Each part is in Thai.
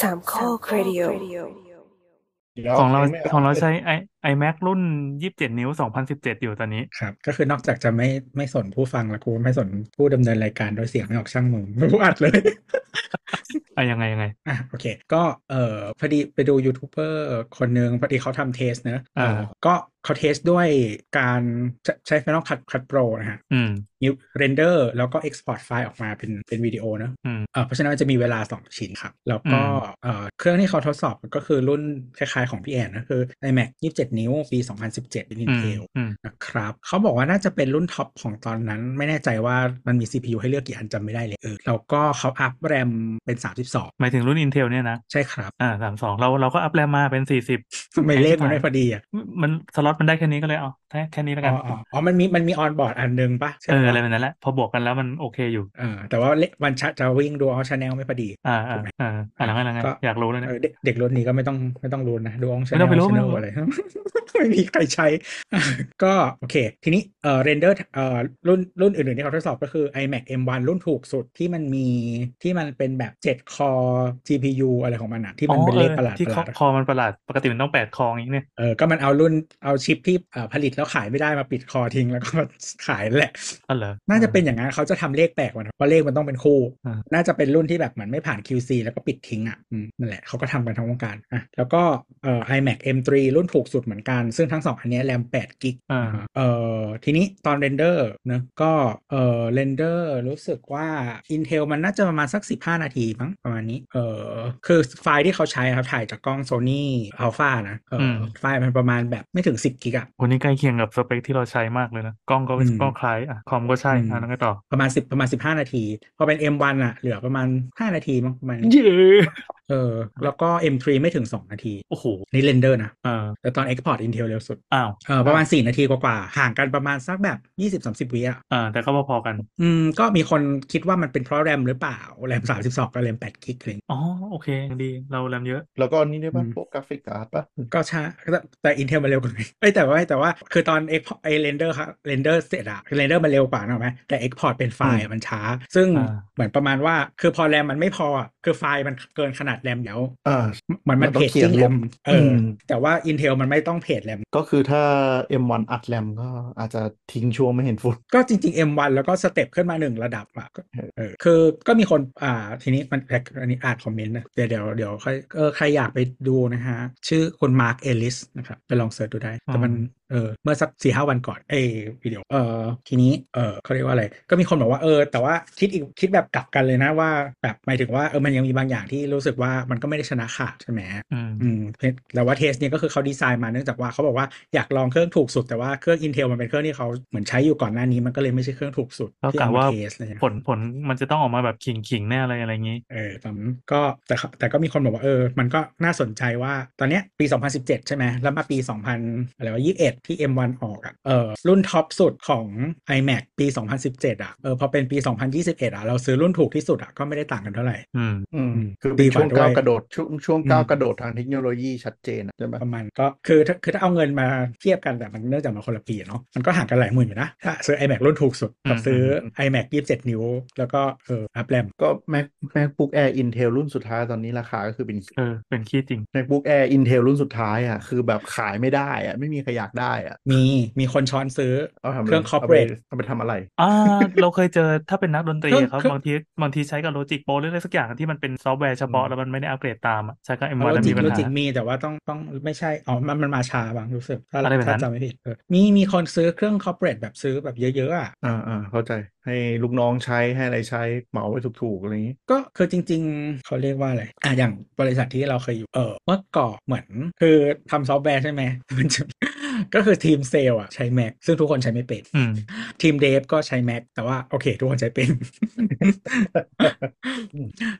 สามข้อครดิโอเดี๋ยวของเราไม่ของเราใช้ i iMac รุ่น 27 นิ้ว 2017 อยู่ตอนนี้ ครับ ก็คือนอกจากจะไม่ไม่สนผู้ฟังแล้วกูไม่สนผู้ดำเนินรายการโดยเสียงไม่ออกช่างมึงผู้อัดเลยอะยังไงยังไงอะโอเค ก็เอ่อพอดีไปดูยูทูบเบอร์คนหนึ่งพอดีเขาทำ test เนอะอ่าเอ่อก็เขา test ด้วยการใช้ใช้ Final Cut Cut Pro นะฮะอืมแล้ว render แล้วก็ export ไฟล์ออกมาเป็นเป็นวิดีโอเนอะอืมเอ่อเพราะฉะนั้นมันจะมีเวลา 2 ชิ้นครับ แล้วก็อืมเอ่อเครื่องที่เขาทดสอบก็คือรุ่นคล้ายๆของพี่แอนนะคือ iMac 27นิ้วปี 2017 เป็นอืม Intel อืมนะครับเขาบอกว่าน่าจะเป็นรุ่นท็อปของตอนนั้น ไม่แน่ใจว่ามันมี CPU ให้เลือกกี่อันจำไม่ได้เลยเออแล้วก็เขาอัพแรมเป็น 32 หมายถึงรุ่น Intel เนี่ยนะ ใช่ครับอ่า32 เราเราก็อัพแรมมาเป็น 40ทำไมเลขมันไม่พอดีอะมันสล็อตมันได้แค่นี้ก็เลยเอาแค่แค่นี้แล้วอ๋กันออ๋ออ๋อมันมีมันมี on board อันหนึงปะใช่เออปะอะไรแบบนั้นแหละพอบวกกันแล้วมันโอเคอยู่เออแต่ว่าเวลามันจะวิ่ง dual channel ไม่พอดีอ่าอ่าอ่าอ่าแล้วไงแล้วไงก็อยากรู้เลยนะเออเด็กเด็กรุ่นนี้ก็ไม่ต้องไม่ต้องรู้นะดูเอาชาไม่แนต้องไปรู้ channel ไม่ต้องอะไรไม่มีใครใช้ ก็โอเค ทีนี้เอ่อ render เอ่อรุ่นรุ่นอื่นๆที่เขาทดสอบก็คือ iMac M1 รุ่นถูกสุดที่มันมีที่มันเป็นแบบ 7 core GPU อะไรของมันอะที่มันเป็นเลขประหลาดที่ core ประหคอลาดอะ core มันประหลาดปกติมันต้อง 8 core อย่างนี้เนี่ยเออก็มันเอารุ่นเอาชิปที่เอ่อผลิตแล้วขายไม่ได้มาปิด core ทิ้งแล้วก็มาขายแหละอ๋อเหรอน่าจะเป็นอย่างนั้นเขาจะทำเลขแปลกกว่านะเพราะเลขมันต้องเป็นคู่อ่าน่าจะเป็นรุ่นที่แบบเหมือนไม่ผ่าน QC แล้วก็ปิดทิ้งอะอืมนั่นแหละเขาก็ทำกันทั้งวงการอะแล้วก็เอ่อ iMac M3 รุ่นถูกสุดเหมือนกัน ซึ่งทั้งสองอันเนี้ยแรม8 gig อ่าเอ่อทีนี้ตอน render นะก็เอ่อ render รู้สึกว่า Intel มันน่าจะประมาณสัก 15 นาทีมั้งประมาณนี้เอ่อคือไฟล์ที่เขาใช้ครับถ่ายจากกล้อง Sony Alpha นะเอออมไฟล์มันประมาณแบบไม่ถึง 10 gig อะวันนี้ใกล้เคียงกับสเปคที่เราใช้มากเลยนะ กล้องก็อืมก็คล้ายอะคอมก็ใช่อืมอะแล้วไงต่อประมาณ10ประมาณ15นาที พอเป็น M1 อะเหลือประมาณ5นาทีมั้งประมาณนี้เย้ เออ แล้วก็ M3 ไม่ถึง 2 นาที โอ้โห นี่ render นะอ่าแต่ตอน export Intel เร็วสุด อ้าวเออประมาณ 4 นาทีกว่าๆ ห่างกันประมาณสักแบบ 20-30 วิอะอ่าแต่ก็พอๆกัน อืม ก็มีคนคิดว่ามันเป็นเพราะแรมหรือเปล่า แรม 32 กับแรม 8 gig อะไรอย่างเงี้ยอ๋อ โอเค ดี เราแรมเยอะ แล้วก็นี่ได้ป่ะอืมพวกกราฟิกการ์ดป่ะ ก็ช้าแต่แต่ Intel มันเร็วกว่าเอ้ยแต่ว่าแต่ว่าคือตอน Export ไอเรนเดอร์ครับเรนเดอร์เสร็จอะเรนเดอร์มันเร็วกว่านะไหมแต่ Export เป็นไฟล์อะมันช้า ซึ่งอ่าเหมือนประมาณว่าคือพอแรมมันไม่พออะคือไฟล์มันเกินขนาดแรมแล้วอ่าเหมือนมันมันต้เพองจเขียจิ้นงแรลมงเอออมแต่ว่า Intel มันไม่ต้องเพจแรมก็คือถ้า M1 อัดแรมก็อาจจะทิ้งช่วงไม่เห็นฟุตก็จริง ๆ M1 แล้วก็สเต็ปขึ้นมาหนึ่งระดับอะก็เออเออคือก็มีคนอ่าทีนี้มันอันนี้อ่านคอมเมนต์นะเดี๋ยวเดี๋ยวเดี๋ยวค่อยเออใครอยากไปดูนะฮะ ชื่อคุณ Mark Ellis นะครับ ไปลอง search ดูได้ แต่มันอืม เออเมื่อสักสี่ห้าวันก่อนเอยวิดีโอเออทีนี้เออเขาเรียกว่าอะไร ก็มีคนบอกว่าเออ แต่ว่าคิดอีกคิดแบบกลับกันเลยนะว่าแบบหมายถึงว่าเออมันยังมีบางอย่างที่รู้สึกว่ามันก็ไม่ได้ชนะขาดใช่ไหมอืมอืมแต่ว่า test เนี่ยก็คือเขาดีไซน์มาเนื่องจากว่าเขาบอกว่าอยากลองเครื่องถูกสุดแต่ว่าเครื่อง Intel มันเป็นเครื่องที่เขาเหมือนใช้อยู่ก่อนหน้านี้มันก็เลยไม่ใช่เครื่องถูกสุดก็ที่กะเอามาว่า test อะไรเงี้ยผลผลมันจะต้องออกมาแบบขิงขิงๆแน่อะไรอะไรอย่างนี้เออตอนนั้นก็แต่เขาแต่ก็มีคนบอกว่าเออมันก็น่าสนใจว่าตอนเนี้ยปี 2017 ใช่ไหมแล้วมาปี 2000อะไรวะ21ที่ M1 ออกอะเออรุ่นท็อปสุดของ iMac ปี 2017 อะเออพอเป็นปี 2021 อะ เราซื้อรุ่นถูกที่สุดอะก็ไม่ได้ต่างกันเท่าไหร่อืมอืมอืมคือเป็นช่วงดีกว่าด้วยก้าวกระโดดช่วงช่วงอืมก้าวกระโดดทางเทคโนโลยีชัดเจนอะใช่ไหมประมาณก็คือถ้าคือถ้าเอาเงินมาเทียบกันแต่มันเนื่องจากมันคนละปีอะเนาะมันก็ห่างกันหลายหมื่นอยู่นะถ้าซื้อ iMac รุ่นถูกสุดกับอืมซื้ออม iMac 27 นิ้ว แล้วก็เอออัพแรมก็ Mac MacBook Air Intel รุ่นสุดท้ายตอนนี้ราคาก็คือเป็นเออเป็นขี้จริง MacBook Air Intel รุ่นสุดท้ายอะคือแบบขายไม่ได้อะไม่มีใครอยากได้อะมีมีคนช้อนซื้อเอาทำะไเครื่องาไป corporate เอาไปทำอะไรอ่าเราเคยเจอถ้าเป็นนักดนตรีเครื่องอะครับเครื่องบางทีบางทีใช้กับโลจิกโปรหรืออะไรสักอย่างที่มันเป็นซอฟต์แวร์เฉพาะอืมแล้วมันไม่ได้อัปเกรดตามอะใช้กับโล M1 แล้วจิมีกปัญโลหาจิกมีแต่ว่าต้องต้องไม่ใช่อ๋อมันมันมาช้าบางรู้สึกถ้าอะไรแบบนั้ถ้านจำไม่ผิดเออมีมีคนซื้อเครื่อง corporate แบบซื้อแบบเยอะๆอะอ่าอ่าเข้าใจให้ลูกน้องใช้ให้อะไรใช้เหมาไปถูกๆอะไรอย่างนี้ ก็คือจริง ๆ เขาเรียกว่าอะไรอะอย่างบริษัทที่เราเคยอยู่เออเมื่อก่อนเหมือน คือทำซอฟต์แวร์ใช่ไหมมันจะ ก็คือทีมเซลล์อะใช้ Mac ซึ่งทุกคนใช้ไม่เป็นอืมทีมเดฟก็ใช้ Mac แต่ว่าโอเค ทุกคนใช้เป็น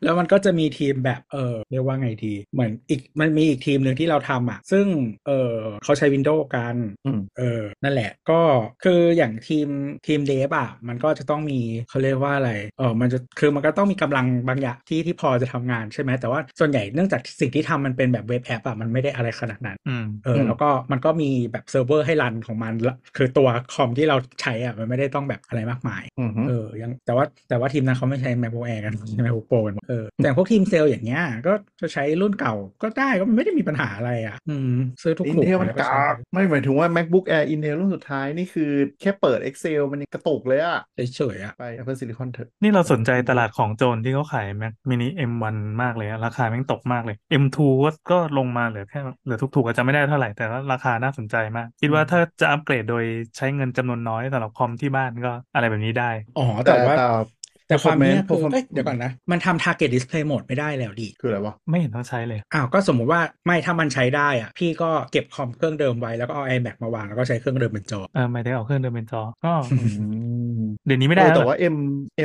แล้วมันก็จะมีทีมแบบเออเรียกว่าไงดีเหมือนอีกมันมีอีกทีมหนึ่งที่เราทำอะซึ่งเออเขาใช้ Windows กันอืมเออนั่นแหละก็คืออย่างทีมทีม dev อะมันก็จะต้องมีเขาเรียกว่าอะไรเออมันจะคือมันก็ต้องมีกำลังบางอย่างที่ที่พอจะทำงานใช่ไหมแต่ว่าส่วนใหญ่เนื่องจากสิ่งที่ทำมันเป็นแบบ web app อะมันไม่ได้อะไรขนาดนั้นอืมเอออืมแล้วก็มันก็มีแบบเซิร์ฟเวอร์ให้ run ของมันละคือตัวคอมที่เราใช้อะมันไม่ได้ต้องแบบอะไรมากมายอือฮึเออยังแต่ว่าแต่ว่าทีมนั้นเขาไม่ใช้ MacBook Air กันใช้ MacBook Pro กันเออแต่อย่างพวกทีมเซลล์อย่างเงี้ยก็จะใช้รุ่นเก่าก็ได้ก็ไม่ได้มีปัญหาอะไรอะอืมซื้อทุกอินถูกเทลมันแล้วก็กาใช้กไม่หมายถึงว่า MacBook Air Intel รุ่นสุดท้ายนี่คือแค่เปิด Excel มันยังกระตุกเลยอะเฉยๆอะไป Apple Silicon เถอะนี่เราสนใจตลาดของโจรที่เขาขาย Mac mini M1 มากเลยอะราคาแม่งตกมากเลย M2 ก็ก็ลงมาเหลือแค่เหลือถูกๆอาจจะไม่ได้เท่าไหร่แต่ว่าราคาน่าสนใจมากคิดว่าถ้าจะอัปเกรดโดยใช้เงินจำนวนน้อยสำหรับคอมที่บ้านก็อะไรแบบนี้ได้ อ๋อ แต่ว่าแต่แต่ความเนี้ยคือ performance เอ้ยเดี๋ยวก่อนนะ มันทำ target display mode ไม่ได้แล้วดิคืออะไรวะ ไม่เห็นต้องใช้เลย อ้าว ก็สมมุติว่าไม่ถ้ามันใช้ได้อะ พี่ก็เก็บคอมเครื่องเดิมไว้ แล้วก็เอา iMac มาวาง แล้วก็ใช้เครื่องเดิมเป็นจอ เออไม่ได้เอาเครื่องเดิมเป็นจอ ก็อืมเดี๋ยวนี้ไม่ได้เออแล้วแต่เหรอว่า M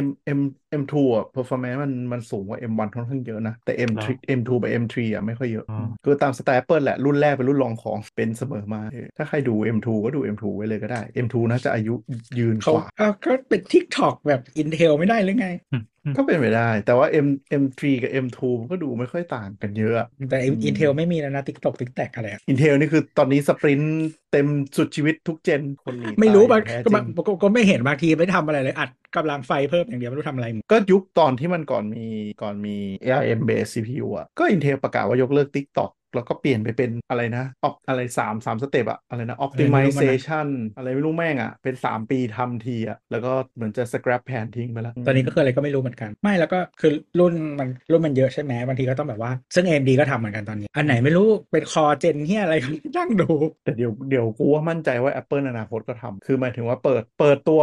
M M M2 อะ performance มันมันสูงกว่า M1 ค่อนข้างเยอะนะ แต่ M3 เหรอ M2 ไป M3 อะไม่ค่อยเยอะอ๋อคือตามสไตล์ Apple แหละ รุ่นแรกเป็นรุ่นรองของเป็นเสมอมาเออถ้าใครดู M2 ก็ดู M2 ไว้เลยก็ได้ M2 น่าจะอายุยืนเขากว่าอ้าวก็เป็น TikTok แบบ Intel ไม่ได้หรือไงอืมอืม ก็เป็นไปได้ แต่ว่า M M3 กับ M2 มันก็ดูไม่ค่อยต่างกันเยอะอะแต่อืม Intel ไม่มีแล้วนะ TikTok TikTok อะไรอะ Intel นี่คือตอนนี้สปรินต์เต็มสุดชีวิตทุกเจนคนหนีไม่รู้ตายบางแท้ก็จริบางงก็ก็ไม่เห็นบางทีไม่ทำอะไรเลยอัดกำลังไฟเพิ่มอย่างเดียวไม่รู้ทำอะไร ก็ยุคตอนที่มันก่อนมีก่อนมี ARM based CPU อะก็ Intel ประกาศว่ายกเลิก TikTok แล้วก็เปลี่ยนไปเป็นอะไรนะออกอะไรสามสามสเต็ปอะอะไรนะ optimization อะไรไม่รู้แม่งอะเป็น 3 ปีทำทีอะแล้วก็เหมือนจะ scrap แผนทิ้งไปแล้ว ตอนนี้ก็คืออะไรก็ไม่รู้เหมือนกัน ไม่แล้วก็คือรุ่นมันรุ่นมันเยอะใช่ไหมบางทีก็ต้องแบบว่า ซึ่ง AMD ก็ทำเหมือนกันตอนนี้ อันไหนไม่รู้เป็นคอเจนเฮียอะไรก็นั่งดู แต่เดี๋ยวเดี๋ยวกูว่ามั่นใจว่า Apple อนาคตก็ทำคือหมายถึงว่าเปิดเปิดตัว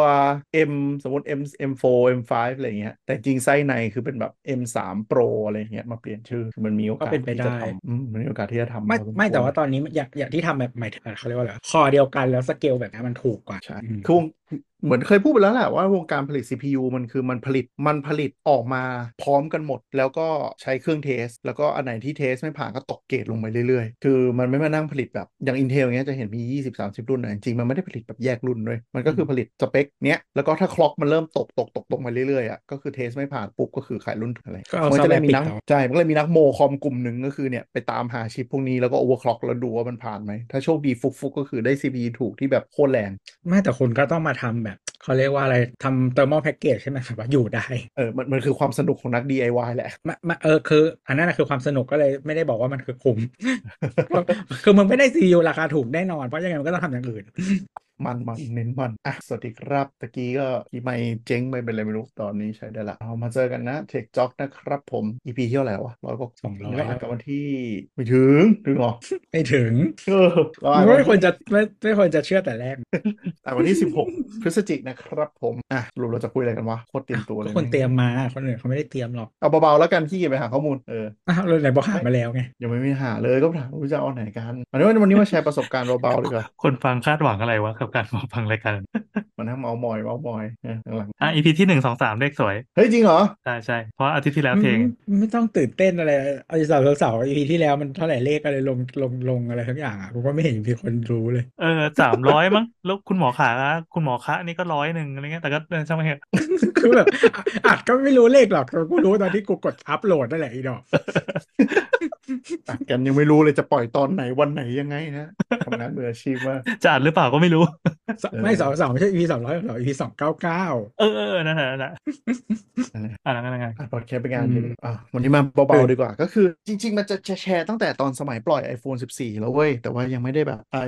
M สมมติ M M4 M5 อะไรเงี้ยแต่จริงไส้ในคือเป็นแบบ M3 Pro อะไรเงี้ยมาเปลี่ยนชื่อคือมันมีโอกาสก็เป็นไปที่จะได้ทำอืมมันมีโอกาสที่จะทำไม่พอสควรไม่แต่ว่าตอนนี้อย่างอย่างที่ทำแบบหมายถึงเขาเรียกว่าอะไรคอเดียวกันแล้วสเกลแบบนี้มันถูกกว่าใช่อืมคือวง เหมือนเคยพูดไปแล้วแหละว่าวงการผลิต CPU มันคือมันผลิตมันผลิตออกมาพร้อมกันหมด แล้วก็ใช้เครื่อง test แล้วก็อันไหนที่ test ไม่ผ่านก็ตกเกรดลงไปเรื่อยๆ คือมันไม่มานั่งผลิตแบบอย่าง Intel เงี้ยจะเห็นมี 20-30 รุ่นนะจริงๆมันไม่ได้ผลิตแบบแยกรุ่นด้วยมันก็คือผลิตสเปคเนี้ยแล้วก็ถ้า clock มันเริ่มตกตกตกตกมาเรื่อยๆอะก็คือ test ไม่ผ่านปุ๊บก็คือขายรุ่นอะไรก็เอามันซอฟจะต์แวเลยร์มีปิดนักเอาใช่มันก็เลยมีนักโมคอมกลุ่มหนึ่งก็คือเนี่ยไปตามหาชิปพวกนี้แล้วก็ overclock แล้วดูว่ามันผ่านไหมถ้าโชคดีฟลุกๆก็คือได้ CPU ถูกที่แบบโคตรแรงไม่แต่คุณก็ต้องมาทำแบบ เขาเรียกว่าอะไรทำ thermal package ใช่ไหมแบบว่าอยู่ได้ เออมันมันคือความสนุกของนัก DIY แหละมามาเออคือ อันนั้นนะคือความสนุกก็เลยไม่ได้บอกว่ามันคือคุ้มคือมึงไม่ได้ CPU ราคาถูกแน่นอน เพราะยังไงมันก็ต้องทำอย่างอื่น มันมันเน้นมันอะสวัสดีครับตะกี้ก็ที่ไม่เจ๊งไปเป็นอะไรไม่รู้ตอนนี้ใช้ได้ละเอามาเจอกันนะเทคจ็อกนะครับผม EP เที่ยวแล้ววะร้อยกว่าสองร้อยแล้วอัดกันวันที่ไม่ถึงถึงเหรอไม่ถึงเออเราอัดไม่วันควรที่จะไม่ไม่ควรจะเชื่อแต่แรกอัดวันที่16พฤศจิกนะครับผมอะรูปเราจะคุยอะไรกันวะโคตรเตรียมตัวเลยก็คนเตรียมมาคนอื่นเขาไม่ได้เตรียมหรอกเอาเบาๆแล้วกันขี้เกียจไปหาข้อมูลเอออ้าวเราไหนบอกหามาแล้วไงยังไม่มีหาเลยก็ถามว่าจะเอาไหนกันวันนี้วันนี้มาแชร์ประสบการณ์เบาๆดีกว่าคนฟังคาดหวังอะไรวะกับการมาฟังรายการมานั่งเมาส์มอยเมาส์มอยเนี่ยหลังอะ EP ที่หนึ่งสองสามเลขสวยๆเฮ้ยจริงเหรอ ใช่ใช่เพราะอาทิตย์ที่แล้วเพลงไม่ไม่ต้องตื่นเต้นอะไรเอาสาวสาวอีพีที่แล้วมันเท่าไหร่เลขอะไรลงลงลงอะไรทั้งอย่างอะผมก็ไม่เห็นมีคนรู้เลย เออสามร้อยมั้งแล้วคุณหมอขาคุณหมอคะนี่ก็ร้อยหนึ่งอะไรเงี้ยแต่ก็เออช่างมันเถอะคือแบบอะอัดก็ไม่รู้เลขหรอกแต่กูรู้ตอนที่กูกดอัพโหลดนั่นแหละอีดอกอัด กันยังไม่รู้เลยจะปล่อยตอนไหนวันไหนยังไงนะทำงานมืออาชีพมากจะอ่านหรือเปล่าก็ไม่รู้สไม่สองสองไม่ใช่ EP สองร้อยหรอ EP สองเก้าเก้าเออเออนั่นแหละนั่นแหละอ่านั่นไงอัดพอดแคสต์ไปงานอืมทีนึงอะวันนี้มาเบาๆดีกว่า ก็คือจริง ๆ มันจะแชร์ตั้งแต่ตอนสมัยปล่อย iPhone 14 แล้วเว้ย แต่ว่ายังไม่ได้แบบไอ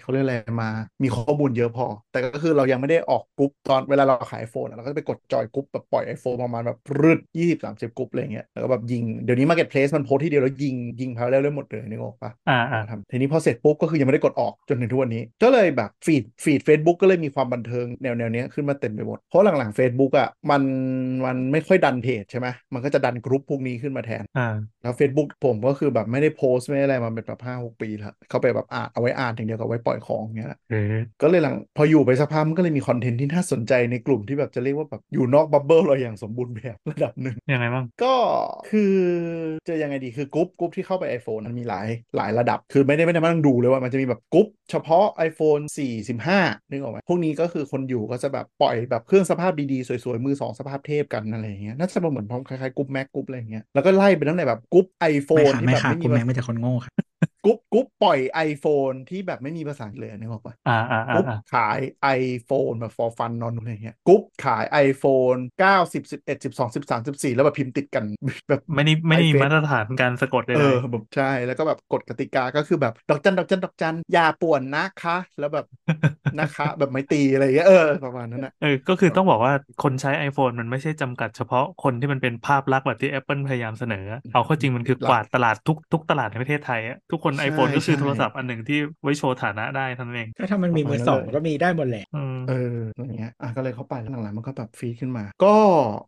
เขาเรียกอะไรมา มีข้อมูลเยอะพอ แต่ก็คือเรายังไม่ได้ออกกรุ๊ปตอนเวลาเราขาย iPhone อะเราก็จะไปกดจอยกรุ๊ปแบบปล่อย iPhone ประมาณแบบรืด20 30กรุ๊ปอะไรเงี้ยแล้วก็แบบยิงเดี๋ยวนี้ Marketplace มันโพสต์ที่เดียวแล้วยิงยิง parallel หมดเลยนึกออกปะอ่าอ่าทำทีนี้พอเสร็จปุ๊บก็คือยังไม่ได้กดออกจนถึงทุกวันนี้ ก็เลยแบบฟีดฟีด Facebook ก็เลยมีความบันเทิงแนวแนวเนี้ยขึ้นมาเต็มไปหมด เพราะหลังๆ Facebook อะมันมันไม่ค่อยดันเพจใช่ไหมมันก็จะดันกรุ๊ปพวกนี้ขึ้นมาแทนอ่าแล้ว Facebook ผมก็คือแบบไม่ได้โพสต์ไม่ได้อะไรมาเป็นแบบห้าหกปีแล้วเข้าไปแบบอ่านเอาไว้อ่านอย่างเดียวกับไว้ปล่อยของเงี้ยเออก็เลยหลังพออยู่ไปสักพักมันก็เลยมีคอนเทนต์ที่น่าสนใจในกลุ่มที่แบบจะเรียกว่าแบบอยู่นอก bubble เราอย่างสมบูรณ์แบบระดับหนึ่งยังไงบ้างก็คือจะยังไงดีคือกรุ๊ปกรุ๊ปที่เข้าไป iPhone มันมีหลายหลายระดับ คือไม่ได้ไม่ได้มานั่งดูเลยว่ามันจะมีแบบกรุ๊ปเฉพาะ iPhone 45 นึกออกไหมพวกนี้ก็คือคนอยู่ก็จะแบบปล่อยแบบเครื่องสภาพดีๆ สวยๆ มือสองสภาพเทพกันอะไรอย่างเงี้ยน่าจะเหมือนพร้อมคล้ายๆกรุ๊ปแม็กกรุ๊ปอะไรอย่างเงี้ยแล้วก็ไล่ไปตั้งแต่แบบกรุ๊ปไม่ iPhone ค่ะที่ไม่แบบค่ะไม่กูมีแม่งไม่แต่คนโง่ค่ะ กรุ๊ปกรุ๊ปปล่อย iPhone ที่แบบไม่มีภาษาอังกฤษเลยนึกออกปะอ่าอ่ากอ่ารุ๊ปอ่าขาย iPhone แบบ for fun นอนอะไรเงี้ยกรุ๊ปขาย iPhone 9 10 11 12 13 14 แล้วแบบพิมพ์ติดกันแบบไม่ได้ไม่ได้มี iFace มาตรฐานการสะกดใดเออแบบใช่แล้วก็แบบกฎกติกาก็คือแบบดอกจันดอกจันดอกจันอย่าป่วนนะคะ แล้วแบบๆนะคะ แบบไม่ตีอะไรเงี้ยเออประมาณนั้นนะเออก็คือต้องบอกว่าคนใช้ iPhone มันไม่ใช่จำกัดเฉพาะคนที่มันเป็นภาพลักษณ์แบบที่ Apple พยายามเสนอ เอาเข้าจริงมันคือกวาดตลาดทุกทุกตลาดในประเทศไทยอะทุกคนใช่ iPhone ก็คือใช่โทรศัพท์อันหนึ่งที่ไว้โชว์ฐานะได้เท่านั้นเองก็ถ้ามันมีมือสองก็มีได้หมดแหละอืมเอออย่างเงี้ยอะก็เลยเข้าไปแล้วหลังๆมันก็แบบ feed ขึ้นมา ก็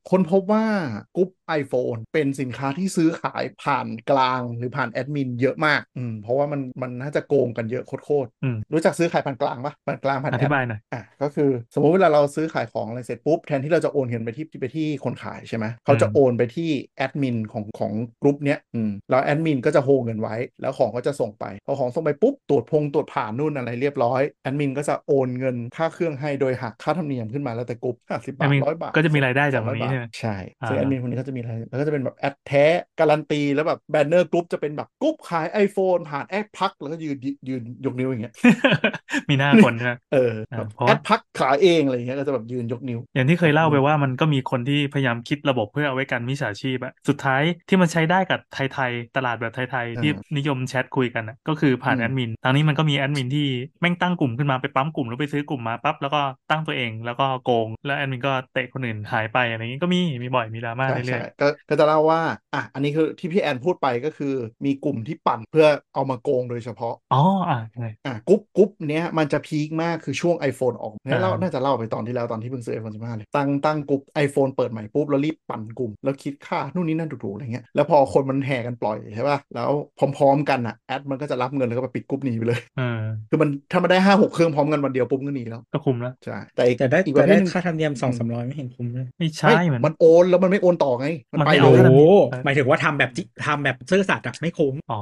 ค้นพบว่ากรุ๊ป iPhone เป็นสินค้าที่ซื้อขายผ่านกลางหรือผ่านแอดมินเยอะมากอืมเพราะว่ามันมันน่าจะโกงกันเยอะโคตรอืมๆรู้จักซื้อขายผ่านกลางปะผ่านกลางผ่านแอ อธิบายหน่อยอะก็คือ สมมุติเวลาเราซื้อขายของอะไรเสร็จปุ๊บแทนที่เราจะโอนเงินไปที่ไปที่คนขายใช่ไหมเขาจะอืมโอนไปที่แอดมินของของกรุ๊ปเนี้ยอืมแล้วแอดมินก็จะโฮเงินไว้ แล้วของก็จะส่งไปพอของส่งไปปุ๊บตรวจพงตรวจผ่านนู่นอะไรเรียบร้อยแอดมินก็จะโอนเงินค่าเครื่องให้โดยหักค่าธรรมเนียมขึ้นมาแล้วแต่กรุ๊ปห้าสิบาทแอดมินร้อยบาทก็จะมีรายได้จากสองตรงนี้บาทใช่ไหมใช่อ่าซึ่งแอดมินคนนี้ก็จะมีรายแล้วก็จะเป็นแบบแอดแท้การันตีแล้วแบบ banner กรุ๊ปจะเป็นแบบกรุ๊ปขาย iPhone ผ่านแอดพักแล้วก็ยืนยืนยกนิ้วอย่างเงี้ยมีหน้าคนใช่ไหมเอออ่าแบบเพราะแอดพักขายเองอะไรอย่างเงี้ยก็จะแบบยืนยกนิ้ว อย่างที่เคยเล่าไปว่ามันก็มีคนที่พยายามคิดระบบเพื่อเอาไว้กันมิจฉาชีพอะสุดท้ายที่มันใช้ได้กับไทยๆตลาดแบบไทยๆที่อ่านิยมแชทคุยกันอะก็คือผ่านอืมแอดมินทางนี้มันก็มีแอดมินที่แม่งตั้งกลุ่มขึ้นมาไปปั๊มกลุ่มแล้วไปซื้อกลุ่มมาปั๊บแล้วก็ตั้งตัวเองแล้วก็โกง แล้วแอดมินก็เตะคนอื่นหายไปอะไรอย่างงี้ก็มีมีบ่อยมีดราม่าใช่เรื่ใช่อยก็ก็จะเล่าว่าอะอันนี้คือที่พี่แอนพูดไปก็คือ มีกลุ่มที่ปั่นเพื่อเอามาโกงโดยเฉพาะๆอ๋ออะใช่อะกรุ๊ปกรุ๊ปเนี้ยมันจะ peak มากคือช่วง iPhone ออกเนี่ยเราอ่าน่าจะเล่าไปตอนที่แล้วตอนที่เพิ่งซื้อ iPhone 15เลยตั้งตั้งกรุ๊ป iPhone เปิดใหม่ปุ๊บแล้วรีบปั่นกลุ่ม แล้วคิดค่านู่นนี่นั่นถูกๆอะไรเงี้ยแล้วพอคนมันแห่กันปล่อยใช่ป่ะแล้วพร้อมๆกันอะแอดมันก็จะรับเงินแล้วก็ไปปิดกรุ๊ปหนีไปเลยเออคือมันถ้ามันได้ห้าหกเครื่องพร้อมกันวันเดียวปุ๊บก็หนีแล้วก็คุมแล้วใช่แต่อีกแต่ได้อีกปแต่ระเภได้ทหนึงค่าธรรมเนียมสองสามร้อยไม่เห็นคุ้มเลยไม่ใช่ไม่เหมือนมันโอนแล้วมันไม่โอนต่อไงมันมันไปไม่เลเอายค่าธรรมโอ้เนียมหมายถึงว่าทำแบบจิทำแบบซื่อสัตย์อะไม่คุ้มอ๋อ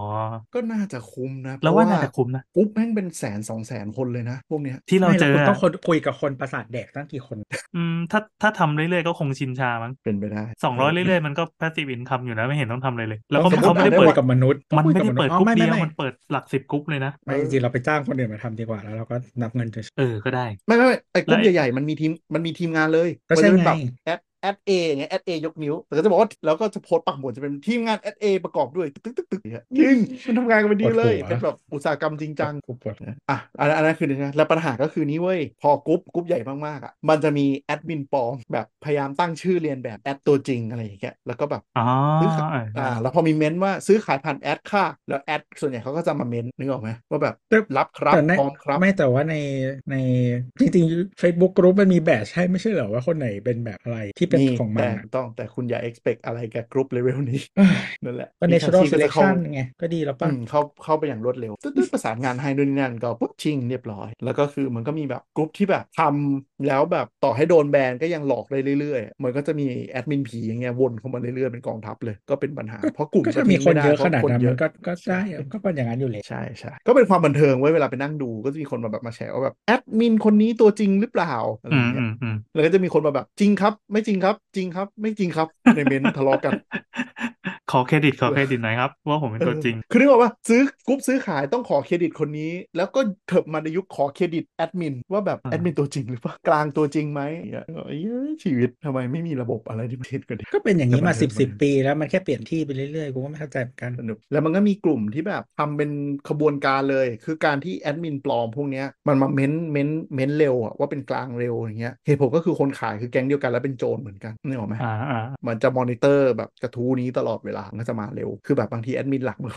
ก็น่าจะคุ้มนะแล้วว่าน่าจะคุ้มนะกรุ๊ปแม่งเป็นแสนสองแสนคนเลยนะพวกเนี้ยที่เราไม่เจแล้วอคุณต้องอะคนคุยกับคนประสาทแดกตั้งกี่คนอืมถ้าถ้าทำเรื่อยๆก็คงชินชามั้งเป็นไปได้สองร้อยเรื่อยๆมันก็ passive income อยู่นะไม่เห็นต้องทำอะไรเลย แล้วก็สมมุติเขาไม่ได้อะเปิคุดยกับมนุษย์มันไม่ได้ต้องคุเปิยดกับกรุ๊ปอ๋อเดียวไม่มันเปิดหลักสิบกรุ๊ปเลยนะไม่จริงๆเราไปจ้างคนอื่นมาทำดีกว่าแล้วเราก็นับเงินเฉยเออก็ได้ ไม่ไม่ไม่ไอ้กลุ่มแล้วไอ้ใหญ่ๆมันมีทีมมันมีทีมงานเลยก็ใช่มันจะเป็นไงแบบแอด แอดเออย่างเงี้ยแอดเอยกนิ้ว แต่ก็จะบอกว่าแล้วก็จะโพสต์ปักหมุดจะเป็นทีมงานแอดเอประกอบด้วย ตึ๊กตึ๊กตึ๊กอย่างเงี้ยจริงมันทำงานกันเป็นดีเลย เป็นแบบอุตสาหกรรมจริงจังกูปวดอะอันนั้นอันนั้นคือนะแล้วปัญหาก็คือนี้เว้ย พอกรุ๊ปกรุ๊ปใหญ่มากๆอะมันจะมีแอดมินปลอมแบบพยายามตั้งชื่อเรียนแบบแอดตัวจริงอะไรอย่างเงี้ยแล้วก็แบบอ๋อซื้อขายเอออ่าแล้วพอมีเม้นต์ว่าซื้อขายผ่านแอดค่ะแล้วแอดส่วนใหญ่เขาก็จะมาเม้นต์นึกออกไหมว่าแบบแต่รับครับแต่ในพร้อมครับไม่แต่ว่าในในจริงๆ Facebook กรุ๊ปมันมีแบตให้ไม่ใช่เหรอว่าคนไหนเป็นแบบอะไรที่เป็นมีของมัแต่นอะต้องแต่คุณอย่า expect อะไรกับกรุ๊ปเลเวลนี้เอ้ยนั่นแหละก็มิจฉา natural ชีพก็จะเข้า selection ไงก็ดีแล้วอืป่ะมเข้าเข้าไปอย่างรวดเร็วตึ๊ดๆประสานงานให้ด้วยนี่นั่นก็ปุ๊บชิงเรียบร้อย แล้วก็คือมันก็มีแบบกรุ๊ปที่แบบทำแล้วแบบต่อให้โดนแบนก็ยังหลอกได้เรื่อยๆ มันก็จะมีแอดมินผีอย่างเงี้ยวนเข้ามาเรื่อยๆ เป็นกองทัพเลยก็เป็นปัญหา เพราะกลุ่มก็ก็ถ้ามีทิ้งคนไม่ได้เยอะเพขราะนาดคนนั้นเยมัอะนก็ก็ได้อะก็เป็นอย่างนั้นอยู่เลยใช่ใช่ก็เป็นความบันเทิงไว้ยเวลาไปนั่งดูก็จะมีคนมาแบบมาแชร์ว่าแบบแอดมินคนนี้ตัวจริงหรือเปล่าอะไรอือมย่างเงี้อืยมอืมแล้วก็จะมีคนมาแบบจริงครับ ไม่จริงครับ จริงครับ ไม่จริงครับ ในเมนทะเลาะกัน ขอเครดิตขอเครดิตหน่อยครับ ว่าผมเป็นตัวจริงเออคือนึกออกว่าซื้อกรุ๊ปซื้อขายต้องขอเครดิตคนนี้ แล้วก็เถิบมาในยุคขอเครดิตแอดมินว่าแบบอ่าแอดมินตัวจริงหรือเปล่ากลางตัวจริงไหมอย่างเงี้ยเอ้ยชีวิตทำไมไม่มีระบบอะไรที่ประเทศกันดิก็เป็นอย่างนี้มาแต่สิบมันสิบปีแล้วมันแค่เปลี่ยนที่ไปเรื่อยๆกูก็ไม่เข้าใจเหมือนกันสนุกแล้วมันก็มีกลุ่มที่แบบทำเป็นขบวนการเลย คือการที่แอดมินปลอมพวกเนี้ยมันมาเม้นเม้นเม้นเร็วอะว่าเป็นกลางเร็วอย่างเงี้ยเหตุผลก็คือคนขายคือแก๊งเดียวกันแล้วเป็นโจรเหมือนกันนึกออกไหมอ่าอ่ามันจะมอนิเตอร์แบบกระทู้นี้ตลอดเวลามันก็จะมาเร็ว คือแบบบางทีแอดมินหลักมัน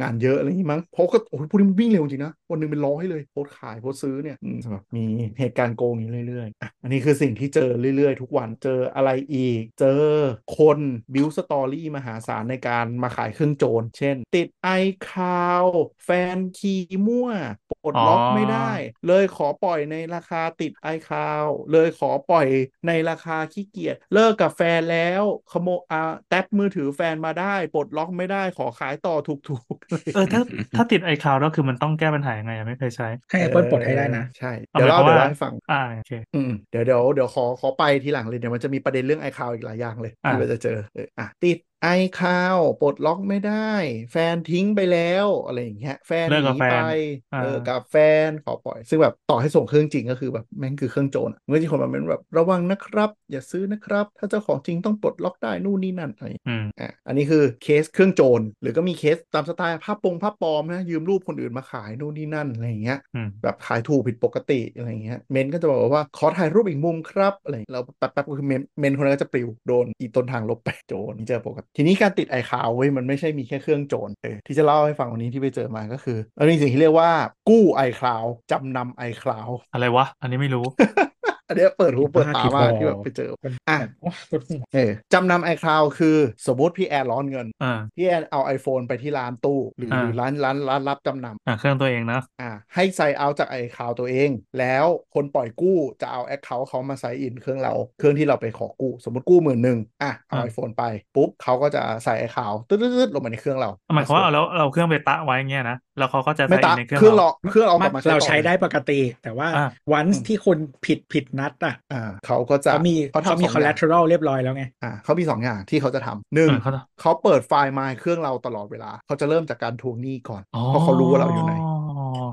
งานเยอะอะไรอย่างงี้มั้งเพราะก็โอ้ยพวกนี้มันวิ่งเร็วจริงนะวันหนึงเป็นร้อยเลยโพสขายโพสซื้อเนี่ยมีเหตุการณ์โกงนี้เรื่อยๆอะอันนี้คือสิ่งที่เจอเรื่อยๆ ทุกวันเจออะไรอีก เจอคน build story มหาศาลในการมาขายเครื่องโจร เช่น ติดไอคาวแฟนคีย์มั่วปลดล็อกไม่ได้ เลยขอปล่อยในราคาติดไอคาวเลยขอปล่อยในราคาขี้เกียจเลิกกับแฟนแล้วขโมยอ่าแท็บมือถือแฟนมาได้ ปลดล็อกไม่ได้ขอขายต่อถูกๆเออถ้าถ้าติดไอคาวแล้วคือมันต้องแก้ปัญหายังไงอะไม่เคยใช้ ให้ Apple ปลดให้ได้นะ ใช่เอาเดี๋ยวหมายเล่าความเดี๋ยวว่าเล่าให้ฟังอ่าโอเคอืมเดี๋ยวเดี๋ยวเดี๋ยวขอขอไปทีหลังเลยเดี๋ยวมันจะมีประเด็นเรื่องไอคาวอีกหลายอย่างเลยอะที่เราจะเจอเอออะติด ไอคาวปลดล็อกไม่ได้ แฟนทิ้งไปแล้ว อะไรอย่างเงี้ยแฟนหนีเลิกกับแฟนไปอ่าเออกับแฟนขอปล่อย ซึ่งแบบต่อให้ส่งเครื่องจริงก็คือแบบแม่งคือเครื่องโจรอะเมื่อที่คนมาเป็นแบบระวังนะครับ อย่าซื้อนะครับ ถ้าเจ้าของจริงต้องปลดล็อกได้นู่นนี่นั่นอะไรอืมอะอันนี้คือเคสเครื่องโจรหรือก็มีเคสตามสไตล์ภาพปงภาพปลอมนะยืมรูปคนอื่นมาขายนู่นนี่นั่นอะไรอย่างเงี้ยอืมแบบขายถูกผิดปกติอะไรอย่างเงี้ยเมนก็จะบอกว่าขอถ่ายรูปอีกมุมครับอะไรแล้วแป๊บๆก็คือเมนเมนคนนั้นก็จะปลิวโดนอีต้นทางลบไปโจรนี่เจอปกติทีนี้การติดไอคาวเว้ยมันไม่ใช่มีแค่เครื่องโจรเออที่จะเล่าให้ฟังวันนี้ที่ไปเจอมาก็คือมันมีสิ่งที่เรียกว่ากู้ iCloud จำนำ iCloudอะไรวะ อันนี้ไม่รู้ อันเนี้ยเปิดหูเปิดตาบ้าที่มากพอที่แบบไปเจอมันอะแบบโอ้ปวดหัวเออจำนำ iCloud คือสมมติพี่แอร์ร้อนเงินอ่าพี่แอนเอา iPhone ไปที่ร้านตู้ หรืออ่าหรือร้านร้านร้านรับจำนอ่าเครื่องตัวเองนะำอ่าให้ไซเอาจากไอคาวตัวเอง แล้วคนปล่อยกู้จะเอา account เขามา sign in เครื่องเราเครื่องที่เราไปขอกู้สมมติกู้หมื่นหนึ่งอะเอาอ่า iPhone ไปปุ๊บเขาก็จะใส่ไอคาวตึ๊ดๆๆลงมาในเครื่องเราหมายความว่าเอาแล้วเราเครื่องไปตะไว้เงี้ยนะ แล้วเขาก็จะไม่ใส่ตาในเครื่องเครื่องเราเราเครื่องเรากลับมาใช้เราต่อใช้ได้ปกติ แต่ว่าอะวันอืมที่คุณผิดผิดนัดอะอ่าเขาก็จะเขามีเขาเขาทำมีสองอย่าง collateral เรียบร้อยแล้วไงอ่าเขามีสองอย่างที่เขาจะทำหนึ่งเออเขาจะเขาเปิดไฟล์มาเครื่องเราตลอดเวลา เขาจะเริ่มจากการทวงหนี้ก่อน เพราะเขารู้ว่าเราอยู่ไหนอ๋อ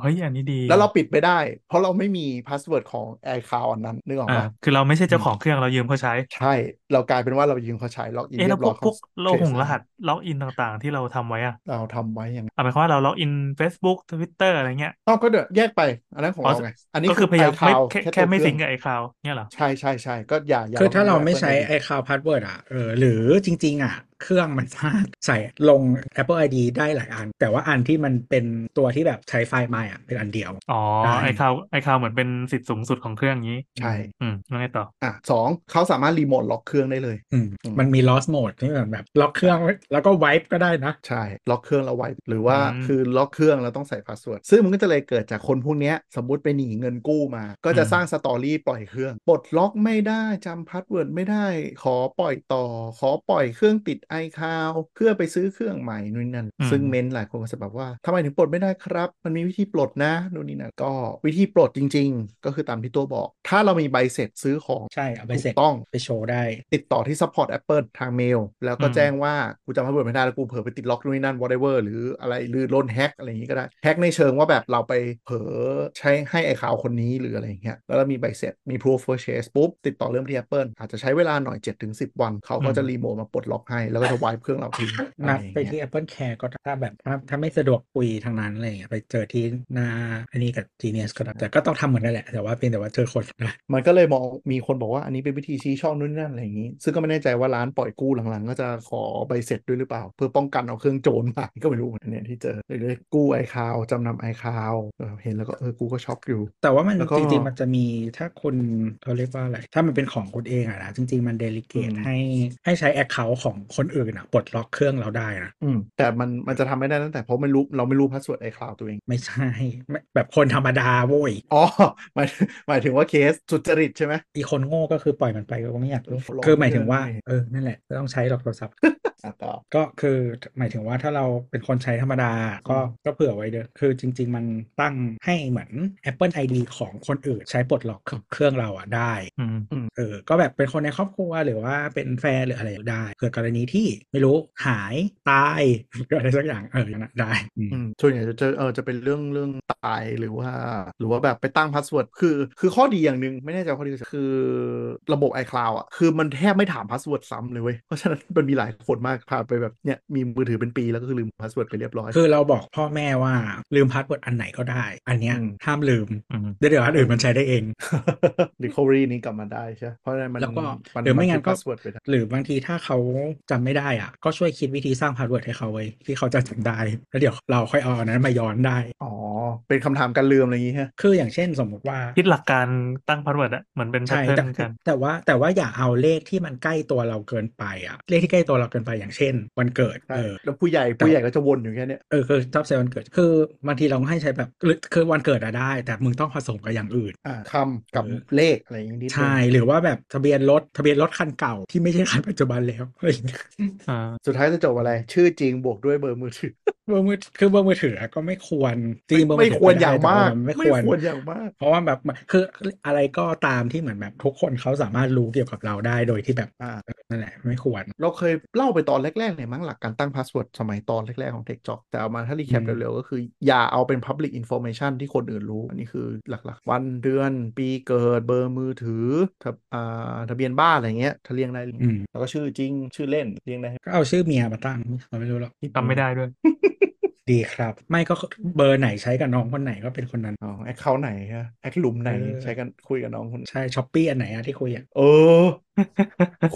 เฮ้ยอันนี้ดี แล้วเราปิดไม่ได้ เพราะเราไม่มีพาสเวิร์ดของไอคาวอันนั้นนึกออกอ่าปะคือเราไม่ใช่เจ้าของเครื่องเรายืมเขาใช้ ใช่ เรากลายเป็นว่าเรายืมเขาใช้ล็อกอินเอ๊ะเรีแล้ยวบพร้วอกยพวกเขาโลหง trace รหัสล็อกอินต่างๆ ที่เราทำไว้อะเราทำไว้อย่างนั้นเอาหมายความว่าเราล็อกอิน Facebook Twitter อะไรเงี้ยอ๋อก็เดี๋ยวแยกไป อันนั้นของอ๋อเราไงอันนี้ก็คือพยายามไม่ iCloud แค่แค่แค่ตัวไม่เครื่ซิองงกับไอคลาวเนี่ยเหรอใช่ใช่ใช่ก็อย่าอย่าคือถ้าเราไม่ Apple ใช้ ID ไอคาวพาสเวิร์ดอะเออหรือจริง ๆ อะ เครื่องมันสามารถใส่ลง Apple ID ได้หลายอัน แต่ว่าอันที่มันเป็นตัวที่แบบใช้ไฟล์มาอะเป็นอันเดียว อ๋อได้ไอคลาวไอคลาวเหมือนเป็นสิทธิ์สูงสุดของเครื่องนี้ ใช่ อืมแล้วไงต่อ อะสองเขาสามารถรีโมทล็อกเครื่องได้เลย อืมอืมมันมี lost mode ที่แบบแบบล็อกเครื่องไว้แล้วก็ wipe ก็ได้นะ ใช่ ล็อกเครื่องเราไว้หรือว่าอืมคือล็อกเครื่องแล้วต้องใส่ password ซึ่งมันก็จะเลยเกิดจากคนพวกเนี้ยสมมติไปหนีเงินกู้มา ก็จะอืมสร้าง story ปล่อยเครื่องปลดล็อกไม่ได้จำ password ไม่ได้ ขอปล่อยต่อ ขอปล่อยเครื่องติดไอคาวเพื่อไปซื้อเครื่องใหม่นู่นนั่นอืมซึ่งเมนหลายคนก็จะแบบว่าทำไมถึงปลดไม่ได้ครับ มันมีวิธีปลดนะนู่นนี่นะก็วิธีปลดจริง ๆ ก็คือตามที่ตัวบอก ถ้าเรามีใบเสร็จซื้อของใช่เอาไปถูกเสร็จต้องไปโชว์ได้ ติดต่อที่ support Apple ทางเมล แล้วก็อืมแจ้งว่ากูจำ password ไม่ได้แล้วกูเผลอไปติดล็อกนู่นนี่นั่น whatever หรืออะไรหรือโดนแฮ็กอะไรอย่างนี้ก็ได้แฮ็กในเชิงว่าแบบเราไปเผลอใช้ให้ไอ้ข่าวคนนี้หรืออะไรอย่างเงี้ยแล้วเรามีใบเสร็จมี proof of purchase ปุ๊บติดต่อเริ่มที่ Apple อาจจะใช้เวลาหน่อย 7-10 วันเขาก็จะรีโมทมาปลดล็อกให้แล้วก็จะ wipe เครื่องเราทิ้งอะไรนัดอย่างไปเงี้ยที่ Apple Care ก็ถ้าแบบถ้าถ้าไม่สะดวกคุยทางนั้นอะไรอย่างเงี้ยไปเจอที่หน้าอันนี้กับ Genius ก็ได้แต่ก็ต้องทำเหมือนกันแหละ แต่ว่าเพียงแต่ว่าเจอคนนะมันก็เลยมองมีคนบอกว่าอันนี้เป็นวิธีชี้ช่องนู่นนนั่นอะไรอย่างนี้ ซึ่งก็ไม่แน่ใจว่าร้านปล่อยกู้หลังๆ ก็จะขอใบเสร็จด้วยหรือเปล่า เพื่อป้องกันเอาเครื่องโจรมาก็ไม่รู้เหมือนกันเนี่ยที่เจอเลยๆกู้ไอคาวจำนำไอคาวเห็นแล้วก็เออกูก็ช็อกอยู่ แต่ว่ามันแล้วก็จริงๆมันจะมีถ้าคุณเขาเรียกว่าอะไรถ้ามันเป็นของคุณเองอะนะจริง ๆ มันเดลิเกตอืมให้ให้ใช้ Account ของคนอื่นอะปลดล็อกเครื่องเราได้นะอืมแต่มันมันจะทำไม่ได้ตั้งแต่เพราะไม่รู้เราไม่รู้ password iCloud ตัวเอง ไม่ใช่ไม่แบบคนธรรมดาโว้ยอ๋อหมายหมายถึงว่าเคสสุจริตใช่ไหมอีคนโง่ก็คือปล่อยมันไปก็ไม่อยากรู้ลองคือหมายถึงว่าเพื่อนเออนั่นแหละไม่ต้องใช้หรอกโทรศัพท์อะ ต่อก็คือหมายถึงว่าถ้าเราเป็นคนใช้ธรรมดาก็อืมก็เผื่อไว้เด้อคือจริง ๆ มันตั้งให้เหมือน Apple ID ของคนอื่นใช้ปลดล็อกเครื่องเราอะได้อืมเออก็แบบเป็นคนในครอบครัวหรือว่าเป็นแฟนหรืออะไรได้เผื่อกรณีที่ไม่รู้หายตายหรืออะไรสักอย่างเอออย่างนั้นได้อืมอืมส่วนใหญ่จะเจอเออจะเป็นเรื่องเรื่องตายหรือว่า หรือว่าแบบไปตั้ง password คือ คือข้อดีอย่างหนึ่งไม่แน่ใจว่าข้อดีคือระบบ iCloud อะคือมันแทบไม่ถาม password ซ้ำเลยเว้ยเพราะฉะนั้นมันมีหลายคนมากผ่านไปแบบเนี้ยมีมือถือเป็นปีแล้วก็คือลืม password ไปเรียบร้อย คือเราบอกพ่อแม่ว่าลืม password อันไหนก็ได้ อันเนี้ยอืมห้ามลืมอืมเดี๋ยวเดี๋ยวอันอื่นมันใช้ได้เอง recovery นี้กลับมาได้ใช่เพราะฉะนั้นมันแล้วก็มันหรือไม่งั้นก็ password ไปได้หรือบางทีถ้าเขาจำไม่ได้อะก็ช่วยคิดวิธีสร้าง password ให้เขาไว้ที่เขาจะจำได้แล้วเดี๋ยวเราค่อยเอาอันนั้นมาย้อนได้อ๋อเป็นคำถามการลืมอะไรอย่างงี้ฮะคืออย่างเช่นสมมุติว่าคิดหลักการตั้ง password อะเหมือนเป็นแพทใช่กันแต่ว่าแต่ว่าอย่าเอาเลขที่มันใกล้ตัวเราเกินไปอะเลขที่ใกล้ตัวเราเกินไปอย่างเช่น วันเกิดใช่เออแล้วผู้ใหญ่แต่ผู้ใหญ่ก็จะวนอยู่แค่เนี้ยเออคือชอบใช้วันเกิดคือบางทีเราให้ใช้แบบคือคือวันเกิดอะได้ แต่มึงต้องผสมกับอย่างอื่นอ่าคำกับเออเลขอะไรอย่างนี้นิดนึงใช่หรือว่าแบบทะเบียนรถทะเบียนรถคันเก่าที่ไม่ใช่คันปัจจุบันแล้วอะไรอย่างเงี้ยอ่าสุดท้ายจะจบอะไร ชื่อจริงบวกด้วยเบอร์มือถือเบอร์มือคือเบอร์มือถืออะก็ไม่ควรจริงๆเบอร์มืไม่อถือควรก็อได้ย่างแต่มากว่ามันไม่ไม่ควรควรอย่างมาก เพราะว่าแบบคืออะไรก็ตามที่เหมือนแบบทุกคนเขาสามารถรู้เกี่ยวกับเราได้โดยที่แบบอ่านั่นแหละไม่ควร เราเคยเล่าไปตอนแรกๆเลยมั้งหลักการตั้ง password สมัยตอนแรกๆของ TechJock แต่เอามาถ้า recap อืมเร็วๆก็คือ อย่าเอาเป็น Public Information ที่คนอื่นรู้ อันนี้คือหลักๆ วันเดือน ปีเกิดเบอร์มือถือทะอ่าทะเบียนบ้านอะไรเงี้ยถ้าเรียงได้อืมแล้วก็ชื่อจริงชื่อเล่นเรียงได้ก็เอาชื่อเมียมาตั้งเราไม่รู้หรอกจำไม่ได้ด้วย ดีครับ ไม่ก็เบอร์ไหนใช้กับน้องคนไหนก็เป็นคนนั้นอ๋อ account ไหนฮะ acc หลุมไหนเออใช้กันคุยกับน้องคนใช่ Shopee อันไหนอะที่คุยอะเออ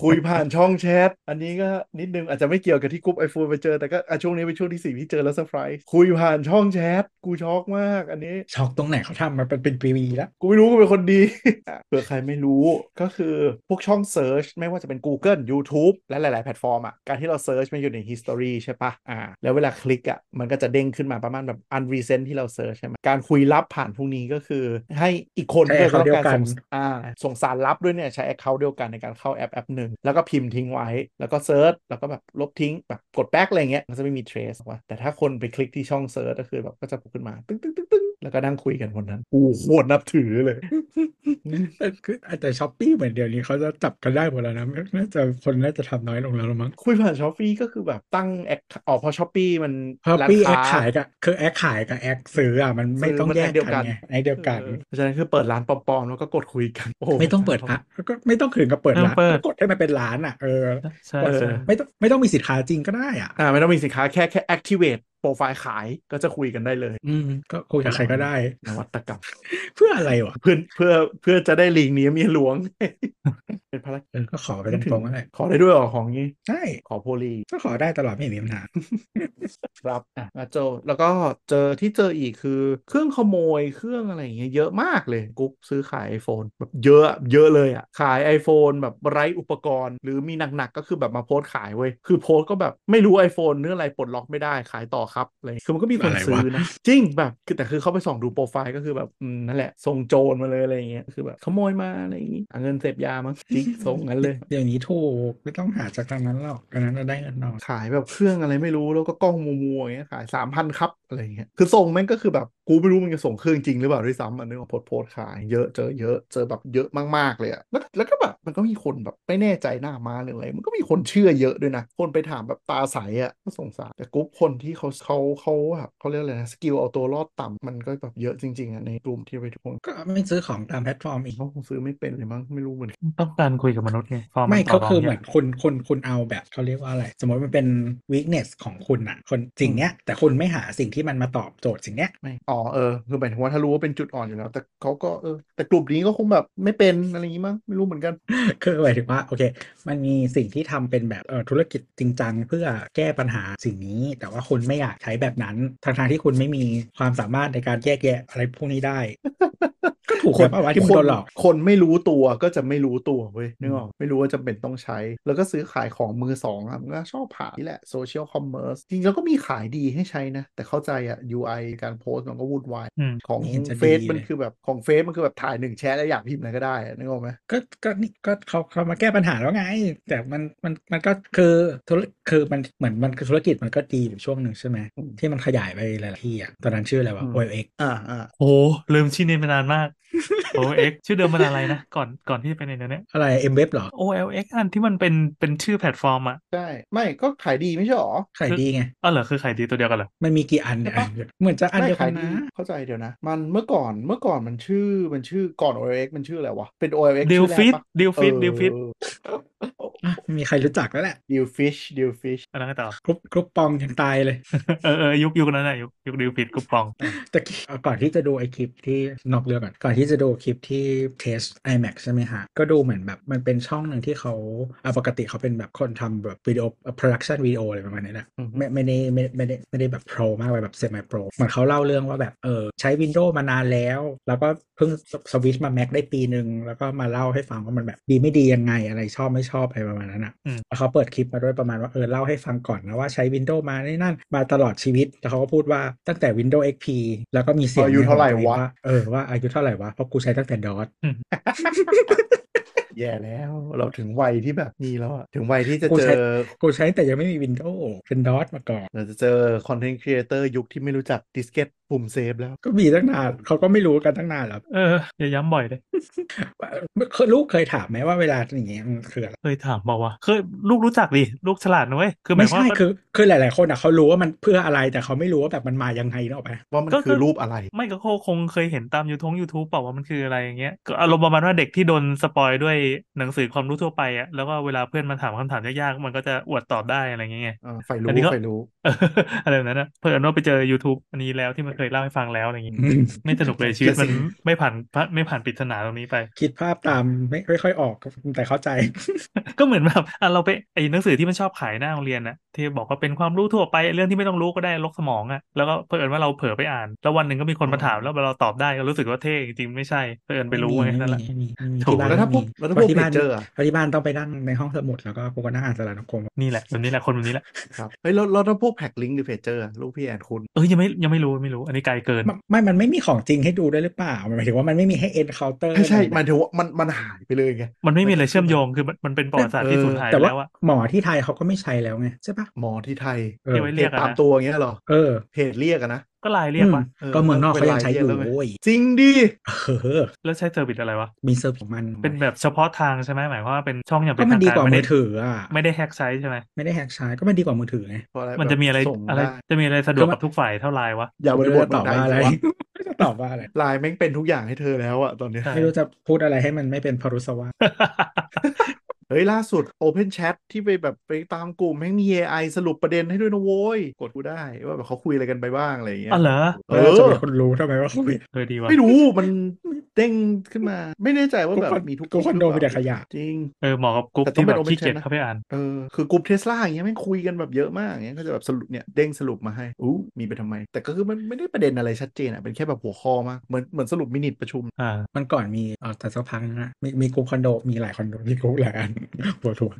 คุยผ่านช่องแชท อันนี้ก็นิดนึงอาจจะไม่เกี่ยวกับที่ group iPhone ไปเจอแต่ก็อะช่วงนี้เป็นช่วงที่สี่ที่เจอแล้วเซอร์ไพรส์คุยผ่านช่องแชท กูช็อกมากอันนี้ช็อกตรงไหนเขาทำมาเป็นเป็นปีๆแล้ว กูไม่รู้กูเป็นคนดีอะเผื่อใครไม่รู้ก็คือพวกช่อง search ไม่ว่าจะเป็น Google YouTube และหลาย ๆ แพลตฟอร์มอะการที่เรา search มันอยู่ใน history ใช่ปะอ่าแล้วเวลาคลิกอะมันก็จะเด้งขึ้นมาประมาณแบบ unrecent ที่เราเซิร์ชใช่ไหมการคุยลับผ่านพวกนี้ก็คือ ให้อีกคนใช้ที่เรา account ต้องการเดียวกันส่งอ่าส่งสารลับด้วยเนี่ยใช้ account เดียวกันในการเข้าแอปแอปหนึ่งแล้วก็พิมพ์ทิ้งไว้ แล้วก็ search แล้วก็แบบลบทิ้งแบบกด back อะไรเงี้ยมันจะไม่มี trace ว่าแต่ถ้าคนไปคลิกที่ช่อง search ก็คือแบบก็จะโผล่ขึ้นมาตึ้งตึ้งตึ้งตึ้ง แล้วก็นั่งคุยกันคนนั้นกูโคตรนับถือเลย แต่คือแต่ Shopee เหมือนเดี๋ยวนี้เขาจะจับกันได้หมดแล้วนะน่าจะคนน่าจะทำน้อยลงแล้วละมั้งคุยผ่าน Shopee ก็คือแบบตั้ง acc อ๋อเพราะ Shopee มันช้อปร้านปี้แอค้าคขายกับคือแอคขายกับแอคซื้ออะมันไม่ซื้อต้องมันแยแอกคเดียวกักันนไงแอคเดียวกันเออเพราะฉะนั้นคือเปิดร้านปลอมๆแล้วก็กดคุยกันโอ้ไม่ต้องเปิดร้านก็ไม่ต้องถึงกับเปิดร้านไม่ต้องเปิดกดให้มันเป็นร้านอะเออใช่เออใช่ไม่ต้องไม่ต้องมีสินค้าจริงก็ได้อะอ่าไม่ต้องมีสินค้าแค่แค่ activate โปรไฟล์ขายก็จะคุยกันได้เลย อืมก็คุยกับใครก็ได้นวัตกรรม เพื่ออะไรวะเพื่อเพื่อเพื่อจะได้หลีกหนีเมียหลวง เป็นภารกิจเออก็ขอไปตรงๆนั่นแหละขอได้ด้วยเหรอของนี้ใช่ขอโพลีก็ขอได้ตลอดไม่มีปัญหาครับอะมาเจอแล้วก็เจอที่เจออีกคือเครื่องขโมยเครื่องอะไรอย่างเงี้ยเยอะมากเลยกุ๊กซื้อขาย iPhone แบบเยอะเยอะเลยอะขาย iPhone แบบไร้อุปกรณ์ หรือมีหนักๆก็คือแบบมาโพสต์ขายเว้ยคือโพสต์ก็แบบไม่รู้ iPhone เนื้ออะไรปลดล็อกไม่ได้ขายต่อครับอะไรคือมันก็มีคนอะไรวะซื้อนะจริงแบบคือแต่คือเข้าไปส่องดูโปรไฟล์ก็คือแบบอืมนั่นแหละส่งโจรมาเลยอะไรอย่างเงี้ยคือแบบขโมยมาอะไรอย่างงี้หาเงินเสพยามั้งจริงส่งงั้นเลย เดี๋ยวนี้ถูกไม่ต้องหาจากทางนั้นหรอกอันนั้นเราได้เงินน้อยขายแบบเครื่องอะไรไม่รู้แล้วก็กล้องมัวๆอย่างเงี้ยขายสามพันครับอะไรอย่างเงี้ยคือส่งแม่งก็คือแบบกูไม่รู้มันจะส่งเครื่องจริงหรือเปล่าด้วยซ้ำอันนึกว่าโพสต์โพสต์ขายเยอะเจอเยอะเจอแบบเยอะมากๆเลยอะแล้วแล้วก็แบบมันก็มีคนแบบไม่แน่ใจหน้ามาหรืออะไรมันก็มีคนเชื่อเยอะด้วยนะคนไปถามแบบตาใสอะก็สงสารแต่กลุ่มคนที่เขาเขาเขาแบบเขาเรียกอะไรนะ skill เอาตัวรอดต่ำมันก็แบบเยอะจริงๆอะในกลุ่มที่ไปทุกคนก็ไม่ซื้อของตามแพลตฟอร์มอีกเขาคงซื้อไม่เป็นเลยมั้งไม่รู้เหมือนกันต้องการคุยกับมนุษย์ไงฟอร์มไม่นต่ก็รงคือเหมืยอนคุณคุณคุณเอาแบบเขาเรียกว่าอะไร สมมติมันเป็น weakness ของคุณอะคนสิ่งเนี้ย แต่คุณไม่หาสิ่งที่มันมาตอบโจทย์สิ่งเนี้ยไม่อ๋อเออคือหมายถึงว่าถ้ารู้ว่าเป็นจุดอ่อนอยู่แล้ว แต่เขาก็เออแต่กลุ่มนี้ก็คงแบบไม่เป็นอะไรอย่างงี้มั้งไม่รู้เหมือนกันคือหมายถึงว่าโอเค มันมีสิ่งที่ทำเป็นแบบเออธุรกิจจริงจังเพื่อแก้ปัญหาสิ่งนี้ แต่ว่าคุณไม่อยากใช้แบบนั้นทางทางที่คุณไม่มีความสามารถในการแยกแยะอะไรพวกนี้ได้ ถูกคแล้นวป่าวะที่มันคโดนนหลอกคนไม่รู้ตัวก็จะไม่รู้ตัวเว้ยนึกออกอืมไม่รู้ว่าจำเป็นต้องใช้ แล้วก็ซื้อขายของมือสองอะมันก็ชอบผ่านนี่แหละโซเชียลคอมเมอร์สจริงๆแล้วก็มีขายดีให้ใช้นะ แต่เข้าใจอะ UI การโพสต์มันก็วุ่นวายอืมของไม่เห็นจะเฟซดีมันเลยคือแบบของเฟซมันคือแบบถ่ายหนึ่งแชทแล้วอยากพิมพ์อะไรก็ได้อะนึกออกไหมก็ก็นี่ก็เขาเขามาแก้ปัญหาแล้วไง แต่มันมันมันก็คือธุรคือมันเหมือนมันคือธุรกิจมันก็ดีอยู่ช่วงหนึ่งใช่ไหมที่มันขยายไปหลายๆที่อะตอนนั้นชื่ออะไรวะ OLX อ่าอ่าโอ้โหลืมชื่อนี้มานานมาก OLX ชื่อเดิมมันอะไรนะ ก่อนก่อนที่จะเป็นในนั้นเนี่ยอะไร M Web เหรอ OLX อันที่มันเป็นเป็นชื่อแพลตฟอร์มอะ ใช่ ไม่ก็ขายดีไม่ใช่หรอ ขายดีไงอ๋อเหรอคือขายดีตัวเดียวกันเหรอ มันมีกี่อันเนี่ยใช่ปะเหมือนจะอันไม่เดียวกัขานยดีนะเข้าใจเดี๋ยวนะ มันเมื่อก่อนเมื่อก่อนมันชื่อมันชื่อก่อน OLX มันชื่ออะไรวะเป็น OLX ดิวชื่อแรกฟิตปะดิวฟิตดิวฟิตอะ ไม่มีใครรู้จักแล้วแหละดิวฟิชดิวฟิชอันนั้นก็ต่อกรุ๊ปกรุ๊ปปองยังตายเลย เออเออยุคยุคนั้นน่ะยุคยุคดิวฟิตกุปปองแต่ก่อนที่จะดูไอคลิปที่นอกเรื่องก่อนก่อนที่จะดูคลิปที่เทส iMac ใช่ไหมฮะ ก็ดูเหมือนแบบมันเป็นช่องหนึ่งที่เขาอะปกติเขาเป็นแบบคนทำแบบวิดีโอ production วิดีโออะไรประมาณนี้แหละอือฮึไม่ไม่ได้ไม่ไม่ได้ไม่ได้แบบโปรมากไปแบบ semi pro เหมือนเขาเล่าเรื่องว่าแบบเออใช้ Windows มานานแล้ว แล้วก็เพิ่งสวิตช์มา Mac ได้ปีหนึ่งแล้วก็มาเล่าให้ฟังว่ามันแบบดีไม่ดียังไงอะไรชอบไม่ชอบอะไรประมาณนั้นอะอืมแล้วเขาเปิดคลิปมาด้วยประมาณว่าเออเล่าให้ฟังก่อนนะว่าใช้ Windows มาในนั่นมาตลอดชีวิต แล้วเขาก็พูดว่าตั้งแต่ Windows XP แล้วก็มีเสียงอายุเท่าไหร่ในหัวะตัวองเออว่าอายุเท่าไหร่วะเพราะกูใช้ตั้งแต่ DOS อืม แย่แล้ว เราถึงวัยที่แบบนี้แล้วอะถึงวัยที่จะกูเจใช้อกูใช้แต่ยังไม่มี Windows เป็น DOS มาก่อนเราจะเจอคอนเทนต์ครีเอเตอร์ยุคที่ไม่รู้จักดิสเกตปุ่มเซฟแล้วก็มีตั้งนานเขาก็ไม่รู้กันตั้งนานแล้วเอออย่าย้ำบ่อยเลยคือลูกเคยถามไหมว่าเวลาอย่างเงี้ยมันคืออะไรเคยถามบอกว่าเคยลูกรู้จักดิลูกฉลาดนะเว้ยคือหมาไม่ยความใช่ว่าคือคือหลาย ๆ คนอะเขารู้ว่ามันเพื่ออะไรแต่เขาไม่รู้ว่าแบบมันมายังไงเนกอะปะว่ามันก็คือรูปอะไร ไม่ก็คงเคยเห็นตามยูทงยูทูบเปล่าว่ามันคืออะไรอย่างเงี้ยก็อารมณ์ประมาณว่าเด็กที่โดนสปอยด้วยหนังสือความรู้ทั่วไปอะแล้วก็เวลาเพื่อนมาถามคำถามยากๆมันก็จะอวดตอบได้อะไรอย่างเงี้ยอ่าไฟรู้อันนี้ก็ไฟรู้เอออะไรแบบนั้นนะเพื่อนว่าไปเจอ YouTube อันนี้แล้วที่มันเคยเล่าให้ฟังแล้วอะไรอย่างงี้อืมไม่สนุกเลยชีวิตมันจะสิไม่ผ่านไม่ผ่านปริศนาตรงนี้ไป คิดภาพตามไม่ไม่ค่อยออกแต่เข้าใจ ก็เหมือนแบบอะเราไปไอ้หนังสือที่มันชอบขายหน้าโรงเรียนอะที่บอกว่าเป็นความรู้ทั่วไปเรื่องที่ไม่ต้องรู้ก็ได้ลกสมองอะแล้วก็เผอิญว่าเราเผลอไปอ่าน แล้ววันหนึ่งก็มีคนมาถามแล้วเราตอบได้ก็รู้สึกว่าเท่จริงๆไม่ใช่เผอิญไปรู้ไงไม่นั่นแหละมีไม่มีไม่มีถูกที่บ้านแล้วถ้าพวกไม่มีแล้วถ้าพวกที่เพบ้านจเจอร์อะเพราะที่บ้านต้องไปนั่งในห้องสมุดแล้วก็กูก็นั่งอ่านสารนคมนี่แหละแบบนี้แหละคนแบบนี้แหละครับเฮ้ยแล้วแล้วถ้าพวกแพ็กลิงก์หรือเพจเจอร์ลูกพี่แอนคุณเออยังไม่ยังไม่รู้ไม่รู้อันนี้ไกลเกินไม่ไม่มันไม่มีของจริงให้ดูด้วยหรือเปล่าหมายถึงว่ามันไม่มีให้ encounter ใช่ใช่หมัมายถึงว่ามันมันหายไปเลยไงมันไม่มีอะไรเชื่อมโยงคือมันมันเป็นประวัติศาสตร์ที่สูญหายแต่ไปว่าแล้วอะหมอที่ไทยเขาก็ไม่ใช้แล้วไงใช่ปะหมอที่ไทยเออที่ไว้เพเรียจกอะตามนะตัวอย่างเงี้ยเหรอเออเพจเรียกอะนะ ก็ไลน์เรียกปะเออก็เมืองนอกเขายังใช้อยู่เป็นรายเรียกแล้วไหมโว้ยจริงดิเออแล้วใช้เซอร์วิสอะไรวะมีเซอร์วิสของมันเป็นแบบเฉพาะทางใช่ไหมหมายความว่าเป็นช่องอย่างก็เป็นมัทานงดีการกว่าไม่มืได้อถืออะไม่ได้แฮกไซต์ใช่ไหมไม่ได้แฮกใช้ก็มันดีกว่ามือถือไงเพราะอะไรมันจะมีอะไรแบบส่งอะไรได้จะมีอะไรสะดวกกับทุกฝ่ายเท่าไลน์วะอย่าบไม่ริรู้บทจะตอบว่าอะไรมันด้ไม่รู้จะตอบว่าอะไรไลน์แม่งเป็นทุกอย่างให้เธอแล้วอะตอนเนี้ยใช่ไม่รู้จะพูดอะไรให้มันไม่เป็นพรุสวะ เฮ้ยล่าสุด Open Chat ที่ไปแบบไปตามกลุ่มแม่งมี AI สรุปประเด็นให้ด้วยนะโว้ย กดกูได้ ว่าแบบเขาคุยอะไรกันไปบ้างอะไรอย่างเงี้ยอ๋อเหรอเอแล้วจะอมีคนรู้ทำไมว่าเขาผิดเออดีว่ะไม่รู้มันเด้งขึ้นมา ไม่แน่ใจว่าแบบกูคอนมีทุกกูคอนโดหรืมีเปแต่ล่าขยะจริงเออเหมาะกับกลุ่มแต่ต้องที่แบบเป็น Open ขี้เกียจ Chat นะเข้าไปอ่านเออคือกลุ่มเทสลาอย่างเงี้ยแม่งคุยกันแบบเยอะมากอย่างเงี้ยก็จะแบบสรุปเนี่ยเด้งสรุปมาให้อู้มีไปทำไม แต่ก็คือมันไม่ได้ประเด็นอะไรชัดเจนอะเป็นแค่แบบหัวข้อมากเหมือนเหมือนสรุปมินิทประชุมอ่ามันก่อนมีเออแต่สักพักนึงนะมีมีกลุ่มคอนโดมีหลายคอนโดมีกลุ่มหลายอันปวดหัว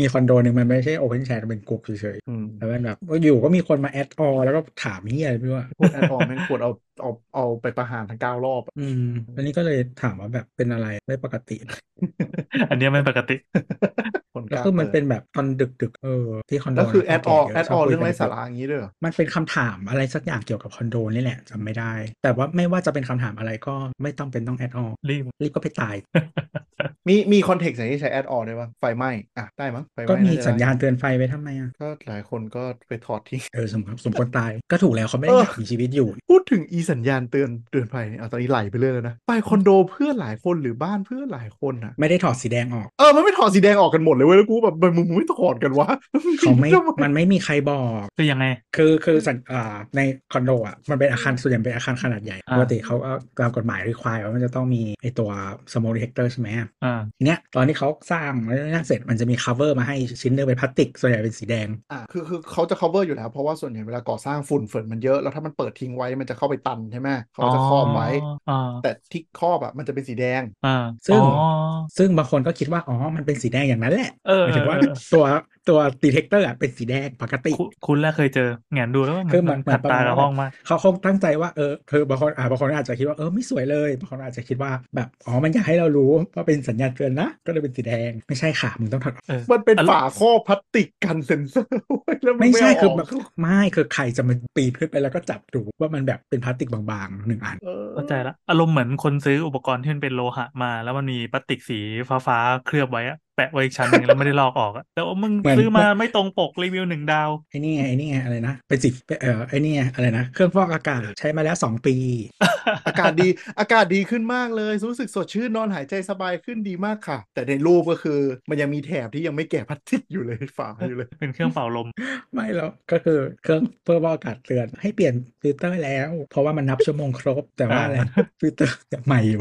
มีคอนโดหนึ่งมันไม่ใช่โอเพนแชทเป็นกลุ่มเฉยอืมๆแล้วมันแบบอยู่ก็มีคนมาแอดออแล้วก็ถามนี่อะไรไม่รู้อะพวกแอดออนแม่งควรเอาเอาเอาไปประหารทั้งเก้ารอบอะอืมอันนี้ก็เลยถามว่าแบบเป็นอะไรไม่ปกติ อันเนี้ยไม่ปกติคนแล้วกล้าคือมันปิดเป็นแบบตอนดึกๆเออที่คอนโดแล้วคือนะแอดคออนแก่ๆแอดชอบอนคุยเรื่องกัไร้นสาระอย่างนี้ด้วยเหรอมันเป็นคำถามอะไรสักอย่างเกี่ยวกับคอนโดนี่แหละจำไม่ได้ แต่ว่าไม่ว่าจะเป็นคำถามอะไรก็ไม่ต้องเป็นต้องแอดออรีบรีบก็ไปตาย มีมีคอนเทกต์ไหนที่ใช้แอดออนได้บ้างไฟไหม้อะได้มั้งไฟไหก็ม้มีน่จะสัญญาณได้เตือนไฟไว้ทำไมอะก็หลายคนก็ไปถอดทิ้งเออสมสมควรตายก็ถูกแล้วเขาไม่ได้เอออยากมีชีวิตอยู่ พูดถึงอีสัญญาณเตือนเตือนภัยเนี่ยเอาตอนนี้ไหลไปเรื่อยแล้วนะไปคอนโดเพื่อนหลายคนหรือบ้านเพื่อนหลายคนอะไม่ได้ถอดสีแดงออกเออมันไม่ถอดสีแดงออกกันหมดเลยเว้ยแล้วกูแบบมึงมึงไม่ถอดกันวะเขาไม่ทำมันไม่มีใครบอกคือยังไงคือคือสัญอ่าในคอนโดอะมันเป็นอาคารส่วนใหญ่เป็นอาคารขนาดใหญ่อ่าปกติเขาก็ตามกฎหมายรีควายว่ามันจะต้องมีไอตัว smoke detector ใช่ไหมอ่าทีเนี้ยตอนที่เขาสร้างแล้วนั่นเสร็จมันจะมี cover มาให้ชิ้นหนึงเป็นพลาสติก ส่วนใหญ่เป็นสีแดงอะคือคือเขาจะ cover อยู่แล้ว เพราะว่าส่วนใหญ่เวลาก่อสร้างฝุ่นฝนมันเยอะ แล้วถ้ามันเปิดทิ้งไว้มันจะเข้าไปตันใช่ไหมเขาจะครอบไว้อ่าแต่ที่ครอบอะมันจะเป็นสีแดงอ่าซึ่งอ๋อซึ่งบางคนก็คิดว่าอ๋อมันเป็นสีแดงอย่างนั้นแหละเออหมายถึงว่าเออตัวตัว detector อะเป็นสีแดงปกติ คุณคุณแรกเคยเจอแงนดูแล้วว่าคือมัมันนเหมืขัอดนประตามาณกับว่าห้องมากเขาคงตั้งใจว่าเออคือบางคนอ่าบางคนอาจจะคิดว่าเออไม่สวยเลยบางคนอาจจะคิดว่าแบบอ๋อมันอยากให้เรารู้ว่าเป็นสัญญาณเตือนนะ ก็เลยเป็นสีแดงไม่ใช่ค่ะมึงต้องถอดออกเออมันเป็นอารมณ์ฝาครอบพลาสติกกันเซ็นเซอร์ไว้แล้วนไม่ใช่เาคืออแบอกบไม่คือใครจะมาปีนขึ้นไปแล้วก็จับดูว่ามันแบบเป็นพลาสติกบางๆหนึ่งอันเออเข้าใจละอารมณ์เหมือนคนซื้ออุปกรณ์ที่มันเป็นโลหะมา แล้วมันมีพลาสติกสีฟ้าๆเคลือบไว้อะแปะไว้อีกชั้นหนึ่งแล้วไม่ได้ลอกออกอะแต่ว่ามึงเหมือนซื้อมาไม่ตรงปกรีวิวหนึ่งดาวไอ้นี่ไงไอ้นี่ไงอะไรนะเป็นสีเออไอ้นี่ไงอะไรนะเครื่องฟอกอากาศใช้มาแล้วสองปี อากาศดีอากาศดีขึ้นมากเลยรู้สึกสดชื่นนอนหายใจสบายขึ้นดีมากค่ะ แต่ในรูปก็คือมันยังมีแถบที่ยังไม่แกะพลาสติกอยู่เลยฝาอยู่เลย เป็นเครื่องเป่าลม ไม่หรอกก็คือเครื่องเพื่อฟอกอากาศเตือนให้เปลี่ยนฟิลเตอร์แล้ว เพราะว่ามันนับชั่วโมงครบแต่ว่าอ่าอะไรฟิลเตอร์ยังใหม่อยู่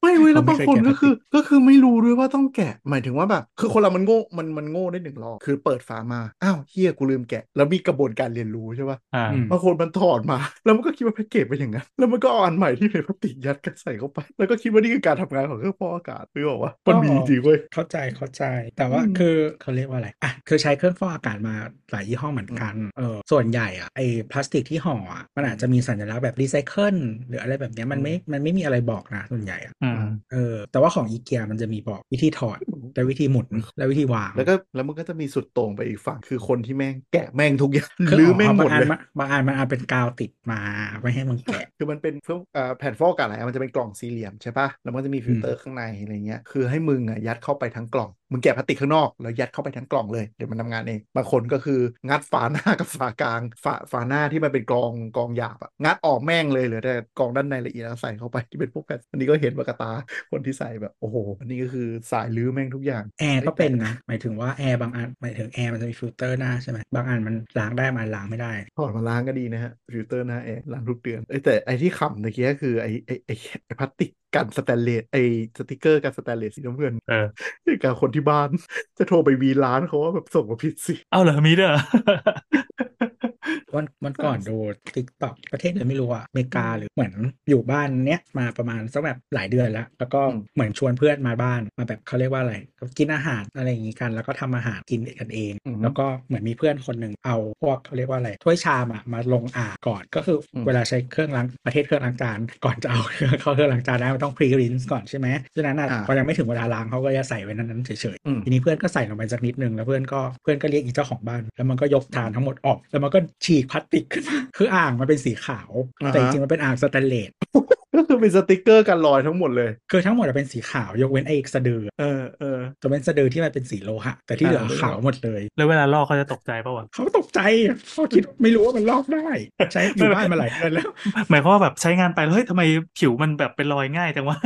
ไม่เว้ยแล้วเขาไม่บางเคยคนแกะก็คือ ก็คือไม่รู้ด้วยว่าต้องแกะหมายถึงว่าแบบคือคนเรามันโง่มันมันโง่ได้หนึ่งรอบคือเปิดฝามาอ้าวเฮียกูลืมแกะ แล้วมีกระบวนการเรียนรู้ใช่ปะอ่าอืมบางคนมันถอดมา แล้วมันก็คิดว่าแพ็กเกจเป็นอย่างนั้นแล้วมันก็เอาอันใหม่ที่เป็นพลาสติกยัดกันใส่เข้าไป แล้วก็คิดว่านี่คือการทำงานของเครื่องฟอกอากาศหรือเปล่าวะมันมีจริงเว้ยเข้าใจเข้าใจ แต่ว่าอืมคือเขาเรียกว่าอะไรอะคือใช้เครื่องฟอกอากาศมาหลายยี่ห้อเหมือนกันเออส่วนใหญ่อะไอ้พลาสติกที่ห่ออะมันอาจจะมีสัญลักษณ์แบบรีไซเคิลหรืออะไรแบบเนี้ยมันไม่มันไม่มีอะไรบอกนะส่วนใหญ่อะอืมเออแต่ว่าของอีเกียมันจะมีบอกวิธีถอดและวิธีหมุนและวิธีวาง แล้วก็แล้วมันก็จะมีสุดโต่งไปอีกฝั่งคือคนที่แม่งแกะแม่งทุกอย่างคือรื้อแม่งหมบาดงอันเลยมันบางอันมันอาจเป็นกาวติดมาไม่ให้มึงแกะ คือมันเป็นเครื่องอ่าแผ่นฟอกอากาศอะไรมันจะเป็นกล่องสี่เหลี่ยมใช่ปะแล้วมันจะมีฟิลเตอร์ข้างในอะไรเงี้ยคือให้มึงอะยัดเข้าไปทั้งกล่อง มึงแกะพลาสติกข้างนอกแล้วยัดเข้าไปทั้งกล่องเลยเดี๋ยวมันทำงานเองบางคนก็คืองัดฝาหน้ากับฝากลางฝาฝาหน้าที่มันเป็นกรองกรองหยาบอะงัดออกแม่งเลยเหลือแต่กรองด้านในละเอียดแล้วใส่เข้าไปที่เป็นพวกแผ่นอันนี้ก็เห็นปากบตาคนที่ใส่แบบโอ้โหอันนี้ก็คือสายรื้อแม่งทุกอย่างแอร์ก็เป็นนะหมายถึงว่าแอร์บางอันหมายถึงแอร์มันจะมีฟิลเตอร์หน้าใช่ไหมบางอันมันล้างได้บางอันล้างไม่ได้ถอดมาล้างก็ดีนะฮะฟิลเตอร์หน้าแอร์ล้างทุกเดือนเอ้ยแต่ไอที่ขำตะกี้ก็คือไอไอไอไอพลาสติกกันสแตนเลสไอสติกเกอร์กันสแตนเลสสีน้ำเงินเออที่กับคนที่บ้าน จะโทรไปวีนร้านเขาว่าแบบส่งมาผิดสิ เอาเหรอมีด้วยเหรอ วันวันก่อนดู TikTok ประเทศไหนไม่รู้อะอเมริกาหรือเหมือนอยู่บ้านเนี้ยมาประมาณสักแบบหลายเดือนแล้ว แล้วก็เหมือนชวนเพื่อนมาบ้านมาแบบเขาเรียกว่าอะไรก็กินอาหารอะไรอย่างงี้กัน แล้วก็ทำอาหารกินกันเอง แล้วก็เหมือนมีเพื่อนคนหนึ่งเอาพวกเขาเรียกว่าอะไรถ้วยชามอะมาลงอ่างก่อนก็คืออเวลาใช้เครื่องล้างประเทศเครื่องล้างจานก่อนจะเอาเครื่องเข้าเครื่องล้างจานได้มันต้อง pre rinse ก่อนใช่ไหมฉะนั้นอะพอยังไม่ถึงเวลาล้างเขาก็จะใส่ไว้นั้นๆเฉยๆอืมทีนี้เพื่อนก็ใส่ลงไปสักนิดนึงแล้วเพื่อนก็เพื่อนก็เรียกอีเจ้าของบ้าน แล้วมันก็ยกจานทั้งหมดออกแล้วมันก็ฉีกพลาสติกขึ้นมาคืออ่างมันเป็นสีขาว แต่จริงๆมันเป็นอ่างสแตนเลส ก็คือเป็นสติกเกอร์กันรอยทั้งหมดเลย คือทั้งหมดอะเป็นสีขาวยกเว้นไอ้สะดือเออเออจะเป็นสะดือที่มันเป็นสีโลหะแต่ที่เหลืออ่าขาวหมดเลย แล้วเวลาลอกเขาจะตกใจป่าวะเขาตกใจเขาคิดไม่รู้ว่ามันลอกได้ ใช้อยู่บ้านมาหลายเดือนแล้ว หมายความว่าแบบใช้งานไปแล้วเฮ้ยทำไมผิวมันแบบเป็นรอยง่ายจังวะ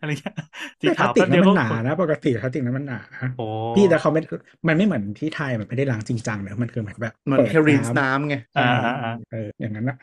อะไรเงี้ยสีแต่พลาขาวสติแป๊กบนั้เดียวนมัก็นหนานะปกติพลาสติกนั้นมันหนาโอ้พี่แต่เขาไม่มันไม่เหมือนที่ไทยมันไม่ได้ล้างจริงจังเนอะมันคือเหมือนแบบมันเปิดแค่รินส์น้ำไงอ่าอ่าอ่าเอออย่างนั้นนะ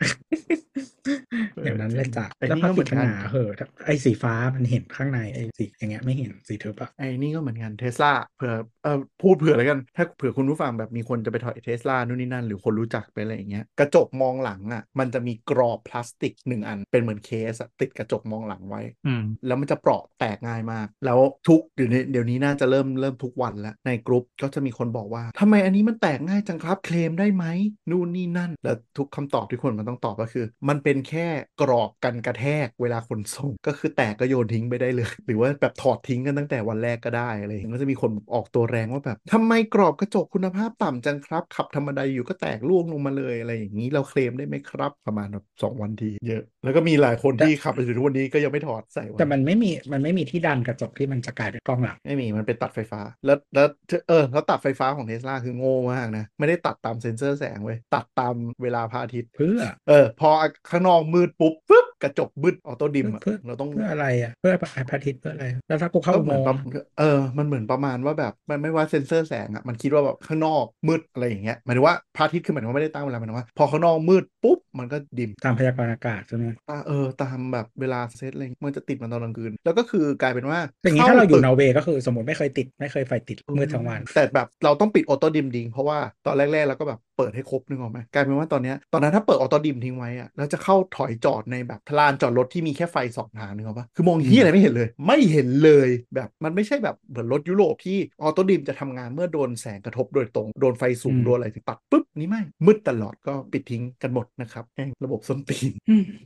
อย่างนั้นเลยจ้ะไอ้แล้วนี่พลาก็สเหมืติอกนมันกันหนาเหอะไอ้สีฟ้ามันเห็นข้างในไอ้สีอย่างเงี้ยไม่เห็นสีทึบอะไอ้นี่ก็เหมือนกันเทสลาเผื่อเออพูดเผื่อแล้วกัน ถ้าเผื่อคุณผู้ฟังแบบมีคนจะไปถอยเทสลานู่นนี่นั่น หรือคนรู้จักไปอะไรอย่างเงี้ยกระจกมองหลังอะมันจะมีกรอบพลาสติกหนึ่งอันเป็นเหมือนเคสอะติดกระจกมองหลังไว้อืมแล้วมันจะเปราะแตกง่ายมาก แล้วทุกเดี๋ยวนี้เดี๋ยวนี้น่าจะเริ่มเริ่มทุกวันแล้วในกรุ๊ปก็จะมีคนบอกว่าทำไมอันนี้มันแตกง่ายจังครับเคลมได้ไหมนู่นนี่นั่น แล้วทุกคำตอบที่คนมันต้องตอบก็คือ มันเป็นแค่กรอบกันกระแทกเวลาขนส่ง ก็คือแตกก็โยนทิ้งไปได้เลย หรือว่าแบบถอดทิ้งกันตั้งแต่วันแรกก็ได้อะไรอย่างเงี้ยก็จะมีคนออกตัวแรงว่าแบบทำไมกรอบกระจกคุณภาพต่ำจังครับ ขับธรรมดาอยู่ก็แตกร่วงลงมาเลยอะไรอย่างนี้เราเคลมได้ไหมครับ ประมาณแบบสองวันทีเยอะ แล้วก็มีหลายคนที่ขับไปถึงทุกวันนี้ก็ยังไม่ถอดใส่ไว้แต่มันไม่มีมันไม่มีที่ดันกระจกที่มันจะกลายเป็นกล้องหลังไม่มีมันเป็นตัดไฟฟ้า แล้วแล้วเออแล้วตัดไฟฟ้าของเทสลาคือโง่มากนะไม่ได้ตัดตามเซ็นเซอร์แสงเว้ยตัดตามเวลาพระอาทิตย์เพื่อเออพอข้างนอกมืดปุ๊บปึ๊บ กระจกมืดออโต้ดิมอะเพื่อเราต้องเพื่ออะไรอะเพื่อพระอาทิตย์เพื่ออะไร แล้วถ้ากูเข้าก็อุเหโมมือนงประค์เออมันเหมือนประมาณว่าแบบมันไม่ว่าเซ็นเซอร์แสงอะมันคิดว่าแบบข้างนอกมืดอะไรอย่างเงี้ยหมายถึงว่าพระอาทิตย์คือหมายถึงว่าไม่ได้ตั้งเวลาหมายถึงว่า พอข้างนอกมืดปุ๊บมันก็ดิมตามพยากรณ์อากาศใช่ไหมอ่าเออตามแบบเวลาเซตอะไรมันจะติดมันตอนกลางคืน แล้วก็คือกลายเป็นว่าแต่อย่างนี้ถ้าเราอยู่ตึกนอร์เวย์ก็คือสมมติไม่เคยติดไม่เคยไฟติดมืดทั้งวัน แต่แบบเราต้องปิดออโต้ดิมทิ้งเพราะว่าตอนแรกๆเราก็แบบเปิดให้ครบนึกออกไหมกลายเป็นว่าตอนเนี้ยตอนนั้นถ้าเปิด auto dim ทิ้งไว้อะแล้วจะเข้าถอยจอดในแบบลานจอดรถที่มีแค่ไฟสองทางนึกออกปะคือมองเฮียอะไรไม่เห็นเลย ไม่เห็นเลยแบบมันไม่ใช่แบบเหมือนรถยุโรปที่ auto dim จะทำงานเมื่อโดนแสงกระทบโดยตรงโดนไฟสูงอืมโดนอะไรถึงตัดปุ๊บนี่ไม่มืดตลอดก็ปิดทิ้งกันหมดนะครับแม่งระบบส้นตีน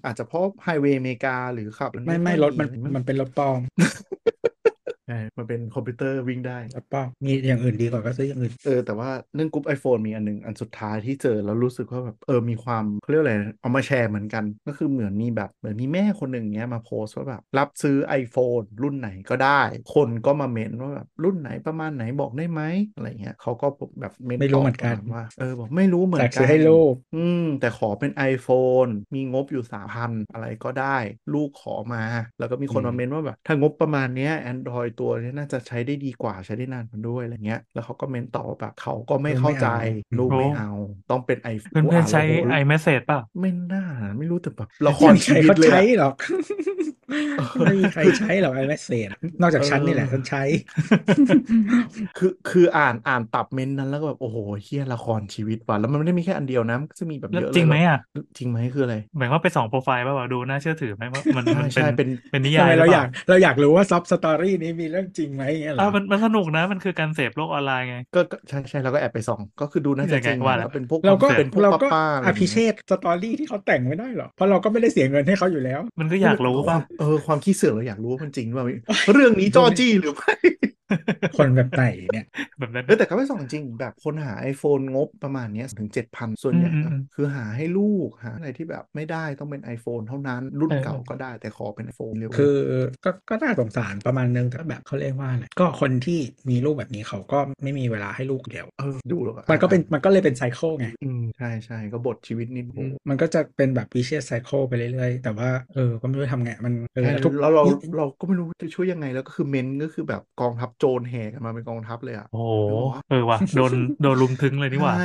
อาจจะเพราะไฮเวย์อเมริกาหรือขับ ไม่ไม่ค่อยรถมันอะไรมันเป็นรถปลอม ใช่มันเป็นคอมพิวเตอร์วิ่งได้รถปลอมมีอย่างอื่นดีกว่าก็ซื้ออย่างอื่น เออ แต่ว่าเรื่องกรุ๊ป iPhone มีอันหนึงอันสุดท้ายที่เจอแล้วรู้สึกว่าแบบเออมีความเขาเรียกว่าอะไรนะเอามาแชร์เหมือนกัน ก็คือเหมือนมีแบบเหมือนมีแม่คนหนึ่งเนี้ยมาโพสต์ว่าแบบรับซื้อ iPhone รุ่นไหนก็ได้ คนก็มาเมนว่าแบบรุ่นไหนประมาณไหนบอกได้ไหมอะไรเงี้ยเขาก็แบบเมนไม่รู้ตบเหมือนกันประาณว่าเออบอกไม่รู้เหมือนแต่กัซื้อให้ลูกอืมแต่ขอเป็น iPhone มีงบอยู่3,000อะไรก็ได้ ลูกขอมา แล้วก็มีคนอืมมาเมนว่าแบบถ้างบประมาณเนี้ย Android ตัวนี้น่าจะใช้ได้ดีกว่าใช้ได้นานกว่าด้วยอะไรเงี้ย แล้วเขาก็เมนต่อว่าแบบเขาก็ไม่เออเข้าไม่ใจเอาลูกโอ้ไม่เอา ต้องเป็นไอเพื่อนๆใช้ iMessage เปล่าไม่น่า ไม่รู้แต่แบบละคไม่รมีชีใครวิตเขาเลยใช้อะหรอกไม่มีใครใช้หรอกไอแมสเซจนอกจากฉันนี่แหละฉันใช้ คือคืออ่านอ่านตับเมนต์นั้นแล้วก็แบบโอ้โหเฮียละครชีวิตว่ะแล้วมันไม่ได้มีแค่อันเดียวนะมันก็จะมีแบบแล้วเยอะเลยจริงไหมแบบอะจริงไหมคืออะไรหมายว่าไปส่องโปรไฟล์ป่าวะดูน่าเชื่อถือไหมว่ามันใช่มันใช่เป็เป็นนเป็นนิทำยายไมหรืเราอเปอยาล่ากเราอยากรู้ว่าซับสตอรี่นี้มีเรื่องจริงไหมอย่างเงี้ยเหรอ่าอมันมันสนุกนะ มันคือการเสพโลกออนไลน์ไง ก็ก็ใช่ใช่เราก็แอบไปส่องก็คือดูน่าจะยังไงจริงว่าแล้วเป็นพวกเราก็เป็นพวกเราก็ป้าๆอะไรออย่างภิเงี้ยเชษสตอรี่ที่เขาแต่งไม่ได้หรอกเพราะเราก็ไม่ได้เสียเงินให้เขาอยู่แล้ว มันก็อยากรู้คป่ะวามเออความขี้เสือกเราอยากรู้ว่ามันจริงว่าเรื่องนี้จอจี้หรือไม่ คนแบบไหนเนี่ยแบบนั้นเออแต่ก็ไม่ส่องจริงแบบคนหา iPhone งบประมาณเนี้ยถึง7,000ส่วนใหญ่อืมก็อืมคือหาให้ลูกหาอะไรที่แบบไม่ได้ต้องเป็น iPhone เท่านั้นรุ่นเออเก่าก็ได้แต่ขอเป็น iPhone เร็วคือก็ก็น่าสงสารประมาณนึงแต่แบบเขาเรียกว่าอะไรก็คนที่มีลูกแบบนี้เขาก็ไม่มีเวลาให้ลูกเดียวเออดูแล้วมันก็เป็นมันก็เลยเป็นไซเคิลไงอืมใช่ใช่ก็บทชีวิตนิดโหมันก็จะเป็นแบบ vicious cycle ไปเรื่อยๆ แต่ว่าเออก็ไม่รู้จะทำไงมันเออใช่ทุกแล้วเราเราก็ไม่รู้จะช่วยยังไงแล้วก็คือเมนก็คือแบบกองทัพโจรแห่กันมาเป็นกองทัพเลยอะ โอ้โหนึกออกปะเออว่ะโดนโดนลุมทึงเลยนี่หว่าใช่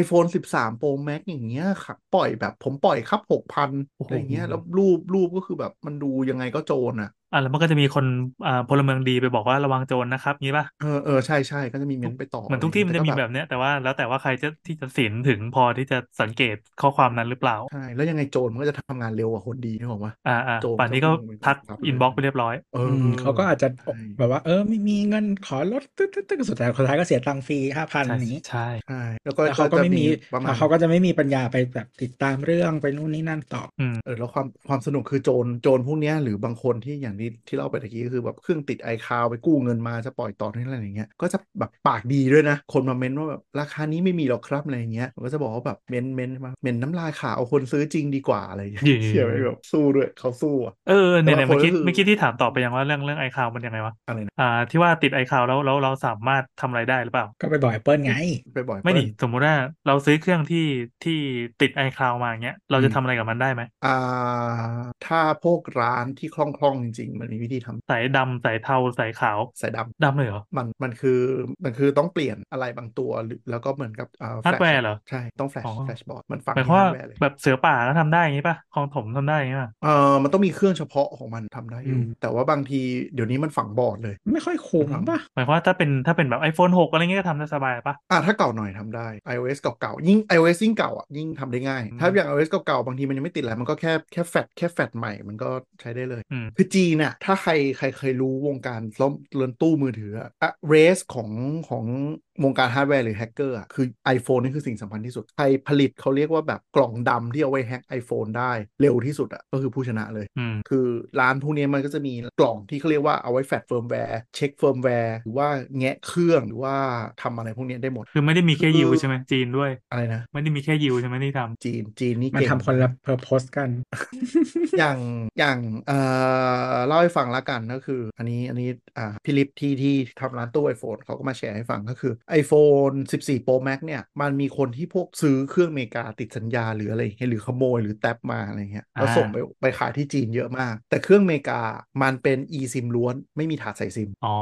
iPhone 13 Pro Max อย่างเงี้ยค่ะ ปล่อยแบบผมปล่อยครับ6,000โอ้โหอะไรเงี้ย แล้วรูปรูปก็คือแบบมันดูยังไงก็โจรอะ อะแล้วมันก็จะมีคนอ่าพลเมืองดีไปบอกว่าระวังโจรนะครับงี้ป่ะเออเออใช่ใช่ก็จะมีเมนต์ไปต่อเหมือนทุกที่มันจะมีแบบต่เนี้ยแต่ว่าแล้วแต่ว่าใครจะที่จะสินถึงพอที่จะสังเกตข้อความนั้นหรือเปล่าใช่แล้วยังไงโจรมันก็จะทำงานเร็วกว่าคนดีนึกออกปะอ่าอ่าโจรป่านนี้ก็ก็คงทักครับ inbox ไปเรียบร้อยเออือมเขาก็อาจจะใช่แบบว่า เออไม่มีเงินขอลดตึ๊ดตึ๊ดตึ๊ดสุดท้ายสุดท้ายก็เสียตังค์ฟรีห้าพันใช่นี้ใช่ใช่แล้วก็แล้วเขาก็ไม่มีจะประมาณเขาก็จะไม่มีปัญญาไปแบบติดตามเรื่องไปนู่นนี่นั่นต่ออืมเออแล้วความความสนุกคือโจรโจรพวกเนี้ยหรือบางคนที่อย่างที่ที่เล่าไปตะกี้ก็คือแบบเครื่องติดไอคาวไปกู้เงินมาจะปล่อยต่อที่อะไรอย่างเงี้ยก็จะแบบปากดีด้วยนะ คนมาเม้นว่าแบบราคานี้ไม่มีหรอกครับอะไรอย่างเงี้ยมันก็จะบอกว่าแบบเม้นเม้นมาเม้นน้ำลายขาวเอาคนซื้อจริงดีกว่าอะไรอย่างเงี้ยเย่เชื่อไหมแบบสู้ด้วยเขาสู้อะเออเนี่ยแต่เนี่ยบางคนเมื่อกี้ก็คือเมื่อกี้ที่ถามตอบไปยังว่าเรื่องเรื่องไอคาวมันยังไงวะอะไรนะอ่าที่ว่าติดไอคาวแล้วแล้วเราสามารถทำอะไรได้หรือเปล่า ก็ไปบอก Apple ไงไปบ่อยไม่เปิ้ดิลสมมุติว่าเราซื้อเครื่องที่ที่ติดไอคาวมาอย่างเงี้ยเราจะทำอะไรกับมันได้ไหมอ่าถ้าพวกร้านที่คล่องๆจริงๆมันมีวิธีทำสายดำสายเทาสายขาวสายดำดำเลยเหรอมันมันคือมันคือต้องเปลี่ยนอะไรบางตัวหรือแล้วก็เหมือนกับอ่าฮาร์ดแวร์ flash เหรอใช่ต้องแฟลชอ๋อแฟลชบอร์ดมันฝังหมายในความว่าฮาร์ดแวร์เลยแบบเสือป่าก็ทำได้อย่างงี้ป่ะคลองถมทำได้อย่างงี้ป่ะเออมันต้องมีเครื่องเฉพาะของมันทำได้อยู่อืมแต่ว่าบางทีเดี๋ยวนี้มันฝังบอร์ดเลย ไม่ค่อยคุ้มป่ะหมายความว่าถ้าเป็นถ้าเป็นแบบ iPhone 6 อะไรเงี้ยก็ทำได้สบายป่ะอะถ้าเก่าหน่อยทำได้ iOS เก่าๆยิ่ง iOS ยิ่งเก่าอะยิ่งทำได้ง่าย ถ้าอย่าง iOS เก่าๆบางทีมันยังไม่ติดอะไรมันก็แค่แค่แฟดแค่แฟดใหม่มันก็ใช้ได้เลยอืมคือจีนน่ะถ้าใครใครเคยรู้วงการล้มเรือนตู้มือถืออะเรสของของ วงการฮาร์ดแวร์หรือแฮกเกอร์อะคือ iPhone นี่คือสิ่งสำคัญที่สุด ใครผลิตเขาเรียกว่าแบบกล่องดำที่เอาไว้แฮก iPhone ได้เร็วที่สุดอะก็คือผู้ชนะเลยอืมคือร้านพวกนี้มันก็จะมีกล่องที่เขาเรียกว่าเอาไว้แฟดเฟิร์มแวร์เช็คเฟิร์มแวร์หรือว่าแงะเครื่องหรือว่าทำอะไรพวกนี้ได้หมด คือไม่ได้มีแค่คือยิวใช่ไหมจีนด้วยอะไรนะไม่ได้มีแค่ยิวใช่ไหมที่ทำจีนจีนนี่มันเก่งทำคนละ purpose กัน อย่างอย่างเอ่อเล่าให้ฟังละกันก็คือ อันนี้อันนี้อ่าพี่ลิฟที่ที่ทำร้านตู้ iPhone เขาก็มาแชร์ให้ฟังก็คือ iPhone 14 Pro Max เนี่ย มันมีคนที่พวกซื้อเครื่องอเมริกาติดสัญญาหรืออะไรอย่างเงี้ยหรือขโมยหรือแท็บมาอะไรเงี้ยแล้วอ่าส่งไปไปขายที่จีนเยอะมาก แต่เครื่องอเมริกามันเป็น eSIM ล้วนไม่มีถาดใส่ซิมอ๋อ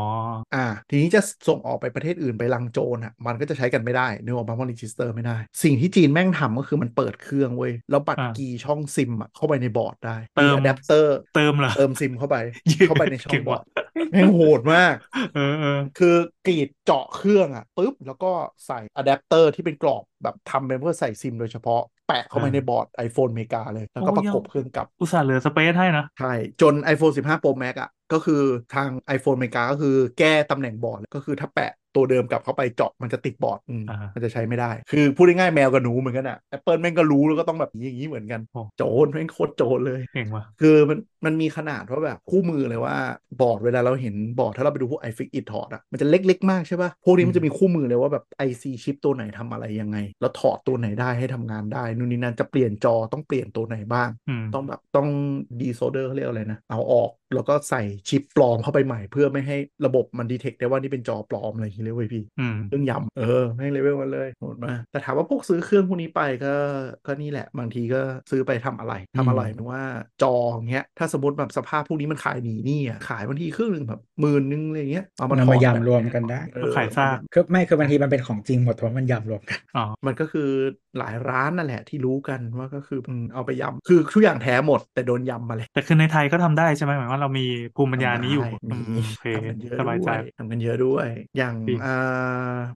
อ่า ทีนี้จะส่งออกไปประเทศอื่นไปลังโจรอะมันก็จะใช้กันไม่ได้เนื่องจากมันรีจิสเตอร์ไม่ได้ สิ่งที่จีนแม่งทำก็คือมันเปิดเครื่องเว้ยแล้วบัตรอ่ากีย์ช่องซิมอะเข้าไปในบอร์ดได้เติมอะแดปเตอร์เติมเหรอเติมซิมเข้าไปเย้เข้าไปในช่อเก่งงบอว่ะร์ดแม่งโหดมากเออเออคือกรีดเจาะเครื่องอะปุ๊บ แล้วก็ใส่อะแดปเตอร์ที่เป็นกรอบแบบทำเป็นเพื่อใส่ซิมโดยเฉพาะ แปะเข้าไปอ่าในบอร์ด iPhone อเมริกาเลย แล้วก็โอ้ประกบยังเครื่องกลับ อุตส่าห์เหลือสเปซให้นะ ใช่ จน iPhone 15 Pro Max อะก็คือทาง iPhone อเมริกาก็คือแก้ตำแหน่งบอร์ดก็คือถ้าแปะ ตัวเดิมกลับเข้าไปเจาะมันจะติดบอร์ดอืมอ่ามันจะใช้ไม่ได้ คือพูดง่ายๆแมวกับหนูเหมือนกันอะ Apple แม่งก็รู้แล้วก็ต้องแบบอย่างนี้เหมือนกันโอ้โจรแม่งโคตรโจรเลยเก่งว่ะคือมันมันมีขนาดว่าแบบคู่มือเลยว่าบอร์ดเวลาเราเห็นบอร์ดถ้าเราไปดูพวก iFix It ถอดอะมันจะเล็กๆมากใช่ป่ะพวกนี้มันจะมีคู่มือเลยว่าแบบ IC ชิปตัวไหนทำอะไรยังไง แล้วถอดตัวไหนได้ให้ทำงานได้นู่นนี่นั่นจะเปลี่ยนจอต้องเปลี่ยนตัวไหนบ้างอืมต้องแบบต้องดีโซเดอร์เขาเรียกอะไรนะเอาออก แล้วก็ใส่ชิปปลอมเข้าไปใหม่เพื่อไม่ให้ระบบมันดีเทคได้ว่านี่เป็นจอปลอมอะไรอย่างเงี้ยเลยเว้ยพี่อืมเครื่องยำเออแม่งเลเวลมันเลยโหดมากแต่ถามว่าพวกซื้อเครื่องพวกนี้ไปก็ก็นี่แหละ บางทีก็ซื้อไปทำอะไรทำอะไรหมายว่าจออย่างเงี้ยถ้าสมมติแบบสภาพพวกนี้มันขายหนีหนี่อะขายบางทีเครื่องหนึ่งแบบหมื่นนึงอะไรเงี้ยเอามามันถอมาดยำรวมกันได้เออขายซากคือไม่คือบางทีมันเป็นของจริงหมดแต่ว่ามันยำรวมกันอ๋อมันก็คือหลายร้านนั่นแหละที่รู้กันว่าก็คือมันเอาไปยำคือทุกอย่างแท้หมดแต่โดนยำมาเลยแต่คือในไทยก็ทำได้ใช่ไหมหมายว่าเรามีภูมิปัญญานี้อยู่ทำได้อืมมีโอเคทำกันเยอะสบายใจด้วยทำกันเยอะด้วย อย่างดีอ่า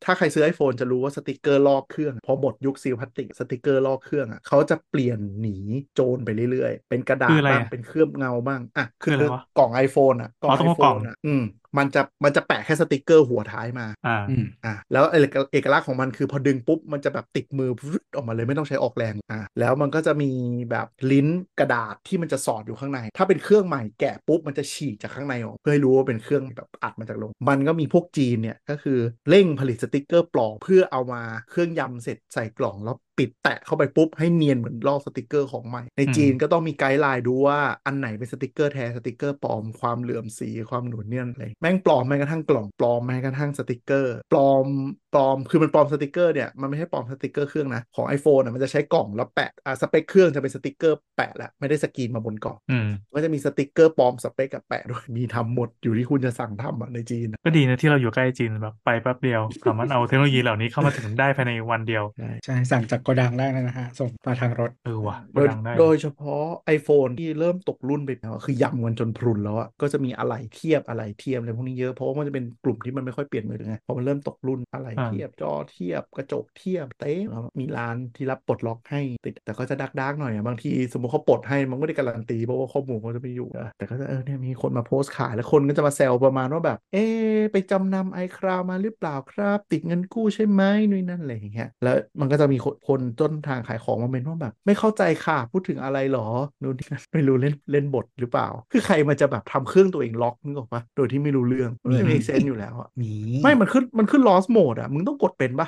ถ้าใครซื้อ iPhone จะรู้ว่าสติกเกอร์ลอกเครื่อง พอหมดยุคซีลพลาสติกสติกเกอร์ลอกเครื่องอะเขาจะเปลี่ยนหนีโจรไปเรื่อยๆ เป็นกระดาคืออะไรบ้างอะเป็นเคลือบเงาบ้างอะคืออะไรวะกล่อง iPhone อะกล่องอ๋อต้องไอเอากล่อง iPhone อะอืมมันจะมันจะแปะแค่สติกเกอร์หัวท้ายมา อ่าอืมอะแล้วเอกเอกลักษณ์ของมันคือพอดึงปุ๊บ มันจะแบบติดมือฟึ๊ดออกมาเลยไม่ต้องใช้ออกแรงอะแล้วมันก็จะมีแบบลิ้นกระดาษที่มันจะสอดอยู่ข้างใน ถ้าเป็นเครื่องใหม่แกะปุ๊บมันจะฉีกจากข้างในออกเพื่อให้รู้ว่าเป็นเครื่องแบบอัดมาจากโรง มันก็มีพวกจีนเนี่ยก็คือเร่งผลิตสติกเกอร์ปลอมเพื่อเอามาเครื่องยำเสร็จใส่กล่องแล้ว ปิดแปะเข้าไปปุ๊บให้เนียนเหมือนลอกสติกเกอร์ของใหม่ ในอืมจีนก็ต้องมี guideline ดูว่าอันไหนเป็นสติกเกอร์แท้สติกเกอร์ปลอมความเหลื่อมสีความหนุนเนียนอะไรแม่งปลอมแม้กระทั่งกล่องปลอมแม้กระทั่งสติกเกอร์ปลอมปลอมคือมันปลอมสติกเกอร์เนี่ยมันไม่ใช่ปลอมสติกเกอร์เครื่องนะของ iPhone อะมันจะใช้กล่องแล้วแปะอ่าสเปคเครื่องจะเป็นสติกเกอร์แปะแหละไม่ได้สกรีนมาบนกล่องอืมก็จะมีสติกเกอร์ปลอมสเปคกับแปะด้วยมีทำหมดอยู่ที่คุณจะสั่งทำอะในจีนอะก็ดีนะที่เราอยู่ใกล้จีนแบบไปแป๊บเดียวสามารถเอาเทคโนโลยีเหล่านี้เข้ามาถึงได้ภายในวันเดียวใช่ใช่สั่งจากโกดังได้นะฮะ ส่งมาทางรถ เออว่ะโกดังได้โดยเฉพาะ iPhone ที่เริ่มตกรุ่นไปแล้วอะคือยำกันจนพรุนแล้วอะก็จะมีอะไรเทียบอะไรเทียมอะไรพวกนี้เยอะเพราะว่ามันจะเป็นกลุ่มที่มันไม่ค่อยเปลี่ยนมือถือไงพอมันเริ่มตกรุ่นอะไรอ่าเทียบจอเทียบกระจกเทียบเต็มแล้วมีร้านที่รับปลดล็อกให้ติดแต่ก็จะดักดักๆหน่อยอะบางทีสมมติเขาปลดให้มันไม่ได้การันตีเพราะว่าข้อมูลเขาจะไม่อยู่อะแต่ก็จะเออเนี่ยมีคนมาโพสต์ขายแล้วคนก็จะมาแซวประมาณว่าแบบ เอ๊ะไปจำนำไอคราวมาหรือเปล่าครับ ติดเงินกู้ใช่ไหมนู่นนั่นอะไรอย่างเงี้ยแล้วมันก็จะมีคนคนต้นทางขายของมาเป็นว่าแบบ ไม่เข้าใจค่ะพูดถึงอะไรหรอนู่นนี่นั่นไม่รู้เล่นเล่นบทหรือเปล่า คือใครมันจะแบบทำเครื่องตัวเองล็อกนึกออกปะโดยที่ไม่รู้เรื่องมันไม่มีมีเซนอยู่แล้วอะมีไม่มันขึ้นมันขึ้น lost mode อะมึงต้องกดเป็นปะ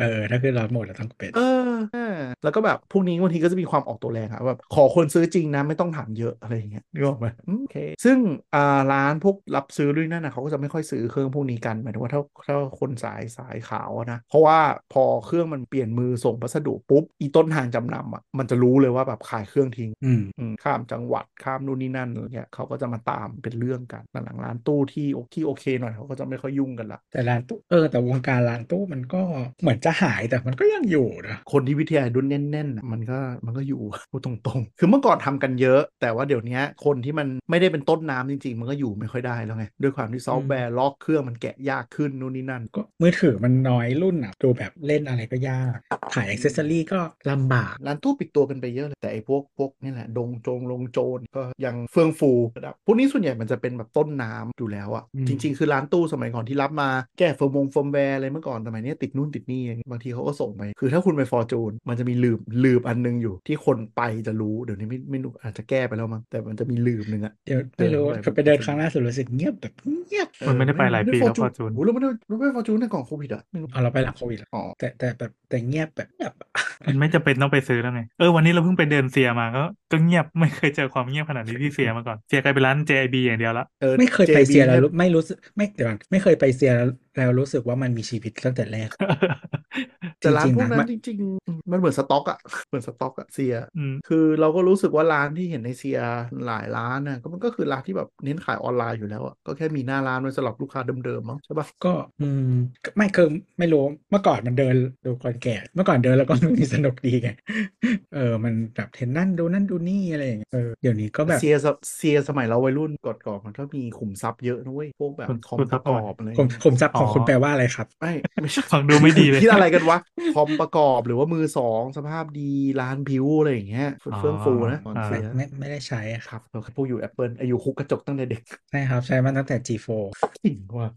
เออถ้าขึ้นรถหมดเราต้องเป็นเออเออแล้วก็แบบพวกนี้บางทีก็จะมีความออกตัวแรงอะแบบขอคนซื้อจริงนะไม่ต้องถามเยอะอะไรอย่างเงี้ยนึกออกไหมอืมโอเคซึ่งอ่าร้านพวกรับซื้อด้วยนั่นนะเขาก็จะไม่ค่อยซื้อเครื่องพวกนี้กันหมายถึงว่าถ้าถ้าคนสายสายขาวอะนะเพราะว่าพอเครื่องมันเปลี่ยนมือส่งพัสดุปุ๊บ อีต้นทางจำนำอะมันจะรู้เลยว่าแบบขายเครื่องทิ้งอืมอืมข้ามจังหวัดข้ามนู่นนี่นั่นอะไรเงี้ยเขาก็จะมาตามเป็นเรื่องกันหลังๆร้านตู้ที่โอที่โอเคหน่อยเขาก็จะไม่ค่อยยุ่งกันละแต่ร้านตู้เออแต่วงการร้านตู้มันก็เหมือนจะหายแต่มันก็ยังอยู่นะคนที่วิทยาดุนแน่นๆน่ะมันก็มันก็อยู่พูดตรงๆ คือเมื่อก่อนทำกันเยอะ แต่ว่าเดี๋ยวนี้คนที่มันไม่ได้เป็นต้นน้ำจริงๆ มันก็อยู่ไม่ค่อยได้แล้วไงด้วยความที่ซอฟต์แวร์ล็อกเครื่องมันแกะยากขึ้นนู่นนี่นั่นก็ มือถือมันน้อยรุ่นอะดูแบบเล่นอะไรก็ยาก ขายอ c เซสซอรี่ก็ลำบาก ร้านตู้ปิดตัวกันไปเยอะเลย แต่ไอ้พวกพวกนี่แหละ ดงโจรรังโจรก็ยังเฟื่องฟูระดับพวกนี้ส่วนใหญ่มันจะเป็นแบบต้นน้ำอยู่แล้วอะอืมจริง ๆ คือร้านตู้สมัยก่อนที่รับมาแก้เฟิร์มวงเฟิร์มแวร์อะไรเมื่อก่อนสมัยนี้ติดนู่นติดนี่อย่างเงี้ยบางทีเขาก็ส่งไป คือถ้าคุณไปฟอร์จูนมันจะมีลืมลืมอันนึงอยู่ที่คนไปจะรู้เดี๋ยวนี้ไม่ไม่รู้อาจจะแก้ไปแล้วมั้งแต่มันจะมีลืมหนึ่งอะเดี๋ยวไม่รู้เออคือไปเดินครั้งล่าสุดรู้สึกเงียบแบบเงียบมันไม่ได้ไปหลายปีแล้ว Fortune โอ้แล้วไม่ได้ไม่ได้ฟอร์จูนในกล่องโควิดอะไม่รู้เอาเราไปหลังโควิดแล้วอ๋อแต่แต่แบบแต่เงียบแบบเงียบอะมันไม่จำเป็นต้องไปซื้อแล้วไงเออวันนี้เราเพิ่งไปเดินเซียมาก็ ก็เงียบไม่เคยเจอความเงียบขนาดนี้ที่เซียมาก่อนเซียกลายเป็นร้าน JIB อย่างเดียวละออไม่เคยไป JB เซียแล้วนี่รู้ไม่รู้สึกไม่เดี๋ยวก่อนไม่เคยไปเซียแล้วแล้วรู้สึกว่ามันมีชีวิตตั้งแต่แรกแต่ร้านจริงพๆวกนะนั้มันนจริง ๆ มันเหมือนสต็อกอะเหมือนสต็อกอะเซียอืมคือเราก็รู้สึกว่าร้านที่เห็นในเซียหลายร้านน่ะก็มันก็คือร้านที่แบบเน้นขายออนไลน์อยู่แล้วอะก็แค่มีหน้าร้านไว้สำหรับลูกค้าเดิมๆมั้งใช่ปะก็อืมก็ไม่คือไม่รู้เมื่อก่อนมันเดินดูคนแก่ เมื่อก่อนเดินแล้วก็มีสนุกดีไงเออมันแบบเห็นนั่นดูนั่นดูนี่อะไรอย่างเงี้ยเออเดี๋ยวนี้ก็แบบเซียสเซียสมัยเราวัยรุ่นก่อนๆมันก็มีขุมทรัพย์เยอะนะเว้ยพวกแบบขุมคอมขุมปทรัพย์ระกอบอะไรผมผมทรัพย์ของอ๋อคุณแปลว่าอะไรครับไม่ไม่ใช่ฟังดูไม่ดีเลยคิดอะไรกันวะคอมประกอบหรือว่ามือสองสภาพดีร้านพิวอะไรอย่างเงี้ยเฟื่องฟูนะก่อนอ่าเสีไม่ยไม่ไม่ได้ใช้อะครับเราพวกอยู่ Apple อายุคุกกระจกตั้งแต่เด็กใช่ครับใช้มาตั้งแต่ G4 จริงว่ะ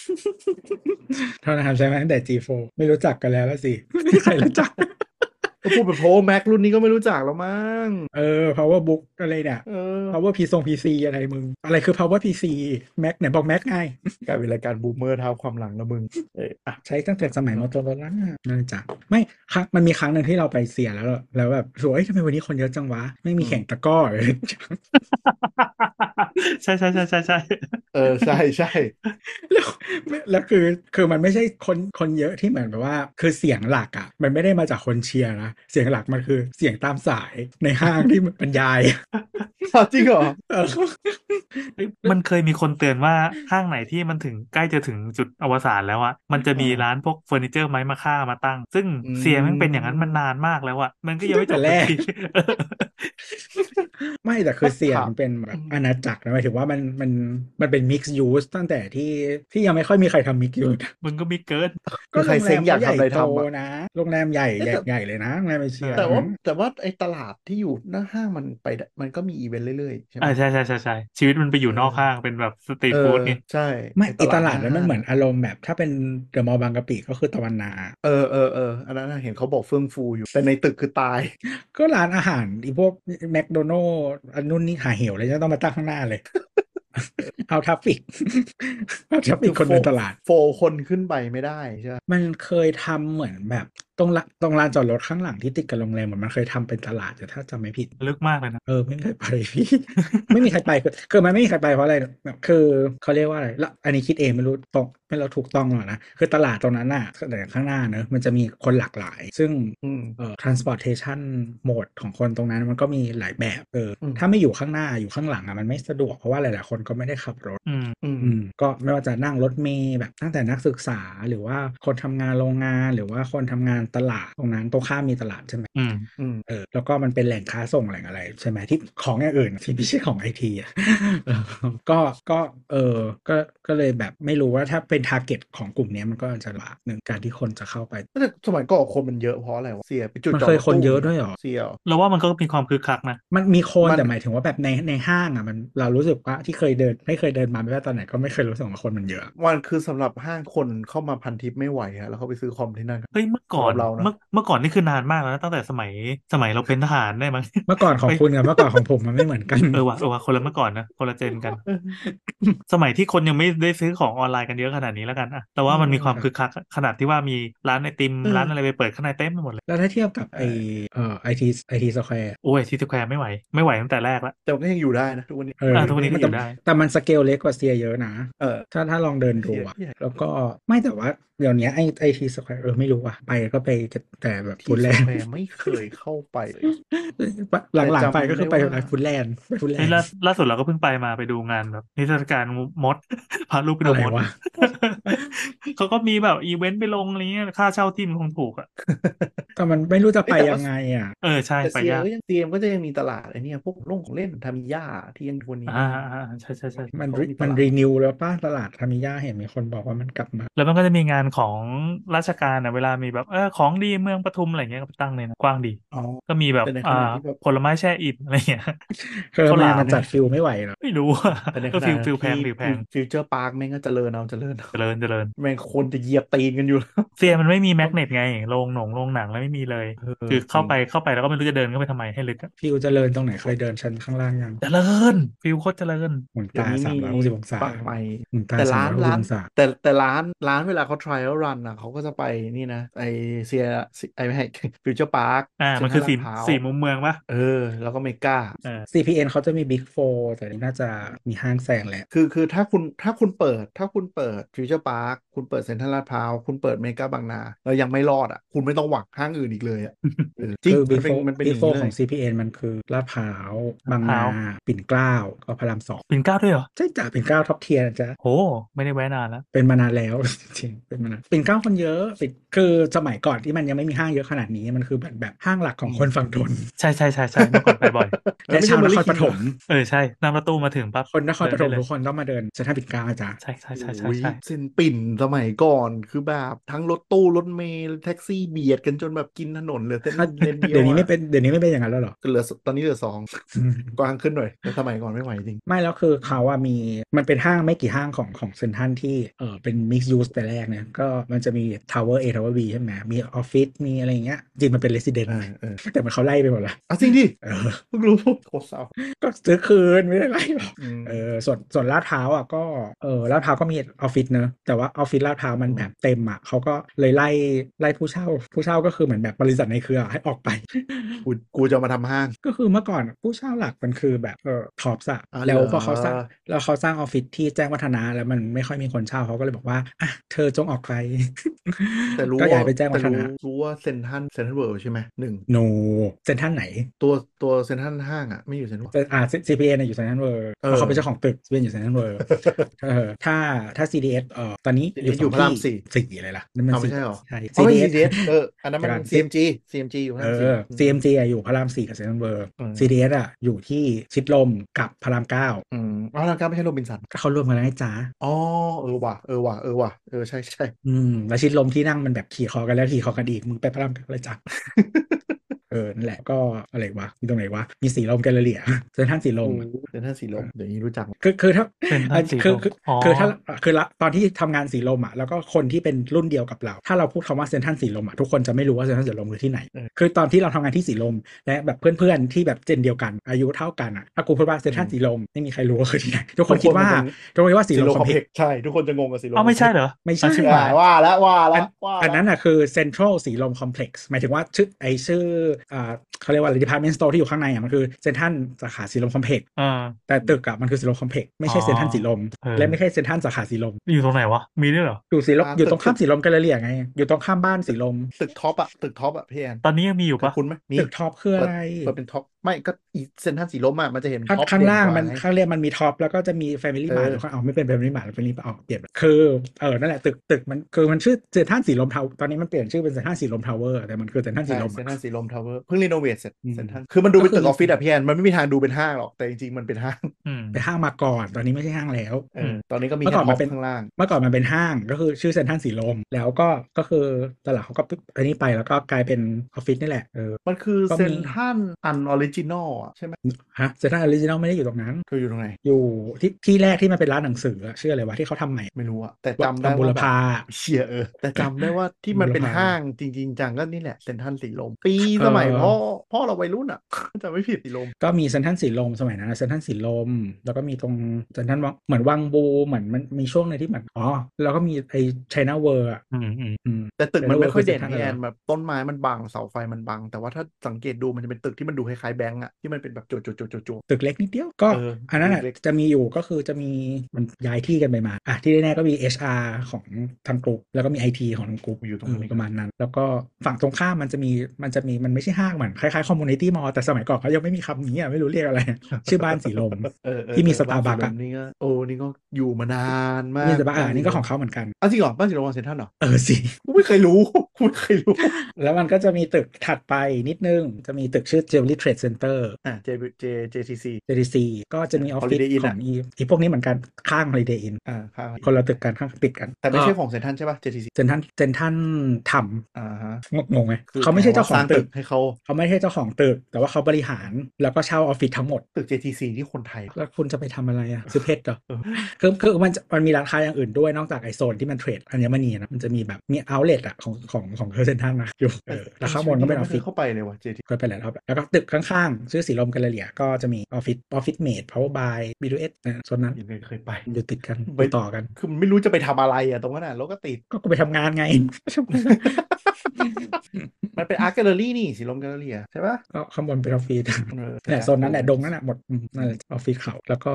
เท่านั้นครับใช้มาตั้งแต่ G4 ไม่รู้จักกันแล้วละสิไม่มีใครรู้จักก็ พูดแบบ Power Mac รุ่นนี้ก็ไม่รู้จักแล้วมั้ง เออ power book อะไรเนี่ยเออ power p ทรง PC อะไรมึง อะไรคือ power PC Mac ไหนบอก Mac ไงกลายเป็นรายการบูมเมอร์เท้าความหลังแล้วมึงเอออะใช้ตั้งแต่สมัย Motorola นั่นจ้ะไม่ครั้งมันมีครั้งหนึ่งที่เราไปเสียแล้ว แล้วแบบสวยทำไมวันนี้คนเยอะจังวะ ไม่มีแข่งตะกร้อเลยใช่ใช่ใช่ใช่ใช่เออใช่ใช่แล้วแล้วคือคือมันไม่ใช่คนคนเยอะที่เหมือนแบบว่า คือเสียงหลักอะ มันไม่ได้มาจากคนเชียร์นะเสียงหลักมันคือเสียงตามสายในห้างที่บรรยายจริงเหรอเออมันเคยมีคนเตือนว่าห้างไหนที่มันถึงใกล้จะถึงจุดอวสานแล้วอะมันจะมีอ่าร้านพวกเฟอร์นิเจอร์ไม้มะค่ามาตั้ง ซึ่งอืมเสียมันเป็นอย่างนั้นมันนานมากแล้วอะมันก็ยังไม่จบตั้งแต่แรกสักทีไม่แต่คือเสียงครับมันเป็นแบบอืมอาณาจักรนะหมายถึงว่ามันมันมันเป็น mix use ตั้งแต่ที่ที่ยังไม่ค่อยมีใครทำ mix use มึงก็มีเกินมีใครเซ็งอยากทำอะไรทำโตอะนะโรงแรมใหญ่ใหญ่ใหญ่เลยนะโรงแรมเอเชียแต่ว่านะแต่ว่าไอ้ตลาดที่อยู่หน้าห้างมันไปได้มันก็มีอีเวนต์เรื่อยๆ ใช่ไหมอ่าใช่ใช่ใช่ใช่ชีวิตมันไปอยู่นอกห้างเป็นแบบ street food ไงใช่ ไม่ไอตลาดนั้นมันเหมือนห้างอารมณ์แบบถ้าเป็นเดอะมอลล์บางกะปิก็คือตะวันนา เออเออเอออันนั้นน่ะเห็นเขาบอกเฟื่องฟูอยู่ แต่ในตึกคือตาย ก็ร้านอาหารอีพวกแมคโดนัลอันนู้นนี่หาเหวเลยจะต้องมาตั้งข้างหน้าเลยเอา trafficเอาทราฟฟิกคนเดินตลาด โฟคนขึ้นไปไม่ได้ใช่ไหมมันเคยทำเหมือนแบบตรงละตรงลานจอดรถข้างหลังที่ติดกับโรงแรมเหมือนมันเคยทำเป็นตลาดแต่ถ้าจำไม่ผิด ลึกมากเลยนะ เออไม่เคยไปพี่ ไม่มีใครไปคือคือมันไม่มีใครไปเพราะอะไรแบบคือเขาเรียกว่าอะไรละอันนี้คิดเองไม่รู้ตรงไม่เราถูกต้องหรอกนะคือตลาดตรงนั้นน่ะแต่ข้างหน้าเนอะมันจะมีคนหลากหลาย ซึ่งอืม เอ่อ transportation mode ของคนตรงนั้นมันก็มีหลายแบบเอออม ถ้าไม่อยู่ข้างหน้าอยู่ข้างหลังอะมันไม่สะดวกเพราะว่าหลายๆคนก็ไม่ได้ขับรถ อืม อืม อืมก็ไม่ว่าจะนั่งรถเมล์แบบตั้งแต่นักศึกษาหรือว่าคนทำงานโรงงานหรือว่าคนทำงานตลาดตรงนั้นตรงข้ามมีตลาดใช่ไหมอืมอืมเออแล้วก็มันเป็นแหล่งค้าส่งแหล่งอะไรใช่ไหมที่ของอย่างอื่นที่ไม่ใช่ของไอทีอะเออก็ก็เออก็ก็เลยแบบไม่รู้ว่าถ้าเป็นทาร์เก็ตของกลุ่มเนี้ยมันก็จะลำบากหนึ่งการที่คนจะเข้าไปแต่สมัยก่อนคนมันเยอะเพราะอะไรวะเสียไปจุดมันจอดเคยรถคนตู้เยอะด้วยเหรอเสียเหรอเราว่ามันก็มีความคึกคักนะมันมีคนมันแต่หมายถึงว่าแบบในในห้างอะมันเรารู้สึกว่าที่เคยเดินไม่เคยเดินมาไม่ว่าตอนไหนก็ไม่เคยรู้สึกว่าคนมันเยอะมันคือสำหรับห้างคนเข้ามาพันทิปไม่ไหวฮะแล้วเขาไปซื้อคอมที่นั่นกันเฮ้ยเมื่อก่อนสำหรับเรานะเมื่อเมื่อก่อนนี่คือนานมากแล้วนะตั้งแต่สมัยสมัยเราเป็นทหารได้มั้งเมื่อก่อนของไปคุณกับเมื่อก่อนของผมมันไม่เหมือนกันเออว่ะเออว่ะคนละเมื่อก่อนนะคนละ gen กัน สมัยที่คนยังไม่ได้ซื้อของออนไลน์กันเยอะขนาดนี้แล้วกันอะแต่ว่ามันมีความคึกคักขนาดที่ว่ามีร้านไอติมเออร้านอะไรไปเปิดข้างในเต็มไปหมดเลยแล้วถ้าเทียบกับไอเอ่อไอทีไอทีสแควร์โอ้ยไอทีสแควร์ไม่ไหวไม่ไหวตั้งแต่แรกแล้วแต่มันก็ยังอยู่ได้นะทุกวันนี้เอออ่าทุกวันนี้ก็มัอยู่ได้ แต่มันสเกลเล็กกว่าเซียร์เยอะนะเออถ้าถ้าลองเดินดูอะเซียร์ใหญ่แล้วก็ไม่แต่ว่าเดี๋ยวนี้ไอไอทีสแควร์เออไม่รู้อะไปก็ไปแต่แต่แบบที่ฟู้ดแลนด์สแควร์ไม่เคยเข้าไปเลยหลังๆไปก็คือไปแต่จำได้ว่าฟู้ดแลนด์ไปฟู้ดแลนด์นี่ล่าล่าสุดเราก็เพิ่งไปมาไปดูงานแบบนิทรรศการมดพาลูกไปดูอะไรมดวะเขาก็มีแบบอีเวนต์ไปลงอะไรเงี้ยค่าเช่าที่มันคงถูกอะแต่มันไม่รู้จะไปเอ้ยแต่ว่ายังไงอะเออใช่แต่ไปเซียยากก็ยังเซียมก็จะยังมีตลาดไอ้เนี่ยพวกโรงของเล่นทามิยาที่ยังคนนี้อ่าอ่าอ่าใช่ใช่ใช่มันเขามีตลาดมันรีนิวแล้วป้าตลาดทามิยาเห็นมีคนบอกว่ามันกลับมา แล้วมันก็จะมีงานของราชการอะเวลามีแบบเออของดีเมืองปทุมอะไรเงี้ยก็ไปตั้งเลยนะกว้างดีอ๋อก็มีแบบแต่ในขอ่าณะที่แบบผลไม้แช่อิ่มอะไรเงี้ยคือข้าวหมาลามมันจัดฟิลไม่ไหวหรอไม่รู้อะแต่ในขก็ณะฟิลฟิลที่แพงฟิลแพงฟิวเจอร์พาร์คแม่งก็เจริญเอาเจริญเอาเจริญเจริญแม่งคนจะเหยียบตีนกันอยู่แล้วเซียมันไม่มีแมกเนตไงโรงหนงโรงหนังแล้วไม่มีเลยเออคือเข้าไปเข้าไปแล้วก็ไม่รู้จะเดินเข้าไปทำไมให้ลึกอะฟิลเจริญตรงไหนเคยเดินชั้นข้างล่างยังเจริญฟิลโคตรเจริญหมุนเดี๋ยวตานี้สามมีร้อยหกสิบองศาปักใหม่หมุนตาแต่สาร้ามนร้อยหกร้านสิบองศาแต่แต่ร้านร้านเวลาเขา trial run อะเขาก็จะไปนี่นะไอเซียไอไม่ใช่ฟิวเจอร์พาร์คอ่ามันคือสี่พร้าวสี่มุมเมืองปะเออ แล้วก็เมกาเออ CPN เขาจะมี Big Four แต่นี่น่าจะมีห้างแซงแหละคือคือถ้าคุณถ้าคุณเปิดถ้าคุณเปิดฟิวเจอร์พาร์คคุณเปิดเซ็นทรัลลาดพร้าวคุณเปิดเมกาบางนาแล้วยังไม่รอดอะ คุณไม่ต้องหวังห้างอื่นอีกเลยอะเออจริงคือมัน Big เป็น Four มันเป็นอ Big ย่าง Four นี้ขเลองย CPN มันคือลาดพร้าวบางนาปิ่นเกล้าก็พระรามสองปิ่นเกล้าด้วยเหรอ ใช่จ้ะปิ่นเกล้าท็อปเทียร์นะจ๊ะโหไม่ได้แวะนานแล้ว เป็นมานานแล้วจริงๆเป็นมานานปิ่นเกล้าคนเยอะปิ่นคือสมัยก่อนที่มันยังไม่มีห้างเยอะขนาดนี้มันคือแบบแบบห้างหลักของคนฝั่งทนใช่ใช่ใช่ใช่เมื่อก่อนไปบ่อยและชาวนครปฐมเออใช่นั่งรถตู้มาถึงปั๊บคนนครปฐมเดินได้เลยทุกคนต้องมาเดินเซ็นทรัลปิ่นเกล้าจ้ะใช่ใช่ใช่ใช่โอ้ยใช่เส้นปิ่นสมัยก่อนคือแบบทั้งรถตู้รถเมล์แท็กซี่เบียดกันจนแบบแบบกินถนนเหลือเส้นอะเลนเดียวเดี๋ยวนี้ไม่อะเป็นเดี๋ยวนี้ไม่เป็นอย่างนั้นแล้วเหรอเหลือตอนนี้เหลือสองกว้างขึ้นหน่อยแต่สมัยก่อนไม่ไหวจริง ไม่แล้วคือเขาอะมีมันเป็นห้างไม่กี่ห้างของของเซนทันที่เออเป็น mix use แต่แรกเนี่ยก็มันจะมี Tower A Tower B ใช่ไหมมีออฟฟิศมีอะไรอย่างเงี้ยจริงมันเป็น resident เออเออแต่มันเขาไล่ไปหมดละอะจริงดิเออเพิ่งรู้โคตรเศร้าก็ซื้อคืนไม่ได้ไล่หรอกอืมเออส่วนส่วนลาดพร้าวอะก็เออลาดพร้าวก็มีออฟฟิศเนอะแต่ว่าออฟฟิศลาดพร้าวมันแบบเต็มอะเขาก็เลยไล่ไล่ผู้เช่าผู้เช่าก็คือเหมือนแบบบริษัทในเครือให้ออกไป กูกูจะมาทำห้าง ก็คือเมื่อก่อนผู้เช่าหลักมันคือแบบเออท็อปส์อะอ๋อแล้วเหรอพอเขาสร้างแล้วเขาสร้างออฟฟิศที่แจ้งวัฒนะแล้วมันไม่ค่อยมีคนเช่าเขาก็เลยบอกว่าอะเธอจงออกไป แต่รู้ก็ย้าว่ายไปแจ้งวัแต่ฒรู้นะรู้ว่าเซนทันเซนทันเวิร์ใช่ไหมหนึ่งโนเซ็นทรัลไหน ตัวตัวเซนทันห้างอะไม่อยู่เซนทันแต่อ่า CPA เนี่ยอยู่เซ็นทรัลเวิร์เออเขาเป็นเจ้าของตึก CPA อยู่เซ็นทรัลเวิร์เออถ้าถ้า CDS เอ่อตอนนี้อยู่อยู่พระรามสองที่สี่อะไรล่ะนั่นมันเอาไม่ใช่หรอใช่อ๋อไม่ CDS CDS เอออันนั้นมันเดี๋ยวก่อน CMG CMG อยู่เอห้างอ CMG อะอยู่พระรามสี่กับเซ็นทรัลเวิร์อืม CDS อะอยู่ที่ชิดลมกับพระรามเก้าอืมอ๋อทางการไม่ใช่โรบินสันก็เขารวมกันแล้วไงจ้าอ๋อเออว่ะเออว่ะเออว่ะเออใช่ใช่อืมแล้วชิดลมที่นั่งมันแบบขี่คอกันแล้วขี่คอกันอีกมึงไปพระรามเก้าเลยจ้ะ เออนั่นแหละก็อะไรวะมีตรงไหนวะมีสีลมแกลเลอรี่เซ็นทรัลสีลมเซ็นทรัลสีลมเดี๋ยวนี้รู้จักคือคือถ้าเซ็นทรัลอะสีลมคือคืออ๋อคือถ้าคือละตอนที่ทำงานสีลมอะแล้วก็คนที่เป็นรุ่นเดียวกับเรา ถ้าเราพูดคำว่าเซ็นทรัลสีลมอะทุกคนจะไม่รู้ว่าเซ็นทรัลสีลมคือที่ไหนเออคือตอนที่เราทำงานที่สีลม และแบบเพื่อนๆที่แบบ gen เดียวกันอายุเท่ากันอะถ้ากูพูดว่าเซ็นทรัลสีลมไม่มีใครรู้ว่าคือที่ไหนทุกคนคิดว่าทุกคนคิดว่าสีสีลลมมคคออมมเพเพล็ล็กกใช่ทุกคนจะงงกับสีลมอ้าวไม่ใช่เหรอไม่ใช่อะชิบหายว่าแล้วว่าแล้วว่าอันแล้วนั้นอะคือเซ็นทรัลสีลมคอมเพล็กซ์หมายถึงว่าชื่อไอชื่ออ่าเขาเรียกว่าอะไร department store ที่อยู่ข้างในอะมันคือเซ็นทรัลสาขาสีลมคอมเพล็กซ์อ่าแต่ตึกอะมันคือสีลมคอมเพล็กซ์ไม่ใช่อ๋อเซ็นทรัลสีลมเออและไม่ใช่เซ็นทรัลสาขาสีลม อยู่ตรงไหนวะ มีด้วยเหรอ อยู่สีลมอ่าอยู่ตรงข้ามตึกสีลมแกลเลอรี่ไง อยู่ตรงข้ามบ้านสีลม ตึกท็อปอะตึกท็อปอะพี่แอนตอนนี้ยังมีอยู่ปะคุณไหมมีตึกท็อปคืออะไรเปิดเป็นท็อป ไม่ก็อีเซนทันสีลมอะมันจะเห็นข้างท็อปข้างล่างเด่กว่มันไข้างเรียกมันมีท็อปแล้วก็จะมีแฟมิลี่เออมาร์ทข้างอ๋อไม่เป็นแฟมิลี่มาร์ทแล้วแฟมิลี่เอาเปลี่ยนคือเออนั่นแหละตึกตึกมันคือมันชื่อเซ็นทรัลสีลมทาวตอนนี้มันเปลี่ยนชื่อเป็นเซ็นทรัลสีลมทาวเวอร์แต่มันคือเซ็นทรัลสีใช่ลมเซนอะทันสีลมทาวเวอร์เพิ่งรีโนเวทเสร็จอืมเซนทันคือมันดูเป็นก็คือตึกออฟฟิศอะพี่แอนมันไม่มีทางดูเป็นห้างหรอกแต่จริงๆมันเป็นห้างอืมไปห้างมาก่อนตอนนี้ไม่ใช่ห้างแล้วเออตอนนี้ก็มีเมื่อแค่ก่อนท็มัอนปเป็นข้างล่างเมื่อก่อนมันเป็นห้างก็คือชื่อเซ็นทรัลสีลมแล้วก็ก็คือตอนหลังเขาก็อันนี้ไปแล้วก็กลายเป็นออฟฟิศนี่แหละเออมันคือก็เซมีนทันอันออริจินอลอะใช่ไหมฮะเซ็นทรัลออริจินอลไม่ได้อยู่ตรงนั้นคืออยู่ตรงไหนอยู่ที่ที่แรกที่มันเป็นร้านหนังสืออะชื่ออะไรวะที่เขาทำใหม่ไม่รู้อะแต่วัดจำได้บุรว่าแบบพาเชียเออแต่จำได้ว่าที่มันเป็นบุรพาห้างจริง ๆ จังก็นี่แหละเซนทันสีลม ปีเออสมัยพ่อพ่อเราวัยรุ่นอะจำไม่ผิดสีลม ก็มีเซนทรัลสีลมสมัยนั้นนะเซนทรัลสีลม แล้วก็มีตรงเซนทรัลวังเหมือนวังบูเหมือนมันมีช่วงในงที่เหมือนอ๋อแล้วก็มีไอ้ไชน่าเวิร์อะอืมอืมอืมแต่ตึกมันไม่ค่อยเด่นเป็นพี่แอนเรื่องแบบต้นไม้มันบังเสาไฟมันบัง แต่ว่าถ้าสังเกตดูมันจะเป็นตึกที่มันดูคล้ายๆแบงก์อะที่มันเป็นแบบโจโจโจโจโจตึกเล็กนิดเดียวก็เอออันนั้นอะตึกเล็กจะมีอยู่ก็คือจะมีมันย้ายที่กันไปมาอะที่แน่ๆก็มี HR ของทางกลุ่มแล้วก็มี IT ของทางกลุ่มอยู่ตรงเอนั้อนประมาณนั้น แล้วก็ฝั่งตรงข้ามมันจะมีมันจะมีมันไม่ใช่ห้างเหมือนคล้ายๆ community mall แต่สมัยก่อนเขายังไม่มีคำนี้อะไม่รู้เรียกอะไร ชื่อบ้านสีลมเออเออที่มีเออ Starbucks บ้านสีลมอะนี่ก็โอ้นี่ก็อยู่มานานมากนี่แต่บ้านอ่าบ้นี่ก็ของเขาเหมือนกันอ้าวจริงเหรอบ้านสีลมของเซ็นทรัลเหรอเออสิกูไม่เคยรู้กูไม่เคยรู้ แล้วมันก็จะมีตึกถัดไปนิดนึงจะมีตึกชื่อ Jewelry Trade Center อะ J J JTC JTC ก็จะมีออฟฟิศ Holiday Inn ขออะงอีอีพวกนี้เหมือนกันข้าง Holiday Inn อ่าครับคนละตึกกันข้างติดกัน แต่ไม่ใช่ของเซนทรัลใช่ป่ะ JTC เซนทันเซนทันทอ่าฮะำงงไหมคือเขาไม่ใช่เจ้าของสร้างตึตึกกให้เขาเขาไม่ใช่เจ้าของตึก แต่ว่าเขาบริหารแล้วก็เช่าออฟฟิศทั้งหมดตึก JTC ที่คนไทย แล้วคุณจะไปทำอะไรอะซื้อเพชรเหรอเออคือคือมันจะมันมีร้านค้าอย่างอื่นด้วยนอกจากไอโซนที่มันเทรดอัญมณีนะมันจะมีแบบมีเอาเล t อะของของของเซนทันนะอยู่เออแล้วข้างบนก็เป็นออฟฟิศไม่คยเข้าไปเลยว่ะ JTC เคยไปหลายรอบแล้วแล้วก็ตึกข้างๆชื่อสีลมแกลเลอรี่ก็จะมีออฟฟิศออฟฟิศเมด power by B2S นะโซนนั้นยังไม่เคยไปอยู่ติดกันไปไปต่อกัน คือมันไม่รู้จะไปทำอะไรอะตรงนั้นอะรถก็ติดก็กูไปทำงานไงมันเป็น art gallery นี่สีลมแกลเลอรี่อะใช่ป่ะก็ข้างบนเป็นออฟฟิศเออแหละโซนนั้นแหละดงนั่นแหละหมดอืมนั่นแหละออฟฟิศเขาแล้วก็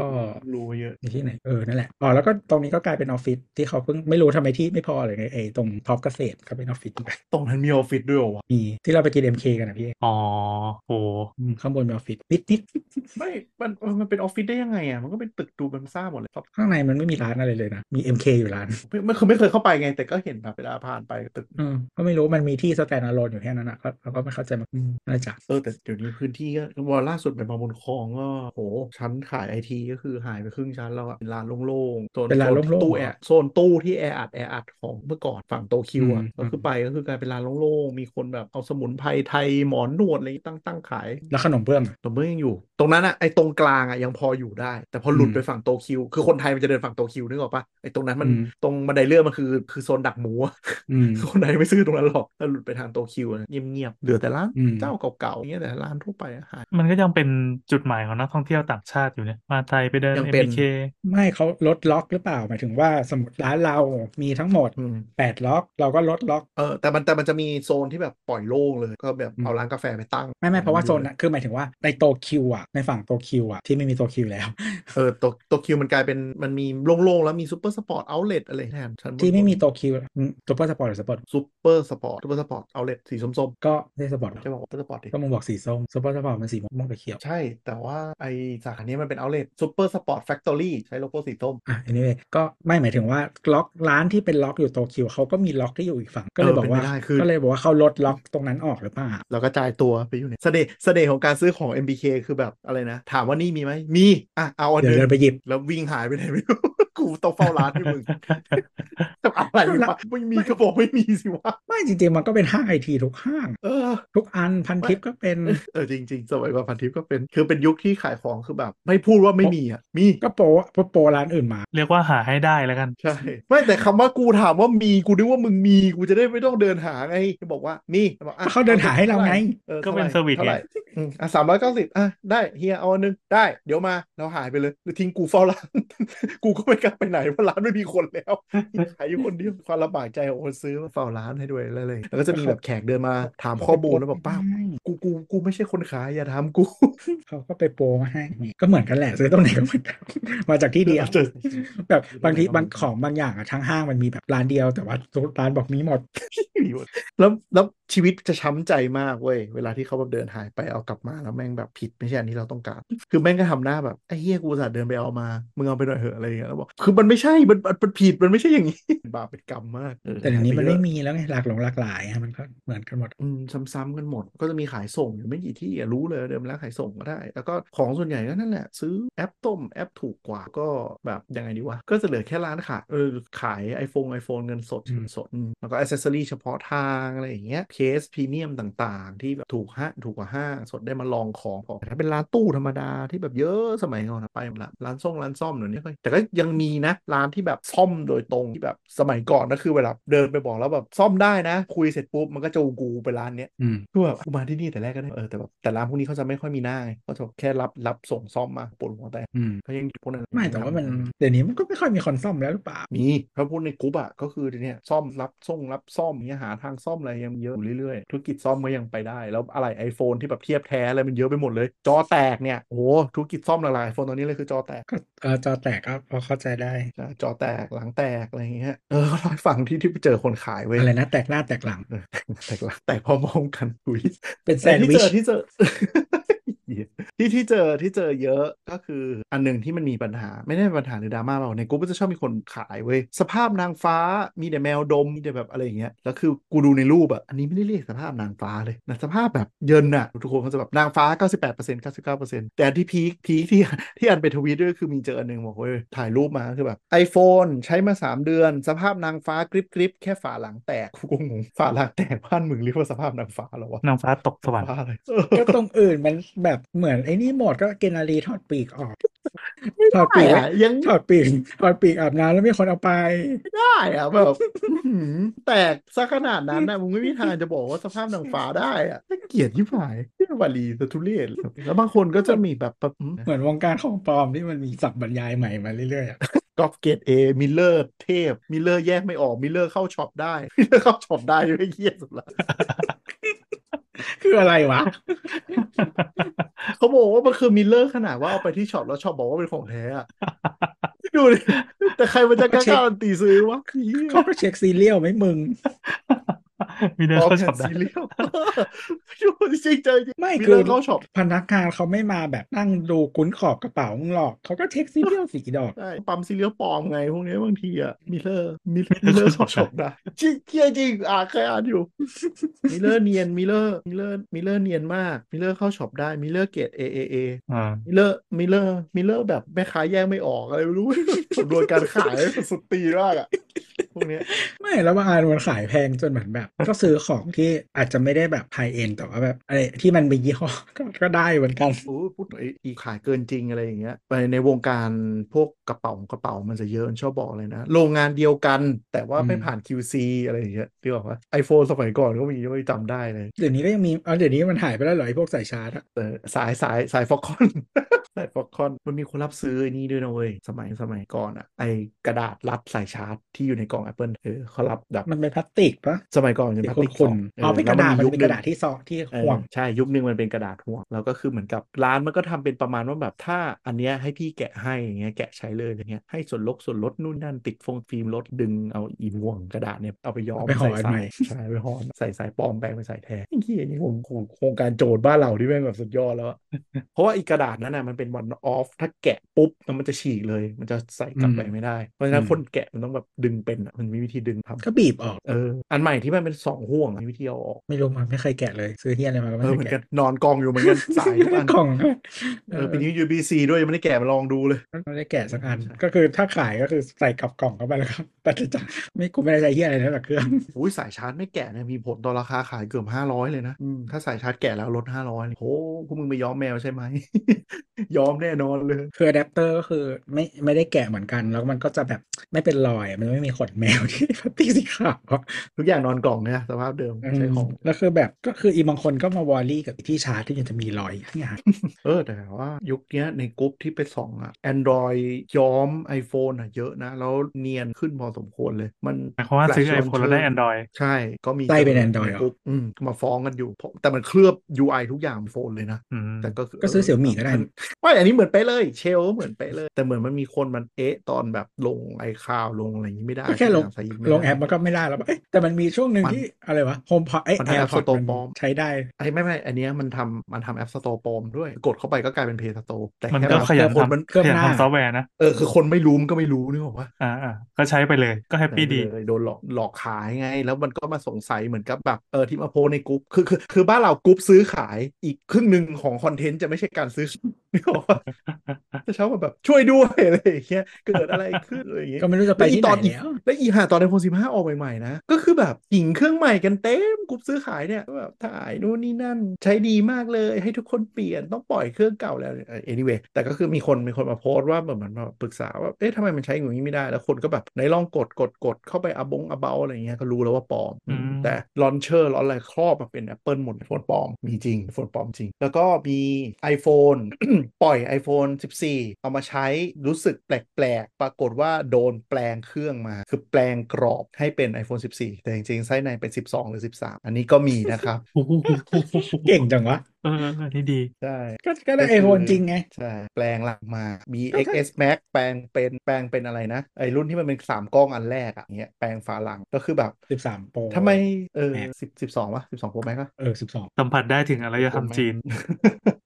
รู้เยอะมีที่ไหนเออนั่นแหละอ๋อแล้วก็ตรงนี้ก็กลายเป็นออฟฟิศที่เขาเพิ่งไม่รู้ทำไมที่ไม่พอเลยไงไอ้ตรงท็อปส์เกษตรก็เป็นออฟฟิศอีกแบบตรงนั้นมีออฟฟิศด้วยเหรอวะมีที่เราไปกิน MK กันนะพี่อ๋อโอ้อืมข้างบนเป็นออฟฟิศนิดนิดไม่มันเออมันเป็นออฟฟิศได้ยังไงอะมันก็เป็นตึกดูเป็นซ่าหมดเลยครับข้างในมันไม่มีร้านอะไรเลยนะมี MK อยู่ร้านไม่ไม่คือไม่เคยเข้าไปไง แต่ก็เห็นแบบเวลาผ่านไปตึกเออก็ไม่รู้มันมีที่ stand alone อยู่แค่นั้นนั้นนะก็เราก็ไม่เข้าใจมันอืมน่าจะเออแต่เดี๋ยวนี้พื้นที่ก็วอล่าสุดไปมาบุญครองก็โหชั้นขายไอทีก็คือหายไปครึ่งชั้นแล้วอะเป็นลานโล่งๆโซนเป็นลานโซโล่งๆตู้เหรอแอร์โซนตู้ที่แออัดแออัดของเมื่อก่อนฝั่งโตคิวอะอืมก็คือไปก็คือกลายเป็นลานโล่งๆมีคนแบบเอาสมุนไพรไทยหมอนนวดอะไรตั้งตั้งขายแล้วขนมเบื้องอะแตเมื่อยังอยู่ ตรงนั้นอะไอตรงกลางอะยังพออยู่ได้ แต่พอหลุดอืมไปฝั่งโตคิว คือคนไทยมันจะเดินฝั่งโตคิวนึกออกปะไอตรงนั้นมันอืมตรงบันไดเลื่อนมันคือคือโซนดักหมูอะอืมคนไทยไม่ซื้อตรงนั้นหรอกถ้าหลุดไปทางโตคิวอะเงียบๆเหลือแต่ร้านอืมเจ้าเก่าๆอย่างเงี้ยแต่ร้านทั่วไปอะหายมันก็ยังเป็นจุดหมายของนักท่องเที่ยวต่างชาติอยู่เนี่ยมาไทยไปเดินยังเป็น MBK ไม่เขาลดล็อกหรือเปล่าหมายถึงว่าสมมติร้านเรามีทั้งหมดอืม8ล็อก เราก็ลดล็อกเออแต่มันแต่มันจะมีโซนที่แบบปล่อยโล่งเลยก็แบบอืมเอาร้านกาแฟไปตั้งไม่ไม่เพราะว่าโซนนั้นคือหมายถึงว่าในโตคิวอะในฝั่งโตคิวอะที่ไม่มีโตคิวแล้ว เออโตโตคิวมันกลายเป็นมันมีโล่งๆ แล้วมีซูเปอร์สปอร์ต outlet อะไรแทนชั้นบนที่ไม่มีโตคิวซูเปอร์สปอร์ตหรือสปอร์ตซูเปอร์สปอร์ตซูเปอร์สปอร์ต outlet สีส้มก็ไม่ใช่สปอร์ตหรๆอจะบอกว่าสปอร์ตดิก็มึงบอกสีส้มซูเปอร์สปอร์ตมันสีม่วงกับเขียว ใช่ แต่ว่าไอสาขานี้มันเป็น outlet ซูเปอร์สปอร์ต factory ใช้โลโก้สีส้มอะอันนี้เลยก็ไม่หมายถึงว่าล็อกร้านที่เป็นล็อกอยู่โตคิวเขาก็มีล็อกที่อยู่อีกฝั่งก็เลยเออบอกว่าเป็นไปได้คือก็เลยบอกว่าเขาลดล็อกตรงนั้นออกหรือเปล่าแล้วก็จ่ายตัวไปอยู่ในเสน่ห์เสน่ห์ของการซื้อของ MBK คือแบบอะไรนะ ถามว่านี่มีไหมมีอะเอาอันเดี๋ยวนึงเดินไปหยิบแล้ววิ่งหายไปไหนไม่รู้ กูต้องเฝ้าร้านให้มึงอะไรวะไม่มีก็บอกไม่มีสิวะ ไม่จริงๆ มันก็เป็นห้างไอทีทุกห้าง เออ ทุกอันพันทิปก็เป็น เออจริง ๆ สมัยก่อนพันทิปก็เป็น คือเป็นยุคที่ขายของคือแบบ ไม่พูดว่าไม่มีอะ มีก็โปรโปรโปรร้านอื่นมา เรียกว่าหาให้ได้แล้วกัน ใช่ ไม่แต่คำว่ากูถามว่ามีกูนึกว่ามึงมีกูจะได้ไม่ต้องเดินหาไงบอกว่ามีบอกอะเขาเดินหาให้เราไงออก็เป็นท่าไหเซอร์วิสท่าไหไงอืมอะสามร้อยเก้าสิบอะได้เฮียเอาอันนึงได้ เดี๋ยวมาเราหายไปเลยหรือทิ้งกูเฝ้าร้านกูก็ไม่กล้าไปไหนเพราะร้านไม่มีคนแล้วขายอยู่คนเดียวความลำบากใจของคนซื้อมาเฝ้าร้านให้ด้วยแล้วเลย แล้วก็จะมีแบบแขกเดินมาถามข้อมูลแล้วบอกป้ากูกูกูไม่ใช่คนขายอย่าทำกู เขาก็ไปโปรมาให้นี่ก็เหมือนกันแหละซื้อตรงไหนก็เหมือนกันมาจากที่เดียวเจอแบบบางทีบางของบางอย่างอะทั้งห้างมันมีแบบร้านเดียวแต่ว่าทุกร้านบอกมีหมดมีหมดแล้วแล้วชีวิตจะช้ำใจมากเว้ยเวลาที่เขาแบบเดินหายไปเอากลับมาแล้วแม่งแบบผิดไม่ใช่อันที่เราต้องการ คือแม่งก็ทำหน้าแบบไอ้เฮียกูอุตสาห์เดินไปเอามามึงเอาไปหน่อยเหอะอะไรอย่างเงี้ยแล้วบอกคือมันไม่ใช่มันมันมันผิดมันไม่ใช่อย่างนี้บาปเป็นกรรมมากเออแต่เดี๋ยวนี้มันหายไม่ปเยอะมีแล้วไงหลากหลงหลากหลายอะมันก็เหมือนกันหมดอืมซ้ำๆกันหมด ก็จะมีขายส่งอยู่ไม่กี่ที่อะรู้เลยเดิมแล้วขายส่งก็ได้ แล้วก็ของส่วนใหญ่ก็นั่นแหละ ซื้อแอปต้มแอปถูกกว่าก็แบบยังไงดีวะก็จะเหลือแค่ร้านขายเออขาย iPhone iPhone เงินสดอืมเงินสดอืมแล้วก็อ c เซสซอรี่เฉพาะทางอะไรอย่างเงี้ยเคสพรีเมียมต่างๆ ที่แบบถูกฮะถูกกว่าห้างสดได้มาลองของพอแต่ถ้าเป็นร้านตู้ธรรมดาที่แบบเยอะสมัยก่อนอะไปหมดละร้านส่งร้านซ่อมเดี๋ยวนี้ค่อยแต่ก็ยังมีนะร้านที่แบบซ่อมโดยตรงที่แบบสมัยก่อนก็คือเวลาเดินไปบอกแล้วแบบซ่อมได้นะ คุยเสร็จปุ๊บมันก็จะกูไปร้านเนี้ยอืมคือแบบกูมาที่นี่แต่แรกก็ได้เออแต่แบบแต่ร้านพวกนี้เขาจะไม่ค่อยมีหน้าไงเขาจะแค่รับรับส่งซ่อมมาปวดหัวแต่อืมเขายังพวกนั้นไม่แต่ว่ามันเดี๋ยวนี้มันก็ไม่ค่อยมีคนซ่อมแล้วหรือเปล่ามีถ้าพูดในกรุ๊ปอะก็คือเนี่ยซ่อมรับส่งรับซ่อมอย่างเงี้ยหาทางซ่อมอะไรยังมีเยอะอยู่เรื่อยๆธุรกิจซ่อมก็ยังไปได้ แล้วอะไร iPhone ที่แบบเทียบแท้อะไรมันเยอะไปหมดเลย จอแตกเนี่ยโอ้โหธุรกิจซ่อมหลายๆไอโฟนตอนนี้เลยคือจอแตกก็เออจอแตกก็พอเข้าใจได้ใช่จอแตกหลังแตกอะไรอย่างเงี้ยเออเขาเล่าให้ฟังที่ที่ไปเจอคนขายเว้ยอะไรนะแตกหน้าแตกหลังเออแตกหลังแตกพร้อมๆกันอุ้ยเป็นแซแต่นด์ที่วิเจชอที่เจอ ที่ที่เจอที่เจอเยอะก็คืออันหนึ่งที่มันมีปัญหาไม่ได้เป็นปัญหาหรือดราม่าเปล่าในกรุ๊ปก็จะชอบมีคนขายเว้ยสภาพนางฟ้ามีแต่แมวดมมีแต่แบบอะไรอย่างเงี้ยแล้วคือกูดูในรูปอะอันนี้ไม่ได้เรียกสภาพนางฟ้าเลยนะสภาพแบบเยินอะทุกคนเขาจะแบบนางฟ้า 98% 99%แต่อันที่พีคพีคที่ที่อันไปทวีตด้วยคือมีเจออันหนึ่งบอกเว้ยถ่ายรูปมาคือแบบ iPhone ใช้มา 3 เดือน สภาพนางฟ้ากริบกริบแค่ฝาหลังแตกกูก็งงฝาหลังแตกบ้านมึงเรียกว่าสภาพนางฟ้าเหรอวะนางฟ้าตกสวรรค์ฟ้าอะไรก็ตรงอื่นมันแบบเหมือนไอ้นี่หมดก็เกนารีถอดปีกออกถอดไม่ปีกอะยังถอดปีกถอดปีกอาบน้ำแล้วมีคนเอาไปไม่ได้อะแบบอื้อหือแตกซะขนาดนั้นนะมึงไม่มีทางจะบอกว่าสภาพนางฟ้าได้อะน่าเกลียดที่ผายที่วารีสทุเรศแล้วบางคนก็จะมีแบบแบบเหมือนวงการของปลอมที่มันมีศัพท์บรรยายใหม่มาเรื่อยๆอะกอล์ฟเกตเอมิลเลอร์เทพมิลเลอร์แยกไม่ออกมิลเลอร์เข้าช็อปได้มิลเลอร์เข้าช็อปได้ไม่เกลียดสุดละ คืออะไรวะ เขาบอกว่ามันคือมิลเลอร์ขนาดว่าเอาไปที่ช็อปแล้วช็อปบอกว่าเป็นของแท้อะดูดิแต่ใครมันจะกล้าการันตีซื้อวะเหี้ยเขาก็เช็คซีเรียลไหมมึง มีเดินพร้อมเข้าแผ่ช็อนปได้ซีเรียลจริงๆเจอจริงไม่มิคืเลออร์เข้าช็อปพนักงานเขาไม่มาแบบนั่งดูกุ้นขอบกระเป๋ามึงหรอกเขาก็เช็คซีเรียลสีดอกใช่ปั๊มซีเรียลปลอมไงพวกนี้บางทีอะมิเลอร์มิมิเลอร์เข้าช็อปได้จริงจริงจริงอ่านเคยอ่านอยู่ mirror เนียน mirror mirror mirror เนียนมาก mirror เข้าช็อปได้ mirror เกรดเอเอเออ่า mirror mirror mirror แบบแม่ค้าแยกไม่ออกอะไรไม่รู้สำนวนการขายสุดตีนมากอะพ วกเนี้ย ไม่แล้วบางอันมันขายแพงจนเหมือนแบบ ก็ซื้อของที่อาจจะไม่ได้แบบ high-end แต่ว่าแบบอะไรที่มันเป็นยี่ห้อก็ก็ได้เหมือนกันโอ้ยพูดไอ้อีขายเกินจริงอะไรอย่างเงี้ยไปในวงการพวกกระเป๋ากระเป๋ามันจะเยอะชอบบอกเลยนะ โรงงานเดียวกันแต่ว่าไม่อืมผ่าน QC อะไรอย่างเงี้ยที่บอกว่า iPhone สมัยก่อนก็มีไม่จำได้เลย เดี๋ยวนี้ก็ยังมีเอาเดี๋ยวนี้มันหายไปแล้วเหรอไอ้พวกสายชาร์จอะแต่สายสายสายฟอกคอน สายฟอกคอนมันมีคนรับซื้อไอ้นี่ด้วยนะเว้ย สมัยสมัยก่อนอะไอกระดาษรัดสายชาร์จที่อยู่ในกล่อง Apple เออเขารับแบบมันเป็นพลาสติกปะสมัยก่อนเป็นที่พลาสติกคุณซองๆอ๋อเป็นกระดาษแล้วมันยุคเป็นหกนึ่ระงดาษที่ซอที่เออห่วงใช่ยุคนึงมันเป็นกระดาษห่วงแล้วก็คือเหมือนกับร้านมันก็ทำเป็นประมาณว่าแบบถ้าอันเนี้ยให้พี่แกะให้อย่างเงี้ยแกะใช้เลยอย่างเงี้ยให้ส่วนลดส่วนลดนู่นนั่นติดฟงฟิล์มลดดึงเอาอีห่วงกระดาษเนี่ยเอาไปย้อมไปห่อใส่อันสาใหม่ยใช่ไปห่อใส่สายปลอมแปลงไปใส่แทนไอ้เหี้ยนี่โครงโครงโครงการโจทย์บ้านเราที่แม่งแบบสุดยอดแล้วอะเพราะว่าอีกระดาษนั้นน่ะมันเป็นวันออฟถ้าแกะปุ๊บแล้วมันจะฉีกเลย มันจะใส่กลับไปไม่ได้ เพราะฉะนั้นอืมคนแกะมันต้องแบบดึงเป็นอะมันมีวิธีดึงทำก็บีบออกเอออันใหม่ที่มันเป็นสองห่วงอะมีวิธีเอาออกไม่รู้มันไม่เคยแกะเลยซื้อเฮียอะไรมาก็เอไม่อเคเหมืยอนกันแกะนอนกองอยู่เหมือนกันสายทุกอันกล่องเออเป็นนี้ USB-C ด้วยยังไม่ได้แกะมาลองดูเลยไม่ได้แกะสักอันใช่ก็คือถ้าขายก็คือใส่กลับกล่องเข้าไปแล้วครับแต่จะไม่กูไม่ได้ใช้เหี้ยอะไรนะแบบเครื่องอุ้ยสายชาร์จไม่แกะเนี่ยมีผลต่อราคาขายเกือบห้าร้อยเลยนะอืมถ้าสายชาร์จแกะแล้วลดห้าร้อยโอ้พวกมึงไปย้อมแมวใช่ไหมย้อมแน่นอนเลย คืออะแดปเตอร์ก็คือไม่ไม่ได้แกะเหมือนกัน แล้วมันก็จะแบบไม่เป็นรอยอะมันไม่มีขนแมวที่พลาสติกสีขาวอะทุกอย่างนอนกล่องเนี่ยสภาพเดิมใช้ของ แล้วคือแบบก็คืออีบางคนก็มา worry กับที่ชาร์จที่มันจะมีรอยเนี่ยเออแต่ว่ายุคเนี้ยในกรุ๊ปที่ไปส่องอะ Android ย้อม iPhone อะเยอะนะ แล้วเนียนขึ้นพอสมควรเลย มันหมายความว่าซื้อ Flash iPhone แล้วได้ Launcher Android ใช่ก็มีไล่เป็นจ Android ในเหรอกรุ๊ปอืมมาฟ้องกันอยู่เพราะแต่มันเคลือบ UI ทุกอย่างบนโฟนเลยนะอืมแต่ก็คืก็ซื้อ Xiaomi ก็ได้มันไม่อันนี้เหมือนไปะเลย เชลเหมือนไปะเลย แต่เหมือนมันมีคนมันเอ๊ะตอนแบบลงไอคาวลงอะไรอย่างนี้ไม่ได้ก็แค่ลงใส่ยิงไม่ลงได้แอปมันก็ไม่ได้แล้วเอ้ยแต่มันมีช่วงหนึ่งมันที่อะไรวะโฮมพอไอมันแอให้ร์ App พอ Store ปลอมใช้ได้ไอ้ไม่ไม่อันเนี้ยมันทำมันทำ App Store ปลอมด้วยกดเข้าไปก็กลายเป็น Play Store แต่มันแค่ก็แบบขยันคนมันทำเคลือบขยันหน้าทำซอฟต์แวร์นะเออคือคนไม่รู้มันก็ไม่รู้นึกออกปะอ่าอ่าก็ใช้ไปเลยก็ happy ดีเลยโดนหลอกหลอกขายไง แล้วมันก็มาสงสัยเหมือนกับแบบเออที่มาโพสต์ในกรุ๊ปคือคือคือบ้านเรากรุ๊ปซื้อขายอีกครึ่งหนึ่งของคอนเทนต์จะไม่ใช่การซื้อนึกออกปะจะเช้ามาแบบช่วยด้วยอะไรอย่างเงี้ยเกิดอะไรขึ้นอะไรอย่างเงี้ยก็ไม่รู้จะไปแล้วอีที่ตไหนอนอีกแล้วแล้วอีหาตอนไอโฟนสิบห้าออกใหม่ๆนะ ก็คือแบบหญิงเครื่องใหม่กันเต็มกรุ๊ปซื้อขายเนี่ยแบบถ่ายนู่นนี่นั่น ใช้ดีมากเลยให้ทุกคนเปลี่ยนต้องปล่อยเครื่องเก่าแล้วเอ่อ anyway แต่ก็คือมีคนมีคนมาโพสต์ว่าเหมือนมันมาปรึกษาว่าเอ๊ะทำไมมันใช้อย่างนี้ไม่ได้แล้วคนก็แบบไหนลองกดกดกดเข้าไปอบงอเบาอะไรอย่างเงี้ยก็รู้แล้วว่าปลอมอืมแต่ลอนเชอร์ลอนอะไรครอบมาเป็น Apple หมดโฟนปลอมมีจริงโฟนปลอมจริง แล้วก็มี iPhone ปล่อย iPhone 14 เอามาใช้รู้สึกแปลกๆ ปรากฏว่าโดนแปลงเครื่องมา คือแปลงกรอบให้เป็น iPhone 14 แต่จริงๆ ไส้ในเป็น 12 หรือ 13 อันนี้ก็มีนะครับ เก่งจังวะเอออันนี้ดีใช่ก็ก็ได้ก็ไอคือโฟนจริงไง ใช่ แปลงหลังมามีก็ถ้า XS Max แปลงเป็นแปลงเป็นอะไรนะ ไอรุ่นที่มันเป็น 3 กล้องอันแรกอะเงี้ยแปลงฝาหลังก็คือแบบ 13 โปรทำไมเออ Max 10 12วะ12 Pro Max อะเออ 12 สัมผัสได้ถึงอารยธรรมจีน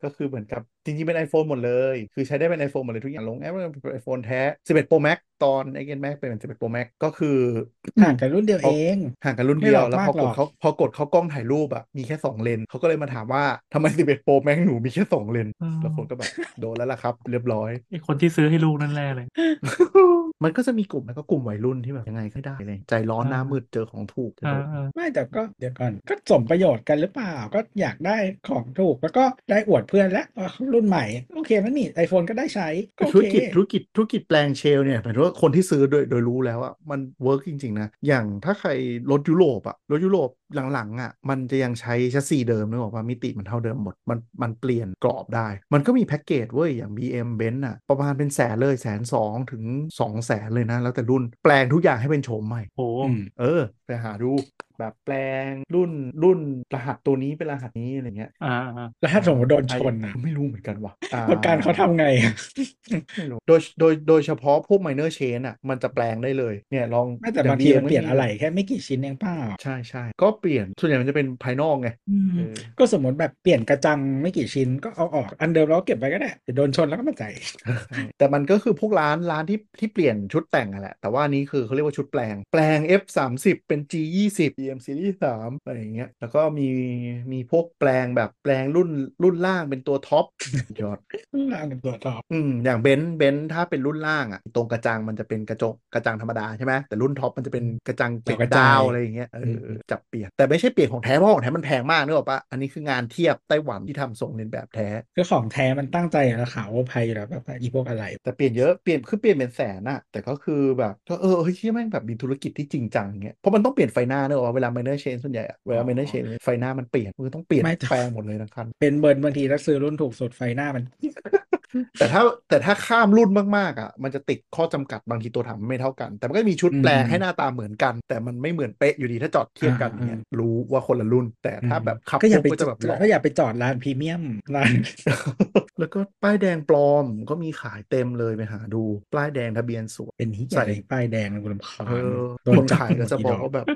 ก็คือเหมือนกับจริงๆ เป็น iPhone หมดเลย คือใช้ได้เป็น iPhone หมดเลยทุกอย่างลงแอปเป็น iPhone แท้ 11 Pro Max ตอน x s Max เป็น11 Pro Max ก็คือ ห่างกันรุ่นเดียวเอง ห่างกันรุ่นไม่เดีหรยอวกแล้วมากพอกหรดอกเขาพอกดเขากล้องถ่ายรูปอะมีแค่ 2 เลนเขาก็เลยมาถามว่าทำไม 11 Pro Max หนูมีแค่ 2 เลนส์อืมแล้วคนก็แบบ โดนแล้วล่ะครับ เรียบร้อยไอคนที่ซื้อให้ลูกนั่นแหละเลย มันก็จะมีกลุ่มแล้วก็กลุ่มวัยรุ่นที่แบบยังไงก็ได้เลยใจร้อนหน้ามืดเจอของถูกจะอ่าโดนอ่าไม่แต่ก็เดี๋ยวก่อนก็สมประโยชน์กันหรือเปล่าก็อยากได้ของถูกแล้วก็ได้อวดเพื่อนแล้วว่ารุ่นใหม่ โอเคแล้วนี่ไอโฟนก็ได้ใช้ก็โอธุรเคกิจธุรกิจธุรกิจแปลง shell เนี่ยหมายถึงว่าคนที่ซื้อโดยโดยรู้แล้วอะมัน work จริง ๆ นะ อย่างถ้าใครรถยุโรปอะรถยุโรปหลังๆอะมันจะยังใช้แชสซีเดิมนึกออกว่ามิติมันเท่าเดิมหมดมันมันเปลี่ยนกรอบได้ มันก็มีแพ็กเกจเว้ยอย่าง BM Benz อะประมาณเป็นแสนเลยแสนสองถึงสองแสนเลยนะ แล้วแต่รุ่นแปลงทุกอย่างให้เป็นโฉมใหม่โอ้อืมเออ ไปหาดู แแบบแปลงรุ่นรุ่นรหัสตัวนี้เป็นรหัสนี้อะไรเงี้ยอ่าอ่าแล้วถ้าสมมติโดนชนอะไม่รู้เหมือนกันว่ะอ่าประกันเขาทำไงอะไม่รู้โดยโดยโดยเฉพาะพวก minor chain อะมันจะแปลงได้เลยเนี่ยลองไม่แต่อย่บางที BM มันเปลี่ยนก็อะไรแค่ไม่กี่ชิ้นเองเปล่าใช่ใช่ก็เปลี่ยนส่วนใหญ่มันจะเป็นภายนอกไงอืมเออก็สมมติแบบเปลี่ยนกระจังไม่กี่ชิ้นก็เอาออกอันเดิมแล้วก็เก็บไว้ก็ได้เดี๋ยวโดนชนแล้วก็มาใส่ใช่แต่มันก็คือพวกร้านร้านที่ที่เปลี่ยนชุดแต่งอะแหละแต่ว่าอันนี้คือเขาเรียกว่าชุดแปลงแปลง F 3 0 เป็น G 2 0 EM Series 3อะไรอย่างเงี้ยแล้วก็มีมีพวกแปลงแบบแปลงรุ่นรุ่นล่างเป็นตัวท็อปยอดล่างเป็นตัวท็อปอืมอย่างเบนซ์เบนซ์ถ้าเป็นรุ่นล่างอะตรงกระจังมันจะเป็นกระจกกระจังธรรมดาใช่ไหมแต่รุ่นท็อปมันจะเป็นกระจังเกล็ดดาวอะไรอย่างเงี้ยเอออจับเปลี่ยนแต่ไม่ใช่เปลี่ยนของแท้เพราะของแท้มันแพงมากนึกออกปะอันนี้คืองานเทียบไต้หวันที่ทำทรงเลียนแบบแท้คือของแท้มันตั้งใจราคาโอภัยอยู่แล้วแบบอีพวกอะไร แต่เปลี่ยนเยอะเปลี่ยนคือเปลี่ยนเป็นแสนอะแต่ก็คือแบบก็เออเฮ้ยที่แม่งแบบมีธุรกิจที่จริงจังเงี้ยเพราะมันต้องเปลี่ยนไฟหน้าเนอะเวลา minor chain ส่วนใหญ่อะเวลา minor chain ไฟหน้ามันเปลี่ยนมันต้องเปลี่ยนไม่แต่แปลงหมดเลยทั้งคันเป็นเบิร์นบางทีถ้าซื้อรุ่นถูกสุดไฟหน้ามัน แต่ถ้าแต่ถ้าข้ามรุ่นมากๆอะ มันจะติดข้อจำกัดบางทีตัวถังไม่เท่ากัน แต่มันก็มีชุดแปลงอืมให้หน้าตาเหมือนกัน แต่มันไม่เหมือนเป๊ะอยู่ดีถ้าจอดเทียบกันอ่าเนี่ยรู้ว่าคนละรุ่น แต่ถ้าแบบขับก็อย่าไปปุ๊บก็จะแบบหลอกก็อย่าไปจอดร้านพรีเมียมร้านแล้วก็ป้ายแดงปลอมก็มีขายเต็มเลยไปหาดูป้ายแดงทะเบียนสวยเป็นที่ใส่ใส่ป้ายแดงนะคุณลำคาญเออโดนคนจับขายก็จะบอกว่าแบบ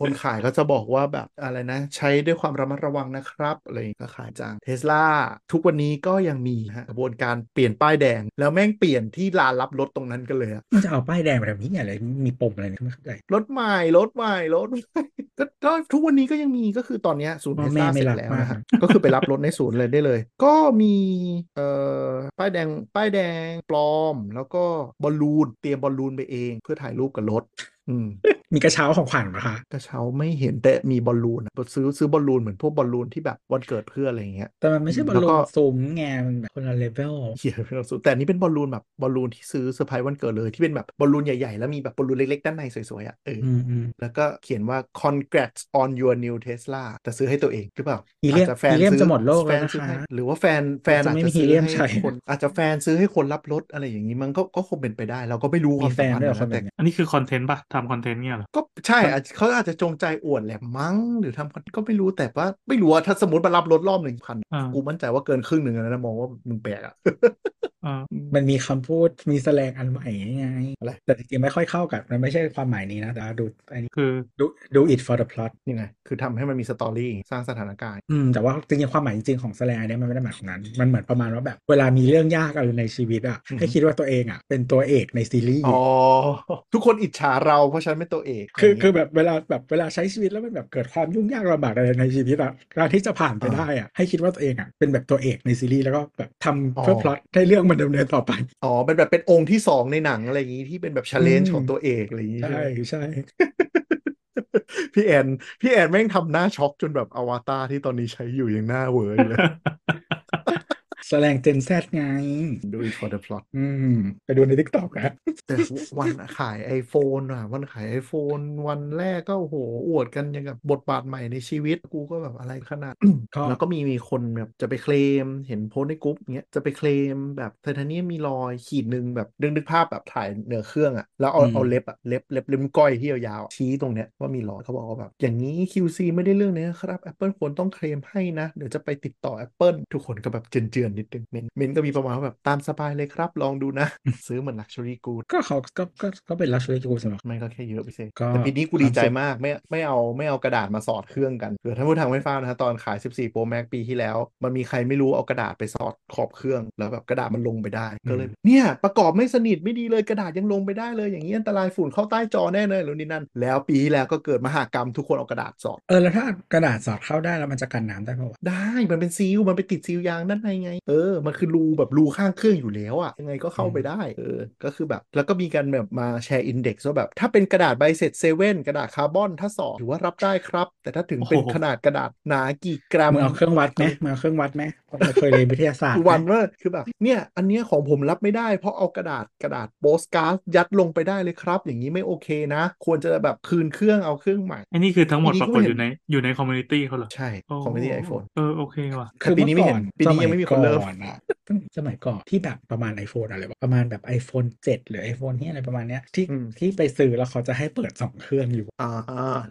คนขายก็จะบอกว่าแบบอะไรนะ ใช้ด้วยความระมัดระวังนะครับอะไรอย่างเงี้ยก็ขายจังเทสลาทุกวันนี้ก็ยังมีฮะกระบวนการเปลี่ยนป้ายแดง แล้วแม่งเปลี่ยนที่ลานรับรถตรงนั้นกันเลยอะมันจะเอาป้ายแดงมาแบบนี้อะไรมีปมอะไรเนี่ยไม่เข้าใจรถใหม่รถใหม่รถใหม่ก็ก็ทุกวันนี้ก็ยังมีก็คือตอนเนี้ยศูนย์พ่เทอสแม่ลาไม่เสร็จรักแล้วมากนะฮะก็คือไปรับรถในศูนย์เลยได้เลย ก็มีเอ่อป้ายแดงป้ายแดงปลอม แล้วก็บอลลูนเตรียมบอลลูนไปเอง เพื่อถ่ายรูปกับรถอื มมีกระเช้าของขวัญเหรอคะกระเช้าไม่เห็นแต่มีบอลลูนอะซื้อซื้อบอลลูนเหมือนพวกบอลลูนที่แบบวันเกิดเพื่อนอะไรอย่างเงี้ยแต่มันไม่ใช่บอลแล้วลูก็นซูมไงมันแบบคนละเลเวลเขียนเป็นสูแต่อันนี้เป็นบอลลูนแบบบอลลูนที่ซื้อเซอร์ไพรส์วันเกิดเลยที่เป็นแบบบอลลูนใหญ่ๆ แล้วมีแบบบอลลูนเล็กๆ ด้านในสวยๆอะเออออืมอืมแล้วก็เขียนว่า congrats on your new Tesla แต่ซื้อให้ตัวเองหรือเปล่าฮีเลียมอาจจะแฟนฮีเลียมซื้อจะหมดโลกแฟแล้วนนะซื้อคะให้หรือว่าแฟนแฟนจะอาจไม่จะมีซื้อ helium ให้ใช้คนอาจจะแฟนซื้อให้คนรับรถอะไรอย่างนี้มันก็ก็คงเป็นไปได้ เราก็ไม่รู้คมีวามแฟสัมนพันธ์ด้วยเหรอคนนะแบแต่บเนี้ยอันนี้คือคอนเทนต์ป่ะทำคอนเทนต์เนี่ยเหรอ ก็ใช่อาจเขาอาจจะจงใจอวดแหละมั้ง หรือทำก็ไม่รู้แต่ว่า ไม่รู้ว่าถ้าสมมติมารับรถรอบหนึ่งพันอ่ากูมั่นใจว่าเกินครึ่งหนึ่งแล้วนะมองว่ามึงแปลกอะอ่ามันมีคำพูดมีแสลงอันใหม่ไงอะไรแต่จริงๆไม่ค่อยเข้ากับมันไม่ใช่ความหมายนี้นะแต่ดูอันนี้คือดูดู it for the plot ยังไงคือทำให้มันมีสตอรี่สร้างสถานการณ์อืมแต่ว่าจริงๆความหมายจริงๆของแสลงอันเนี้ยมันไม่ได้หมายของนั้น มันเหมือนประมาณว่าแบบเวลามีเรื่องยากอะไรในชีวิตอะอือฮึให้คิดว่าตัวเองอะเป็นตัวเอกในซีรีส์อ๋อทุกคนอิจฉาเราเพราะฉันเป็นตัวเอกคืออย่างงี้คือแบบเวลาแบบเวลาใช้ชีวิตแล้วมันแบบเกิดความยุ่งยากลำบากอะไรในชีวิตอะการที่จะผ่านไปอ่าได้อะให้คิดว่าตัวเองอะเป็นแบบตัวเอกในซีรีส์แล้วก็แบบทำอ๋อเพื่อพล็อตให้เรื่องมันดำเนินต่อไปอ๋อเป็นแบบเป็นองค์ที่สองในหนังอะไรอย่างงี้ที่เป็นแบบช l เลนจ์อืมของตัวเอกอะไรอย่างงี้ใช่ใช่ไหมใช่พี่แอนพี่แอนแม่งทำหน้าช็อกจนแบบอวตารที่ตอนนี้ใช้อยู่ยังหน้าเวอร์อยู่เลย แสดง Gen Z ไง do it for the plot อืม ไปดูใน TikTok นะแต่วันขาย iPhone อะ วันขาย iPhone วันแรกก็โอ้โห อวดกันอย่างกับบทบาทใหม่ในชีวิตกูก็แบบอะไรขนาดก็แล้วก็มีมีคนแบบจะไปเคลม เห็นโพสต์ในกรุ๊ปเงี้ยจะไปเคลมแบบไทเทเนียมมีรอยขีดหนึ่งแบบดึงนึกภาพแบบถ่ายเหนือเครื่องอะ แล้วเอาอืมเอาเล็บอะเล็บเล็บเล็บก้อยที่ยาวๆชี้ตรงเนี้ยว่ามีรอยเขาบอกว่าแบบอย่างนี้ QC ไม่ได้เรื่องนี้นะครับ Apple ควรต้องเคลมให้นะเดี๋ยวจะไปติดต่อ Apple ทุกคนก็แบบเจือนๆนิดนึงเมนเมนก็มีประมาณว่าแบบตามสบายเลยครับ ลองดูนะ ซื้อเหมือน luxury good ก็เขาก็ก็ก็เป็น luxury กูสำหรับไม่ก็แค่เยอะไปสิก็แต่ปีนี้กูความดีใจสุขมากไม่ไม่เอาไม่เอากระดาษมาสอดเครื่องกันเผื่อท่านผู้ทางไม่ทราบนะฮะตอนขาย 14 Pro Max ปีที่แล้ว มันมีใครไม่รู้เอากระดาษไปสอดขอบเครื่อง แล้วแบบกระดาษมันลงไปได้ก็เลยเนี่ยประกอบไม่สนิทไม่ดีเลยกระดาษยังลงไปได้เลย อย่างนี้อันตรายฝุ่นเข้าใต้จอแน่เลยหรือนี่นั่นแล้วปีที่แล้วก็เกิดมหากรรมทุกคนเอากระดาษสอดเออแล้วถ้ากระดาษสอดเข้าได้แล้วมันจะกันน้ำได้ป่าวะได้มันเป็นซีลมันไปติดซีลยางด้านในไงเออ มันคือรูแบบรูข้างเครื่องอยู่แล้วอะยังไงก็เข้าไปได้เออก็คือแบบแล้วก็มีการแบบมาแชร์อินเด็กซ์ว่าแบบ ถ้าเป็นกระดาษใบเสร็จเซเว่นกระดาษคาร์บอนถ้าสอบถือว่ารับได้ครับ แต่ถ้าถึงเป็นโอ้โหขนาดกระดาษหนากี่กรัมมึงเอาเครื่องวัดไหมมึงเอาเครื่องวัดไหมเราเคยเรียนวิทยาศาสตร์คือไหมวันว่าคือแบบเนี่ยอันเนี้ยของผมรับไม่ได้ เพราะเอากระดาษกระดาษโปสการ์ดยัดลงไปได้เลยครับ อย่างนี้ไม่โอเคนะ ควรจะแบบคืนเครื่องเอาเครื่องใหม่ไอ้นี่คือทั้งหมดปีนี้ปรากฏก็ไม่อยู่ในอยู่ในคอมมูนิตี้เขาเหรอใช่โอ้คอมมิตี้ไอโฟนเออโอเคว่ะแต่ปีนี้ไม่เห็นปีนี้ยังไม่มีคนเล่นเริ่มอนอะตั้งสมัยก่อนที่แบบประมาณ iPhone อะไรวะประมาณแบบ iPhone 7 หรือ iPhone ที่อะไรประมาณเนี้ยที่อืมที่ไปซื้อแล้วเขาจะให้เปิดสองเครื่องอยู่อ่า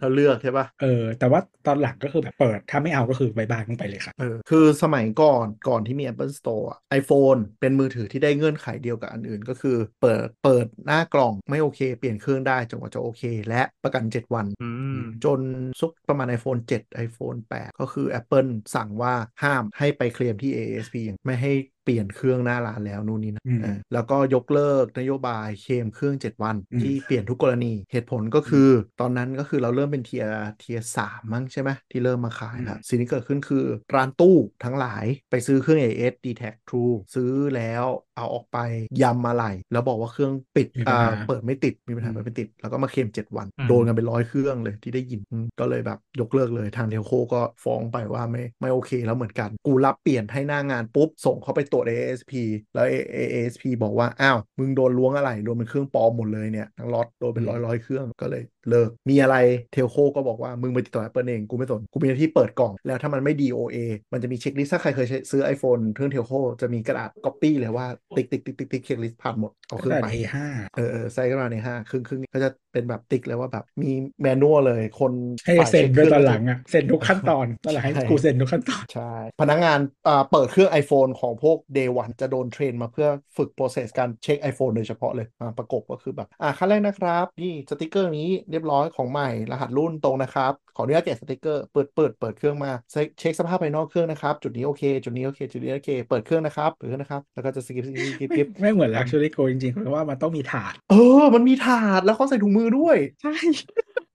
เราเลือกใช่ปะเออแต่ว่าตอนหลังก็คือแบบเปิดถ้าไม่เอาก็คือบายบายมึงไปเลยค่ะเออคือสมัยก่อนก่อนที่มี Apple Store อะ iPhone เป็นมือถือที่ได้เงื่อนไขเดียวกับอันอื่น ก็คือเปิดเปิดหน้ากล่องไม่โอเค เปลี่ยนเครื่องได้จนกว่าจะโอเค และประกัน 7 วันอืมจนซุกประมาณ iPhone 7 iPhone 8 ก็คือ Apple สั่งว่าห้ามให้ไปเคลมที่ ASP ไม่ให้ เปลี่ยนเครื่องหน้าร้านแล้วนู่นนี่นะอืมเออแล้วก็ยกเลิกนโยบายเคลมเครื่อง 7 วันอืมที่เปลี่ยนทุกกรณีเหตุผลก็คืออตอนนั้นก็คือเราเริ่มเป็นเทียเทียสามมั้งใช่ไหมที่เริ่มมาขายแล้วสิ่งที่เกิดขึ้นคือ ร้านตู้ทั้งหลายไปซื้อเครื่อง AS d t a c True ซื้อแล้วเอาออกไปยำมาไหลแล้วบอกว่าเครื่องปิดมีปัญอ่าหาเปิดไม่ติดมีปัญหาอืมเปิดไม่ติด แล้วก็มาเคลม7 วันอืมโดนกันเป็นร้อยเครื่องเลยที่ได้ยินอืมก็เลยแบบยกเลิกเลยทาง telco ก็ฟ้องไปว่าไม่ไม่โอเค แล้วเหมือนกัน กูรับเปลี่ยนให้หน้างานปุ๊บส่งเขาไปตรวจ ASP แล้ว ASP บอกว่า อ้าว มึงโดนล้วงอะไรโดนเป็นเครื่องปลอมหมดเลยเนี่ย ทั้งล็อตโดนเป็นร้อยร้อยๆเครื่องก็เลยเลิก มีอะไรเทลโคก็บอกว่า มึงไปติดต่อ Apple เอง กูไม่สน กูมีหน้าที่เปิดกล่อง แล้วถ้ามันไม่ DOA มันจะมีเช็คลิสต์ถ้าใครเคยใช้ซื้อ iPhone เครื่องเทลโคจะมีกระดาษ copy เลยว่าติ๊กติ๊กติ๊กติ๊กติ๊กเช็คลิสต์ผ่านหมดเอาเครื่องแต่ไป A5 เออเออใส่เข้ามาในห้าครึ่งครึ่งก็จะ เป็นแบบติ๊กเลยว่าแบบมีแมนนวลเลยคนให้ฝ่ายเซ็นช็คด้วยคตรื่อนงหลังอะเซ็นทุกขั้นตอนตอนหลังให้ใช่กูเซ็นทุกขั้นตอนใช่พนักงานอ่าเปิดเครื่อง iPhone ของพวก Day One จะโดนเทรนมาเพื่อฝึก process การเช็ค iPhone โดยเฉพาะเลยอ่าประกบก็คือแบบอ่าขั้นแรกนะครับนี่สติกเกอร์นี้เรียบร้อยของใหม่รหัสรุ่นตรงนะครับ ขออนุญาตแกะสติกเกอร์เปิดเปิดเปิดเครื่องมาเช็คเช็คสภาพภายนอกเครื่องนะครับ จุดนี้โอเค จุดนี้โอเค จุดนี้โอเค เปิดเครื่องนะครับเปิดเครื่องนะครับ แล้วก็จะสกิปสกิปสกิปสไม่กิปไม่เหมือน luxury go จริงๆเพราะว่ามันต้องมีถาด เออ มันมีถาดแล้วเขาใส่ถุงมือด้วย ใช่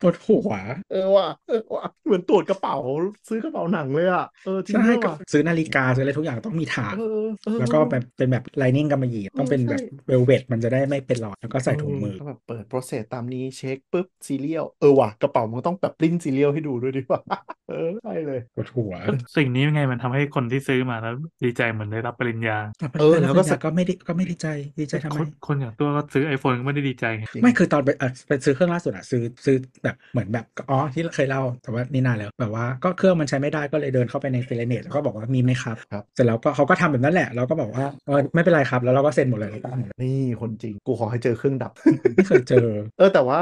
ปวดหัวเออว่ะเออว่ะเหมือนตรวจกระเป๋าซื้อกระเป๋าหนังเลยอะเออจริงใช่ด้วยก็ว่ะซื้อนาฬิกาซื้ออะไรทุกอย่างต้องมีถาดเออเออแล้วก็แบบเป็นแบบ lining กำมะหยี่ต้องเป็นแบบใช่เวลเวทมันจะได้ไม่เป็นหลอดแล้วก็ใส่ถุงมือก็แบบเปิด process ตามนี้เช็คปุ๊บซีเรียลเออว่ะกระเป๋ามันก็ต้องแบบปริ้นซีเรียลให้ดูด้วยดีกว่าเออใช่เลยปวดหัวสิ่งนี้ยังไงมันทำให้คนที่ซื้อมาแล้วดีใจเหมือนได้รับปริญญาเออแล้วก็ก็ไม่ได้ก็ไม่ดีใจดีใจทำไมคนคนอย่างตัวก็ซื้อ iPhone ก็ไม่ได้ดีใจไงจริงไม่คือตอนไปเออไปซื้อเครื่องล่าสุดอะซื้อซื้อแบบเหมือนแบบอ๋อที่เคยเล่าแต่ว่านี่นานแล้วแบบว่าก็เครื่องมันใช้ไม่ได้ก็เลยเดินเข้าไปในเฟรเนตแล้วก็บอกว่ามีไหมครับครับเสร็จแล้วก็เขาก็ทำแบบนั้นแหละเราก็บอกว่าเออไม่เป็นไรครับ แล้วเราก็เซ็นหมดเลยแล้วก็เอาหมดเลยนี่คนจริงกูขอให้เจอเครื่องดับไม่เคยเจอ เออแต่ว่า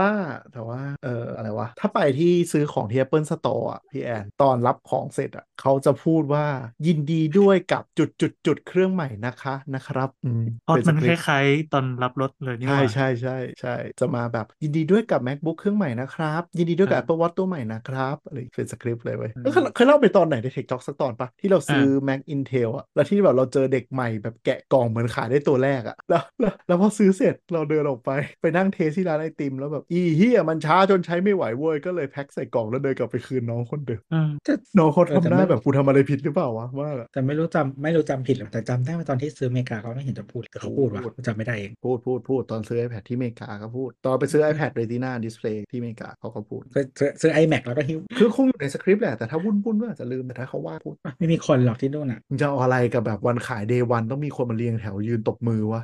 แต่ว่าเอออะไรวะถ้าไปที่ซื้อของที่ Apple Store อะพี่แอนตอนรับของเสร็จอะเขาจะพูดว่ายินดีด้วยกับจุดจุดจุดเครื่องใหม่นะคะนะครับอืมออดเป็มันสคริปต์ล้ายๆตอนรับรถเลยนี่หใช่ว่าใช่ใช่ใช่จะมาแบบยินดีด้วยกับ MacBook เครื่องใหม่นะครับยินดีด้วยกับอ่า Apple Watch ตัวใหม่นะครับอะไรเป็นสคริปต์เลยเว้ยอืมเออเคยเคยเล่าไปตอนไหนใน Tech Talk สักตอนปะที่เราซื้อ Mac Intel อะแล้วที่แบบเราเจอเด็กใหม่แบบแกะกล่องเหมือนขายได้ตัวแรกอะแล้วแล้วแล้วพอซื้อเสร็จเราเดินออกไปไปนั่งเทสที่ร้านไอติม แล้วแบบอีเฮียมันช้าจนใช้ไม่ไหวเว้ยก็เลยแพ็คใส่กล่องแล้วเดินกลับไปคืนน้องคนเดิมอืมน้องเขาเออแต่ทำหน้าไม่แบบกูทำอะไรผิดหรือเปล่าวะมากอะแต่ไม่รู้จำไม่รู้จำผิดหรอกแต่จำได้ว่าตอนที่ซื้ออเมริกาเขาไม่เห็นจะพูดแต่เขาพูดว่าพูดจำไม่ได้เองพูดพูดพูดตอนซื้อ iPad ที่อเมริกาก็พูด ตอนไปซื้อ iPad Retina Display ที่อเมริกาเขาก็พูดซื้อซื้อซื้อ iMac แล้วก็หิ้วคือคงอยู่ในสคริปต์แหละแต่ถ้าวุ่นวุ่นก็อาจจะลืมแต่ถ้าเขาว่าพูดไม่มีคนหรอกที่นู่นอะมึงจะเอาอะไรกับแบบวันขายเดย์วันต้องมีคนมาเรียงแถวยืนตบมือวะ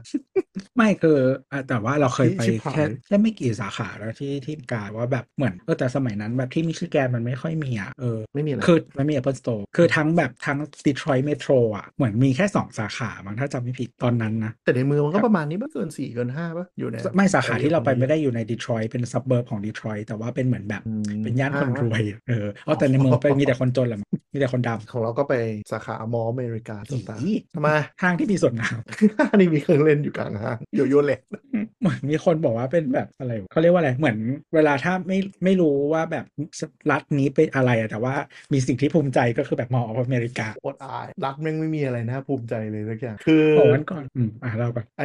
ไม่คืออะแต่ว่าเราเคยไปชิบหายแค่แค่ไม่กี่สาขาแล้วที่ที่อเมริกาว่าแบบเหมือนเออแต่สมัยนั้นแบบที่มิชิแกนมันไม่ค่อยมีอะเออไม่มีอะไรคือมันมี Apple Store คือทั้งแบบทั้ง Detroit Metro อะเหมือนมีแค่ 2 สาขามั้งถ้าจำไม่ผิดตอนนั้นนะ แต่ในเมืองมันก็ประมาณนี้ป่ะเกินสี่เกินห้าป่ะอยู่ในไม่สาขาที่เราไปไม่ได้อยู่ใน Detroit เป็นซับเบิร์บของ Detroit แต่ว่าเป็นเหมือนแบบอืมเป็นย่านคนห้างรวยเออเอาแต่ในเมืองไปมีแต่คนจนแหละ มั้งมีแต่คนดำของเราก็ไปสาขามอลล์อเมริกาต่างอีๆทำไมห้างที่มีส่วนน้ำ นี่มีเครื่องเล่นอยู่กลางห้างโยโย่เล็ก เหมือนมีคนบอกว่าเป็นแบบอะไรวะเขาเรียกว่าอะไรเหมือนเวลาถ้าไม่ไม่รู้ว่าแบบรัฐนี้เป็นอะไรอะแต่ว่ามีสิ่งที่ภูมิใจก็คือแบบมอออเมริกาโคตรอายรัฐแม่งไม่มีอะไรน่าภูมิใจเลยสักอย่างคือบอกวันก่อนอืมอะเราก่อนไอ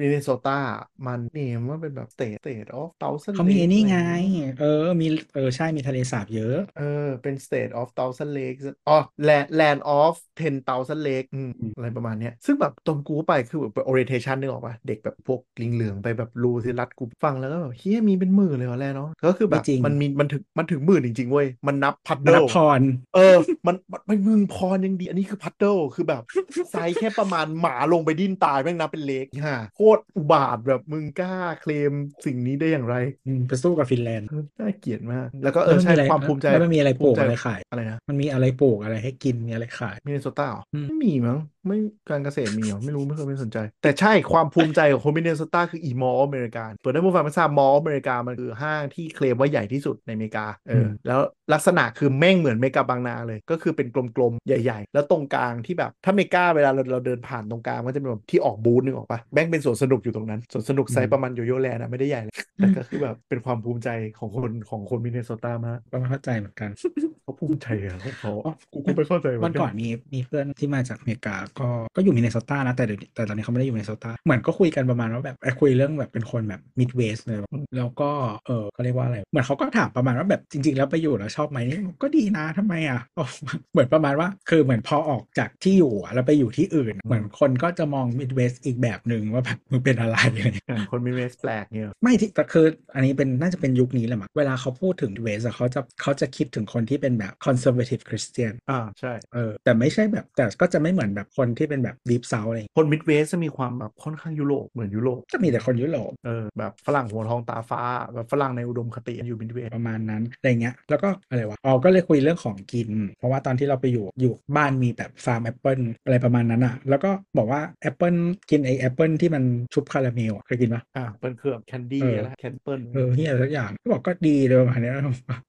มินนิโซตามันเนมว่าเป็นแบบ state state of thousand เขามีไอ้นี่ไง Lakes อะไรอย่างเงี้ยเออมีเออใช่มีทะเลสาบเยอะ เออเป็น state of thousand lakes อ๋อ land land of ten thousand lake อืมอืมอะไรประมาณเนี้ยซึ่งแบบตอนกูไปคือแบบ orientation นึกออกปะเด็กแบบพวกลิงเหลืองไปแบบรูสิรัดกูฟังแล้วก็แบบเฮียมีเป็นหมื่นเลยเหรอแลเนาะก็คือแบบไม่จริงมันมีมันถึงมันถึงหมื่นจริงๆเว้ยมันนับพัดนัเดิบลพรเออ มันมันไม่มึงพรยังดี อันนี้คือพัดเดิลคือแบบไซส์แค่ประมาณหมาลงไปดิ้นตายแม่งนับเป็นเล็กฮ่าโคตรอุบาทแบบมึงกล้าเคลมสิ่งนี้ได้อย่างไรอืมไปสู้กับฟินแลนด์เออน่าเกลียดมาก แล้วก็เออแล้วมันใช่มีอะไรความภูมิใจแล้วมันมีอะไรโผล่ภูมิใจอะไรขายอะไรนะมันมีอะไรปลูกอะไรให้กินมีอะไรขายมินนิโซตาเหรออืมไม่มีมั้งไม่การเกษตรมีเหรอไม่รู้ไม่เคยไม่สนใจ แต่ใช่ความภูมิใจของคนมินนิโซตาคืออี Mall of America เปิดให้ผู้ฟังไม่ทราบ Mall of America มันคือห้างที่เคลมว่าใหญ่ที่สุดในอเมริกาเอออแล้ว ลักษณะคือแม่งเหมือนเมกาบางนาเลย ก็คือเป็นกลมๆ ใหญ่ ๆ แล้วตรงกลางที่แบบถ้าเมกาเวลาเราเราเดินผ่านตรงกลางมันจะเป็นแบบที่ออกบูธนึกออกปะแม่งเป็นสวนสนุกอยู่ตรงนั้นสวนสนุกไซส์ประมาณโยโย่แลนด์อะไม่ได้ใหญ่เลยแต่ก็คือแบบเป็นความภูมิใจของคนของคนมินนิโซตามากก็ไม่เข้าใจเหมือนกันเขาภูมิใจอะของเขากูก็ไม่เข้าใจเหมืวันก่อนมีมีเพื่อนที่มาจากอเมริกาก็ก็อยู่มินนิโซตานะแต่เดี๋ยวนี้แต่ตอนนี้เขาไม่ได้อยู่มินนิโซตาเหมือนก็คุยกันประมาณว่าแบบไอ้คุยเรื่องแบบเป็นคนแบบ Midwest เลยแล้วก็เออเขาเรียกว่าอะไรเหมือนเขาก็ถามประมาณว่าแบบจริง ๆ แล้วไปอยู่แล้วชอบไหมนี่ก็ดีนะทำไมอะเหมือนประมาณว่า คือเหมือนพอออกจากที่อยู่อะแล้วไปอยู่ที่อื่น เหมือนคนก็จะมอง Midwest อีกแบบหนึ่งว่าแบบมึงเป็นอะไรอะไรอย่างเงี้ยอย่างคน Midwest แปลกเนี่ยไม่ที่แต่คืออันนี้เป็นน่าจะเป็นยุคนี้แหละมั้งเวลาเขาพูดถึงเวสเขาจะเขาจะคิดถึงคนที่เป็นแบบ conservative Christian อ่าใช่เออแต่ไม่ใช่แบบแต่ก็จะไม่เหมือนแบบคนที่เป็นแบบ deep south อะไรอย่างเงี้ยคนมิ Midwest จะมีความแบบค่อนข้างยุโรปเหมือนยุโรปจะมีแต่คนยุโรปเออแบบฝรั่งหัวทองตาฟ้าแบบฝรั่งในอุดมคติอยู่มิดเวสประมาณนั้นอะไรเงี้ยแล้วก็อะไรวะอ๋อก็เลยคุยเรื่องของกิน เพราะว่าตอนที่เราไปอยู่อยู่บ้านมีแบบฟาร์มแอปเปิลอะไรประมาณนั้นอะ แล้วก็บอกว่าแอปเปิลกินไอแอปเปิลที่มันชุบคาราเมลอะเคยกินปะอ่าเปิ้ลเครื่อง candy เอออะไร candy apple เออเฮียสักอย่างก็บอกก็ดีเลยประมาณเนี้ย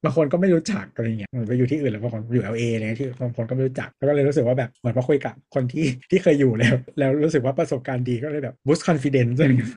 บางคนก็ไม่รู้จักอะไรเงี้ยเหมือนไปอยู่ที่อื่นแล้วบางคนอยู่ LA อะไรเงี้ยที่บางคนก็ไม่รู้จักแล้วก็เลยรู้สึกว่าแบบเหมือนพอคุยกับคนที่ที่เคยอยู่แล้ว แล้วรู้สึกว่าประสบการณ์ดีก็เลยแบบ boost confidence อะไรเงี้ย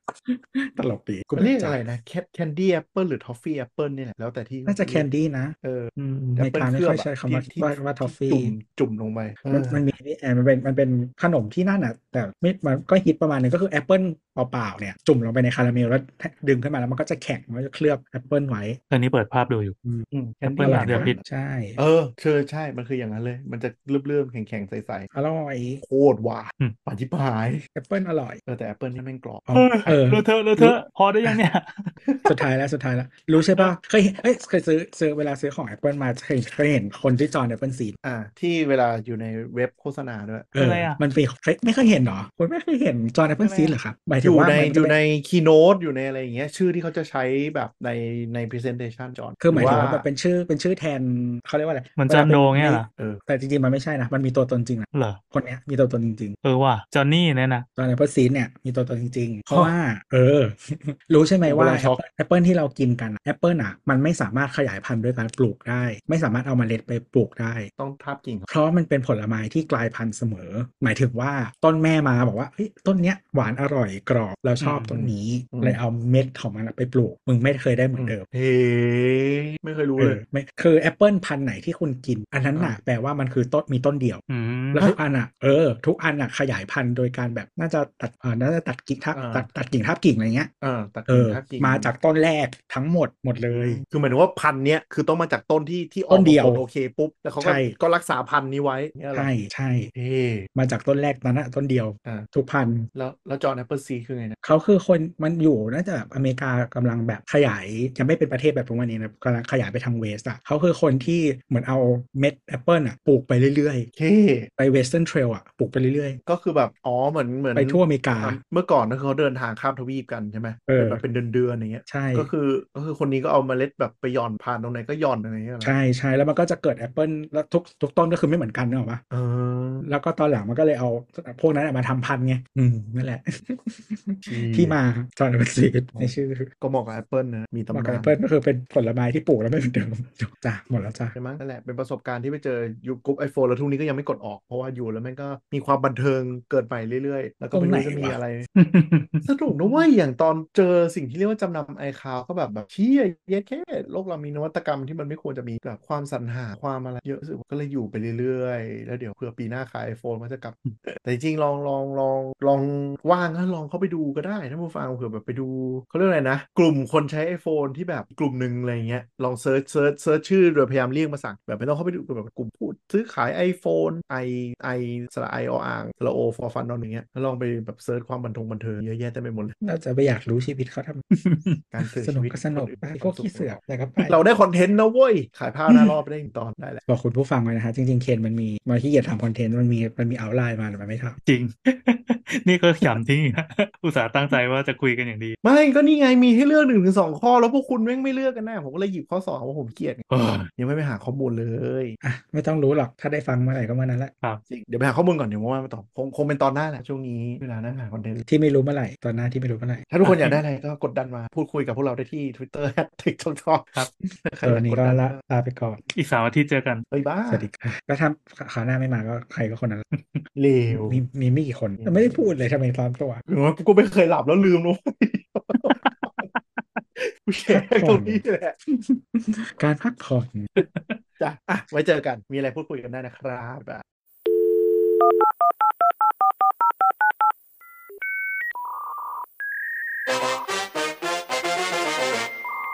ตลกดีมันเรียกอะไรนะแค candy apple หรือ toffee apple นี่แหละแล้วแต่ที่น่าจะ candy นะเอออืมอเมริกาไม่ค่อยใช้คำว่าที่ว่าว่าทอฟฟี่จุ่มจุ่มลงไปเออมันมันมีนี่แอนมันเป็นมันเป็นขนมที่นั่นอะแต่ไม่มันก็ฮิตประมาณนึงก็คือแอปเปิลเปล่าๆเนี่ยจุ่มลงไปในคาราเมลแล้วดึงขึ้นมาแล้วมันก็จะแข็งมันก็จะเคลือบแอปเปิลไว้ตอนนี้เปิดภาพดูอยู่อืมแคน Apple ดี้หลังเดือนพิษใช่ เออเชื่อใช่มันคืออย่างนั้นเลย มันจะเลื่อมๆแข็งๆใสอร่อยๆโคตรหวานอืมปานที่พายแอปเปิลอร่อยเออแต่แอปเปิลนี่แม่งกรอบเอาเออเออเลอะเทอะเลอะเทอะพอได้ยังเนี่ยสุดท้ายแล้วสุดท้ายแล้วรู้ใช่ป่ะเคยเห็นเอ้ยเคยซื้อซื้อเวลาซื้อของ Apple มาเคยเคยเห็นคนที่จอ Apple Seed อ่า ที่เวลาอยู่ในเว็บโฆษณาด้วยเอคือออะไรอะมันเป็นเคยไม่เคยเห็นเหรอคุณไม่เคยเห็นจอ Apple อะไร Seed อะเหรอครับหมายอถึงยู่ว่าในมันอจะยู่เป็นในคีโนตอยู่ในอะไรอย่างเงี้ยชื่อที่เขาจะใช้แบบในใน presentation จอนคือหมายถึงว่าแบบเป็นชื่อเป็นชื่อแทนเขาเรียกว่าอะไรเหมือนจอห์นโดเงี้ยเหรอเออแต่จริงๆมันไม่ใช่นะมันมีตัวตนจริงนะเหรอคนเนี้ยมีตัวตนจริงเออว่ะจอห์นนี่เนี่ยนะจอห์น Appleseed เนี่ยมีตัวตนจริงๆเพราะว่าเออ รู้ใช่ไหมว่าผมกำลังช็อก Apple Apple ที่เรากินกันแอปเปิลอะมันไม่สามารถขยายพันธุ์ด้วยการปลูกได้ไม่สามารถเอามาเมล็ดไปปลูกได้ ต้องทาบกิ่ง เพราะมันเป็นผลไม้ที่กลายพันธุ์เสมอ หมายถึงว่าต้นแม่มาบอกว่าเฮ้ยต้นเนี้ยหวานอร่อยกรอบเราชอบอืมต้นนี้อืมเลยเอาเม็ดของมันไปปลูก มึงไม่เคยได้เหมือนเดิมเฮ้ไม่เคยรู้เอเลอยไม่คือแอปเปิลพันธุ์ไหนที่คุณกิน อันนั้นน่ะอ่าแปลว่ามันคือต้นมีต้นเดียวอืมแล้วทุกอันอะเออทุกอันอะขยายพันธุ์โดยการแบบน่าจะตัดอ่าน่าจะตัดกิ่งทับอ่าตัดตัดกิ่งทับกิ่งอะไรเงี้ยอ่าตัดเอกิ่งอทาบกิ่งมาจากต้นแรกทั้งหมดหมดเลย คือหมายถึงว่าพันธุ์เนี้ยคือต้องมาจากต้นที่ที่ออกต้นเดียวมาผลโอเคปุ๊บแล้วเขาก็ใช่ก็รักษาพันธุ์นี้ไว้เนี่ยเหรอใช่ใช่เฮ้มาจากต้นแรกนั้นนะต้นเดียวอ่าทุกพันธุ์แล้วแล้วจอห์น Appleseed คือไงนะเขาคือคนมันอยู่น่าจะแบบอเมริกากำลังแบบขยายยังไม่เป็นประเทศแบบทุกวันนี้นะกำลังขยายไปทาง west อะเขาคือคนที่เหมือนเอาเม็ดแอปเปิลอะปลูกไปเรื่อยเฮ้ๆไป western trail อะปลูกไปเรื่อยก็คือแบบอ๋อเหมือนเหมือนๆไปทั่วอเมริกาอะเมื่อก่อนก็คือเขาเดินทางข้ามทวีปกันใช่ไหมเออแบบเป็นเดือนๆอย่างเงี้ยใช่ก็คือก็คือคนนี้ก็เอาเมล็ดแบบไปหย่อนผ่านตรงไหนก็หย่อนอะไรอย่างเงี้ยเหรอใช่ใช่แล้วมันก็จะเกิดแอปเปิลแล้วทุกทุกต้นก็คือไม่เหมือนกันนึกออกปะเออแล้วก็ตอนหลังมันก็เลยเอาพวกนั้นอะมาทำพันธุ์ไงอืมนั่นแหละเชี่ยที่มาจอห์นเวสซีดในชื่อ ก็เหมาะกับแอปเปิลนะมีตำมานากับแอปเปิลก็คือเป็นผลไม้ที่ปลูกแล้วไม่เหมือนเดิมจ้ะหมดแล้วจ้ะใช่ไหมนั่นแหละเป็นประสบการณ์ที่ไปเจออยู่กรุ๊ปไอโฟนแล้วทุกนี้ก็ยังไม่กดออกเพราะว่าอยู่แล้วแม่งก็มีความบันเทิงเกิดใหม่เรื่อยๆ แล้วก็ไม่รู้จะมีอะไร สนุกนะเว้ยอย่างตอนเจอสิ่งที่เรียกว่าจำนำไอคาวก็แบบแบบเชี่ยเย็ดแม่โลกเรามีนวัตกรรมที่มันไม่ควรจะมีแบบความสรรหาความอะไรเยอะรู้สึกว่าก็เลยอยู่ไปเรื่อยๆ แล้วเดี๋ยวเผื่อปีหน้าขายไอโฟนมันจะกลับ แต่จริงๆลองลองลองลองว่างก็ลองเข้าไปดูก็ได้ถ้าผู้ฟังเผื่อแบบไปดูเขาเรียกอะไรนะ กลุ่มคนใช้ iPhone ที่แบบกลุ่มหนึ่งอะไรเงี้ยลองเซิร์ชเซิร์ชเซิร์ชชื่อโดยพยายามเรียกมาสั่งแบบไม่ต้องเข้าไปดูแบบกลุ่มพูดซื้อขาย iPhone ไอไอสระไอออ่างสระโอฟอร์ฟันนอนอย่างเงี้ยแล้วลองไปแบบเซิร์ชความบันทงบันเทิงเยอะแยะเต็มไปหมดเลยเราจะไปอยากรู้ชีวิตเขาทำการเสื่อสนุกชีวิตก็สนุกคนอื่ไปมีพวกคามสุขี้เสือกแต่ก็ไปเราได้คอนเทนต์นะเว้ยขายผ้าหน้ารอบได้อีกตอนได้แหละบอกคุณผู้ฟังไว้นะฮะจริงๆเคนมันมีมันขี้เกียจทำคอนเทนต์มันมีมันมีเอาไลน์มาแต่มันไม่ทจริง นี่ก็ขำทิ้งอีกนะอุตส่าห์ตั้งใจว่าจะคุยกันอย่างดี ไม่ก็นี่ไงมีให้เลือกหนึ่งถึงสองข้อแล้วพวกคุณแม่งไม่เลือกกันแน่ผมก็เลยหยิบข้อสองว่าผมเกลียดไงเออยังไม่ไปหาข้อมูลเลยำอะไม่ต้องรู้หรอกถ้าได้ฟังเมื่อไหร่ก็เมื่อนั้นแหละจริงเดี๋ยวไปหาข้อมูลก่อนเดี๋ยวว่ามาตอบคงคงเป็นตอนหน้าแหละช่วงนี้เวลานั่งหาคอนเทนต์ที่ไม่รู้เมื่อไหร่ตอนหน้าที่ไม่รู้เมื่อไหร่ถ้าทุกคนอยากได้อะไรก็กดดันมาพูดคุยกับพวกเราได้ที่ Twitter แฮชแท็กช่องครับใครเอออยากนี่กดก็ดันลาไปก่อน อีกสามอาทิตย์เจอกันเฮ้ยบ้าสวัสดีครับแล้วถ้าขาหน้าไม่มาก็ใครก็คนนั้นเลวมีมีไม่กี่คนไม่ได้พูดเลยทำไมตามตัวหรือว่ากูไม่เคยหลับแล้วลืมเลยกูแชร์ตรงนี้แหละ การพักผ่อนจ้ะอะไว้เจอกันมีอะไรพูดคุยกันได้นะครับ